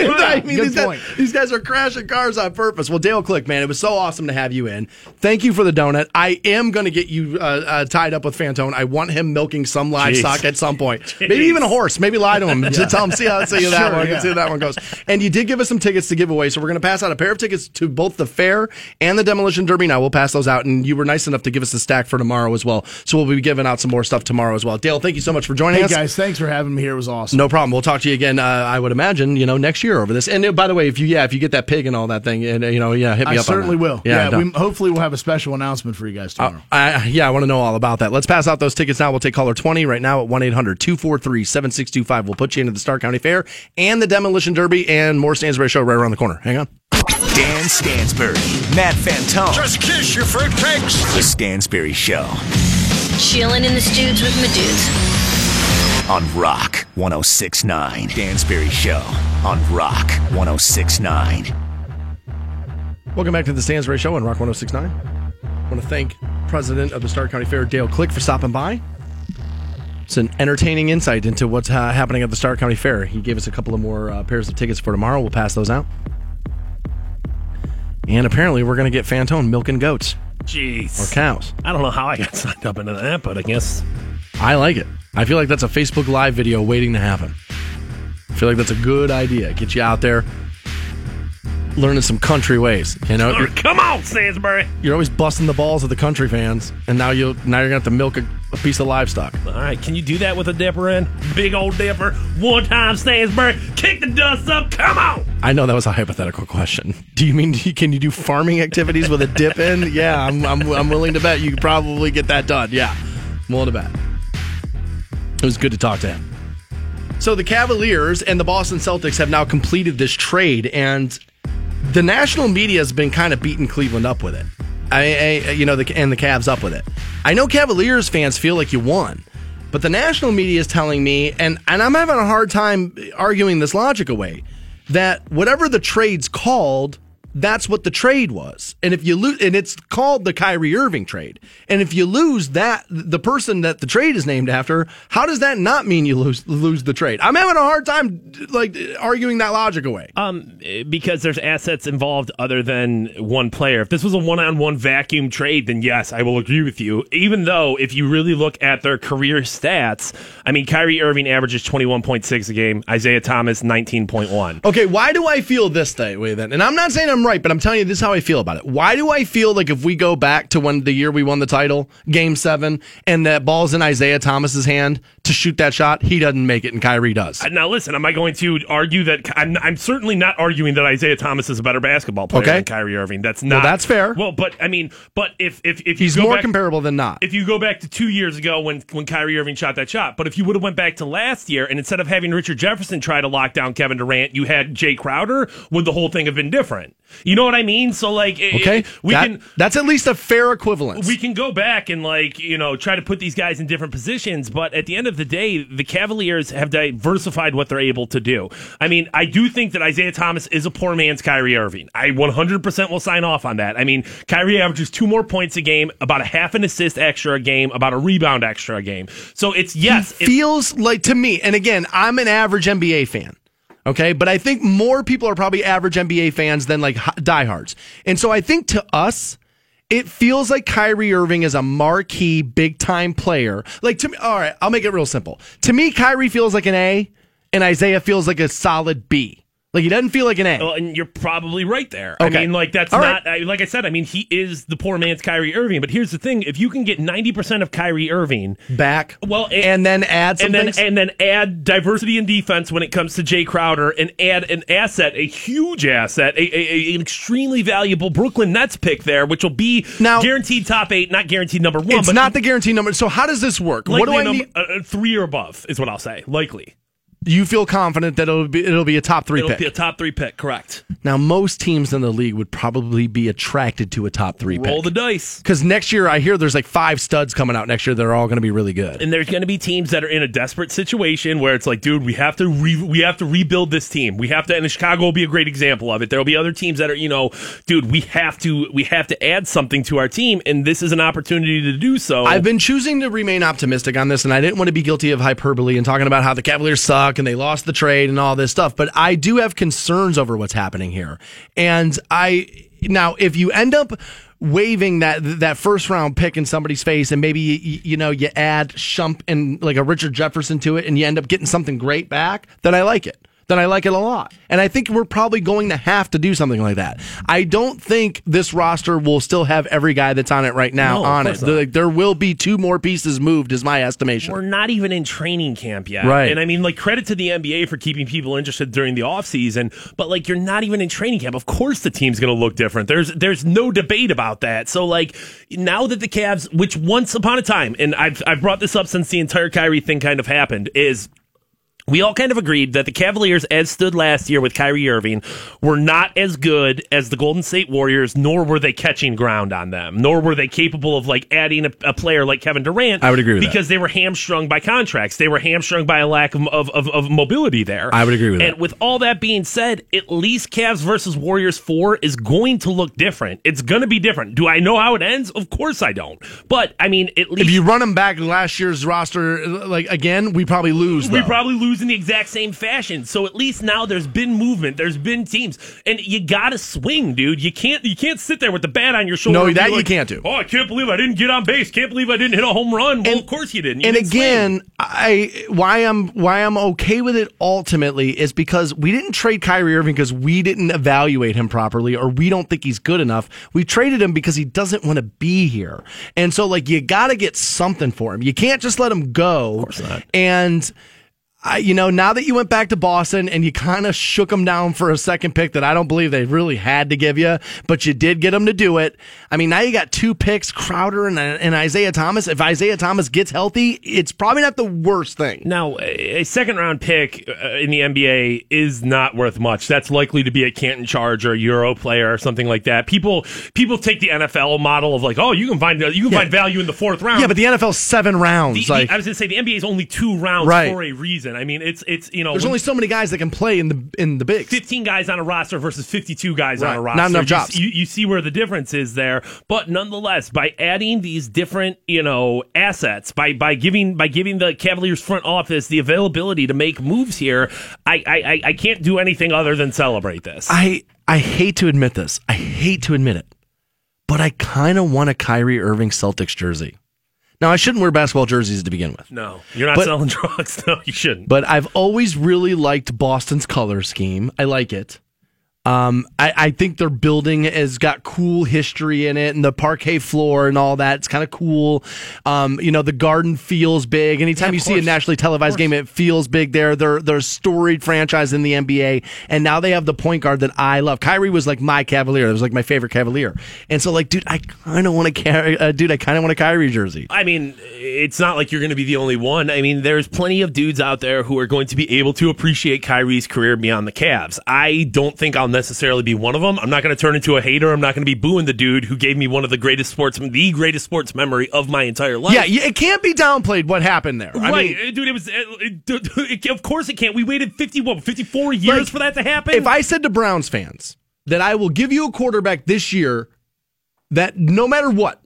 I mean, these guys, these guys are crashing cars on purpose. Well, Dale Click, man, it was so awesome to have you in. Thank you for the donut. I am going to get you uh, uh, tied up with Fantone. I want him milking some livestock Jeez. at some point. Maybe even a horse. Maybe lie to him to tell him see how see how that Sure, one yeah. see how that one goes. And you did give us some tickets to give away, so we're going to pass out a pair of tickets to both the fair and the demolition derby. Now we'll pass those out, and you were nice enough to give us a stack for tomorrow as well. So we'll be giving out some more stuff tomorrow as well. Dale, thank you so much for joining Hey us. guys, thanks for having me here. It was awesome. No problem. We'll talk to you again. Uh, I would imagine, you know, next year over this. And uh, by the way, if you, yeah, if you get that pig and all that thing, and uh, you know, yeah, hit me I up. on certainly that. will. Yeah, Yeah, we, hopefully we'll have a special announcement for you guys tomorrow. I, yeah, I want to know all about that. Let's pass out those tickets now. We'll take caller 20 right now at 1 800 243 7625. We'll put you into the Stark County Fair and the Demolition Derby and more Stansbury Show right around the corner. Hang on. Dan Stansbury, Matt Fantone. Just kiss your fruitcakes. The Stansbury Show Chilling in the studs with my dudes. On Rock 1069. Stansbury Show on Rock 1069. Welcome back to the Stansbury Show on Rock 1069. I want to thank President of the Stark County Fair, Dale Click, for stopping by. It's an entertaining insight into what's uh, happening at the Stark County Fair. He gave us a couple of more uh, pairs of tickets for tomorrow. We'll pass those out. And apparently, we're going to get Fantone milking goats Jeez. or cows. I don't know how I got signed up into that, but I guess I like it. I feel like that's a Facebook Live video waiting to happen. I feel like that's a good idea. Get you out there learning some country ways. You know, you're, come on, Stansbury. you're always busting the balls of the country fans, and now you'll now you're gonna have to milk a, a piece of livestock. All right, can you do that with a dipper in? Big old dipper. One time, Stansbury. Kick the dust up. Come on. I know that was a hypothetical question. Do you mean can you do farming activities with a dip in? Yeah, I'm I'm, I'm willing to bet you could probably get that done. Yeah, I'm willing to bet. It was good to talk to him. So the Cavaliers and the Boston Celtics have now completed this trade, and the national media has been kind of beating Cleveland up with it. I, I you know, the, and the Cavs up with it. I know Cavaliers fans feel like you won, but the national media is telling me, and and I'm having a hard time arguing this logic away, that whatever the trade's called, that's what the trade was. And if you lose, and it's called the Kyrie Irving trade. And if you lose that, the person that the trade is named after, how does that not mean you lose lose the trade? I'm having a hard time like arguing that logic away. Um, because there's assets involved other than one player. If this was a one-on-one vacuum trade, then yes, I will agree with you. Even though, if you really look at their career stats, I mean, Kyrie Irving averages 21.6 a game, Isaiah Thomas 19.1. Okay, why do I feel this way then? And I'm not saying I'm right, but I'm telling you this is how I feel about it. Why do I feel like if we go back to when the year we won the title, game seven, and that ball's in Isaiah Thomas's hand to shoot that shot, he doesn't make it and Kyrie does. Uh, now, listen, am I going to argue that? I'm, I'm certainly not arguing that Isaiah Thomas is a better basketball player Okay. than Kyrie Irving. That's not. that's fair. Well, but I mean, but if if if He's more back- comparable than not. If you go back to two years ago when when Kyrie Irving shot that shot, but if you would have went back to last year and instead of having Richard Jefferson try to lock down Kevin Durant, you had Jae Crowder, would the whole thing have been different? You know what I mean? So like, Okay, we That- can that's at least a fair equivalence. we can go back and like you know try to put these guys in different positions but at the end of the day the cavaliers have diversified what they're able to do i mean i do think that isaiah thomas is a poor man's kyrie irving i 100% will sign off on that i mean kyrie averages two more points a game about a half an assist extra a game about a rebound extra a game so it's yes it- feels like to me, and again, I'm an average NBA fan. Okay, but I think more people are probably average NBA fans than like diehards. And so I think to us, it feels like Kyrie Irving is a marquee, big time player. Like to me, all right, I'll make it real simple. To me, Kyrie feels like an A, and Isaiah feels like a solid B. Like he doesn't feel like an A. Well, and you're probably right there. Okay. I mean, like that's All not right. I, like I said. I mean, he is the poor man's Kyrie Irving. But here's the thing: if you can get ninety percent of Kyrie Irving, Back, well, and then add some and then things. and then add diversity in defense when it comes to Jae Crowder, and add an asset, a huge asset, a, a, a- an extremely valuable Brooklyn Nets pick there, which will be Now- guaranteed top eight, not guaranteed number one. it's but not the guaranteed number. So how does this work? What do I number, need? uh, uh, three or above is what I'll say. Likely, You feel confident that it'll be it'll be a top three it'll pick. be a top three pick. Correct. Now, most teams in the league would probably be attracted to a top three Roll pick. the dice. Because next year, I hear there's like five studs coming out next year that are all going to be really good. and there's going to be teams that are in a desperate situation where it's like, dude, we have to re- we have to rebuild this team. We have to, and Chicago will be a great example of it. There will be other teams that are, you know, dude, we have to we have to add something to our team, and this is an opportunity to do so. I've been choosing to remain optimistic on this, and I didn't want to be guilty of hyperbole and talking about how the Cavaliers suck and they lost the trade and all this stuff. But I do have concerns over what's happening here. And I now, if you end up waving that that first round pick in somebody's face, and maybe you, you know you add Shump and like a Richard Jefferson to it, and you end up getting something great back, then I like it. Then I like it a lot. And I think we're probably going to have to do something like that. I don't think this roster will still have every guy that's on it right now No, on it. Like, there will be two more pieces moved, is my estimation. we're not even in training camp yet. Right. And I mean, like, credit to the NBA for keeping people interested during the offseason, but like, you're not even in training camp. Of course, the team's going to look different. There's, there's no debate about that. So, like, now that the Cavs, which once upon a time, and I've, I've brought this up since the entire Kyrie thing kind of happened, is we all kind of agreed that the Cavaliers, as stood last year with Kyrie Irving, were not as good as the Golden State Warriors, nor were they catching ground on them, nor were they capable of like adding a, a player like Kevin Durant. I would agree with that. because they were hamstrung by contracts. They were hamstrung by a lack of of, of, of mobility there. I would agree with and that. And with all that being said, at least Cavs versus Warriors four is going to look different. It's going to be different. Do I know how it ends? Of course I don't. But I mean, at least if you run them back last year's roster, like again, we probably lose. we probably lose in the exact same fashion. So at least now there's been movement, there's been teams, and you gotta swing, dude. You can't you can't sit there with the bat on your shoulder. No, and that you can't do. Oh, I can't believe I didn't get on base. Can't believe I didn't hit a home run. Well, of course you didn't. You and didn't swing. again, I why I'm why I'm okay with it ultimately is because we didn't trade Kyrie Irving because we didn't evaluate him properly or we don't think he's good enough. We traded him because he doesn't want to be here. And so like you got to get something for him. You can't just let him go. Of course not. And I, you know, now that you went back to Boston and you kind of shook them down for a second pick that I don't believe they really had to give you, but you did get them to do it. I mean, now you got two picks, Crowder and, and Isaiah Thomas. If Isaiah Thomas gets healthy, it's probably not the worst thing. Now, a second round pick uh, in the NBA is not worth much. That's likely to be a Canton Charge or a Euro player or something like that. People people take the NFL model of like, oh, you can find you can Yeah. find value in the fourth round. Yeah, but the NFL's seven rounds. The- the- I was going to say the NBA is only two rounds Right. for a reason. Season. I mean, it's it's you know There's when- only so many guys that can play in the in the bigs. 15 guys on a roster versus 52 guys on Right. a Not roster. enough You jobs. You, you see where the difference is there, but nonetheless, by adding these different, you know, assets, by by giving by giving the Cavaliers front office the availability to make moves here, I I, I- I can't do anything other than celebrate this. I I hate to admit this. I hate to admit it, but I kind of want a Kyrie Irving Celtics jersey. Now I shouldn't wear basketball jerseys to begin with. no, you're not But- selling drugs. No, you shouldn't. But I've always really liked Boston's color scheme. I like it. Um, I, I think their building has got cool history in it, and the parquet floor and all that. It's kind of cool. Um, you know, the garden feels big. Anytime Yeah, you of see a nationally televised game, it feels big there. They're they're a storied franchise in the NBA, and now they have the point guard that I love. Kyrie was like my Cavalier. It was like my favorite Cavalier, and so like, dude, I kind of want to carry. Uh, dude, I kind of want a Kyrie jersey. I mean, it's not like you're going to be the only one. I mean, there's plenty of dudes out there who are going to be able to appreciate Kyrie's career beyond the Cavs. I don't think I'll necessarily be one of them. I'm not going to turn into a hater. I'm not going to be booing the dude who gave me one of the greatest sports, the greatest sports memory of my entire life. Yeah, it can't be downplayed what happened there. I right, mean, Uh, dude. It was. uh, It, it- of course, it can't. We waited 50, what, 54 years Like, for that to happen. If I said to Browns fans that I will give you a quarterback this year that no matter what,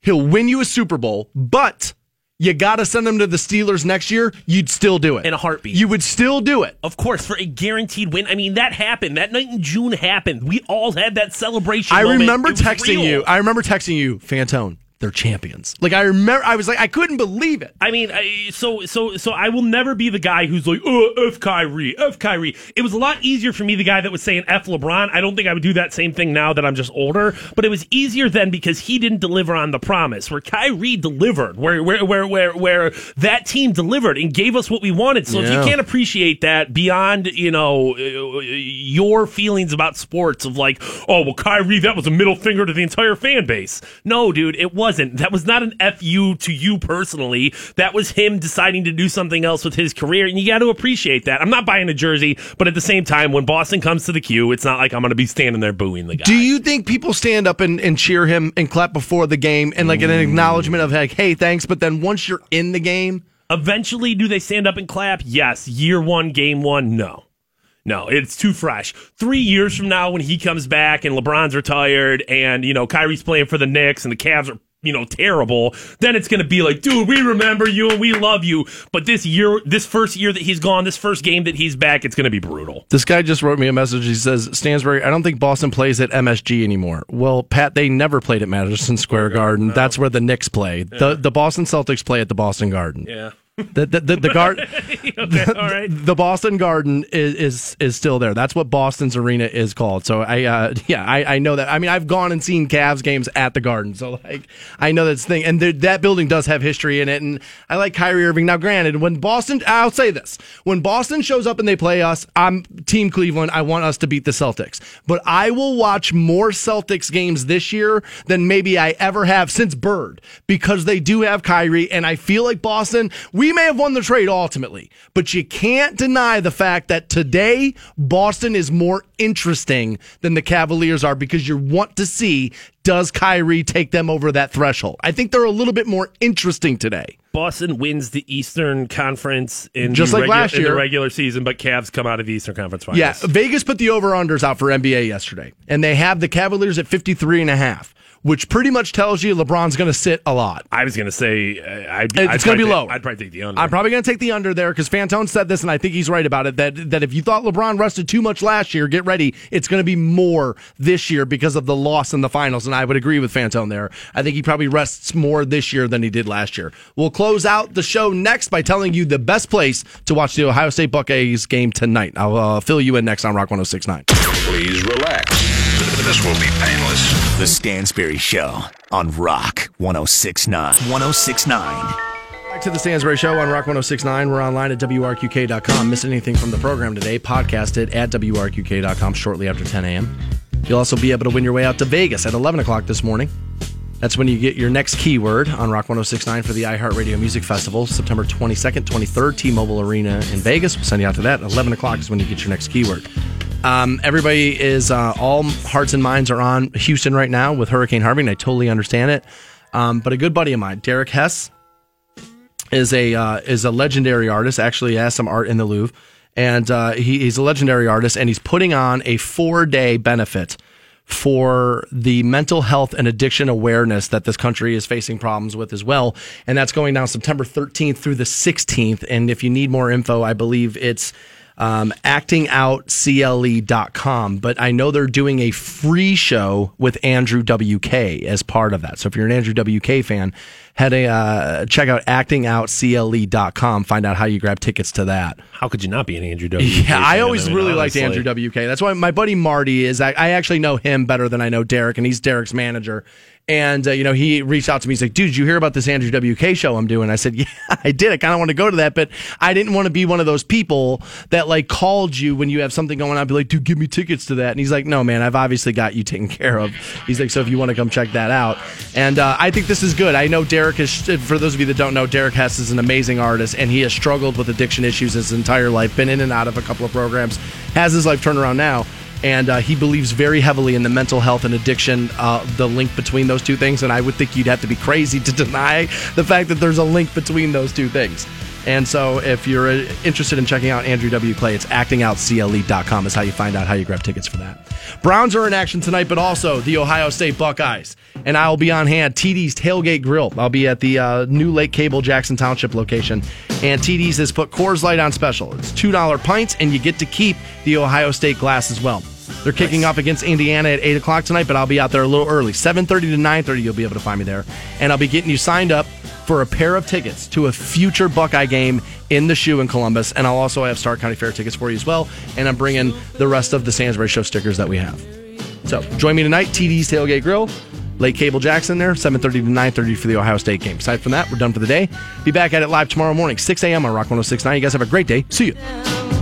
he'll win you a Super Bowl, but you got to send him to the Steelers next year, you'd still do it. In a heartbeat. You would still do it. of course, for a guaranteed win. I mean, that happened. That night in June happened. We all had that celebration. I moment. remember texting real. you. I remember texting you, Fantone, they're champions. Like I remember I was like I couldn't believe it. I mean, I, so so so I will never be the guy who's like, oh, f Kyrie, f Kyrie. It was a lot easier for me, the guy that was saying f LeBron. I don't think I would do that same thing now that I'm just older, but it was easier then because he didn't deliver on the promise. Where Kyrie delivered, where where where where where that team delivered and gave us what we wanted. So if you can't appreciate that beyond you know uh, your feelings about sports of like, oh well, Kyrie, that was a middle finger to the entire fan base. No, dude, it wasn't. That was not an fu to you personally. That was him deciding to do something else with his career, and you got to appreciate that. I'm not buying a jersey, but at the same time, when Boston comes to the Q, it's not like I'm going to be standing there booing the guy. Do you think people stand up and, and cheer him and clap before the game and like an acknowledgement of like, hey, thanks, but then once you're in the game, Eventually, do they stand up and clap? Yes. Year one, game one, no. No, it's too fresh. Three years from now, when he comes back and LeBron's retired and, you know, Kyrie's playing for the Knicks and the Cavs are, you know, terrible, then it's going to be like, dude, we remember you and we love you. But this year, this first year that he's gone, this first game that he's back, it's going to be brutal. This guy just wrote me a message. He says, Stansbury, I don't think Boston plays at MSG anymore. Well, Pat, they never played at Madison Square Garden. That's where the Knicks play. The the Boston Celtics play at the Boston Garden. Yeah. The the, the, the guard okay, all right. the Boston Garden is, is is still there. That's what Boston's arena is called. So I uh, yeah, I, I know that. I mean, I've gone and seen Cavs games at the Garden. So like I know that's thing. And there, that building does have history in it and I like Kyrie Irving. Now granted, when Boston I'll say this. When Boston shows up and they play us, I'm team Cleveland. I want us to beat the Celtics. But I will watch more Celtics games this year than maybe I ever have since Bird because they do have Kyrie and I feel like Boston, we may have won the trade ultimately, but you can't deny the fact that today Boston is more interesting than the Cavaliers are because you want to see does Kyrie take them over that threshold. I think they're a little bit more interesting today. Boston wins the Eastern Conference in, Just the, like last in the year. regular season, but Cavs come out of the Eastern Conference Finals. Yeah, Vegas put the over-unders out for NBA yesterday, and they have the Cavaliers at 53 and a half, which pretty much tells you LeBron's going to sit a lot. I was going to say uh, I'd, It's gonna be low. I'd probably take the under. I'm probably going to take the under there because Fantone said this, and I think he's right about it. That that if you thought LeBron rested too much last year, get ready. It's going to be more this year because of the loss in the finals. And I would agree with Fantone there. I think he probably rests more this year than he did last year. We'll close out the show next by telling you the best place to watch the Ohio State Buckeyes game tonight. I'll uh, fill you in next on Rock 1069. Please relax. This will be painless. The Stansbury Show on Rock 1069. 1069. Back to the Stansbury Show on Rock 1069. We're online at WRQK.com. Miss anything from the program today? Podcast it at WRQK.com shortly after 10 a.m. You'll also be able to win your way out to Vegas at 11 o'clock this morning. That's when you get your next keyword on Rock 1069 for the iHeartRadio Music Festival, September 22nd, 23rd, T Mobile Arena in Vegas. We'll send you out to that. 11 o'clock is when you get your next keyword. Um, everybody is, uh, all hearts and minds are on Houston right now with Hurricane Harvey, and I totally understand it. Um, but a good buddy of mine, Derek Hess, is a uh, is a legendary artist. Actually, has some art in the Louvre, and uh, he, he's a legendary artist, and he's putting on a four day benefit for the mental health and addiction awareness that this country is facing problems with as well. And that's going down September 13th through the 16th. And if you need more info, I believe it's um, actingoutcle.com. But I know they're doing a free show with Andrew WK as part of that. So if you're an Andrew WK fan, head a, uh, check out actingoutcle.com. Find out how you grab tickets to that. How could you not be an Andrew WK? Yeah, I fan? always mean, really liked. Andrew WK. That's why my buddy Marty is. I, I actually know him better than I know Derek, and he's Derek's manager. And uh, you know, he reached out to me. He's like, "Dude, did you hear about this Andrew WK show I'm doing?" I said, "Yeah, I did. I kind of want to go to that, but I didn't want to be one of those people that like called you when you have something going on. Be like, dude, give me tickets to that." And he's like, "No, man, I've obviously got you taken care of." He's like, "So if you want to come check that out," and uh, I think this is good. I know Derek is. For those of you that don't know, Derek Hess is an amazing artist, and he has struggled with addiction issues his entire life. Been in and out of a couple of programs, has his life turned around now and uh, he believes very heavily in the mental health and addiction, uh, the link between those two things. And I would think you'd have to be crazy to deny the fact that there's a link between those two things. And so, if you're uh, interested in checking out Andrew WK, it's actingoutcle.com is how you find out how you grab tickets for that. Browns are in action tonight, but also the Ohio State Buckeyes. And I will be on hand, TD's Tailgate Grill. I'll be at the uh, new Lake Cable Jackson Township location. And TD's has put Coors Light on special. It's $2 pints, and you get to keep the Ohio State glass as well. They're kicking off against Indiana at 8 o'clock tonight, but I'll be out there a little early. 7.30 to 9.30, you'll be able to find me there. And I'll be getting you signed up for a pair of tickets to a future Buckeye game in the shoe in Columbus. And I'll also have Stark County Fair tickets for you as well. And I'm bringing the rest of the Stansbury Show stickers that we have. So join me tonight, TD's Tailgate Grill. Lake Cable Jackson there, 7.30 to 9.30 for the Ohio State game. Aside from that, we're done for the day. Be back at it live tomorrow morning, 6 a.m. on Rock 106.9. You guys have a great day. See you.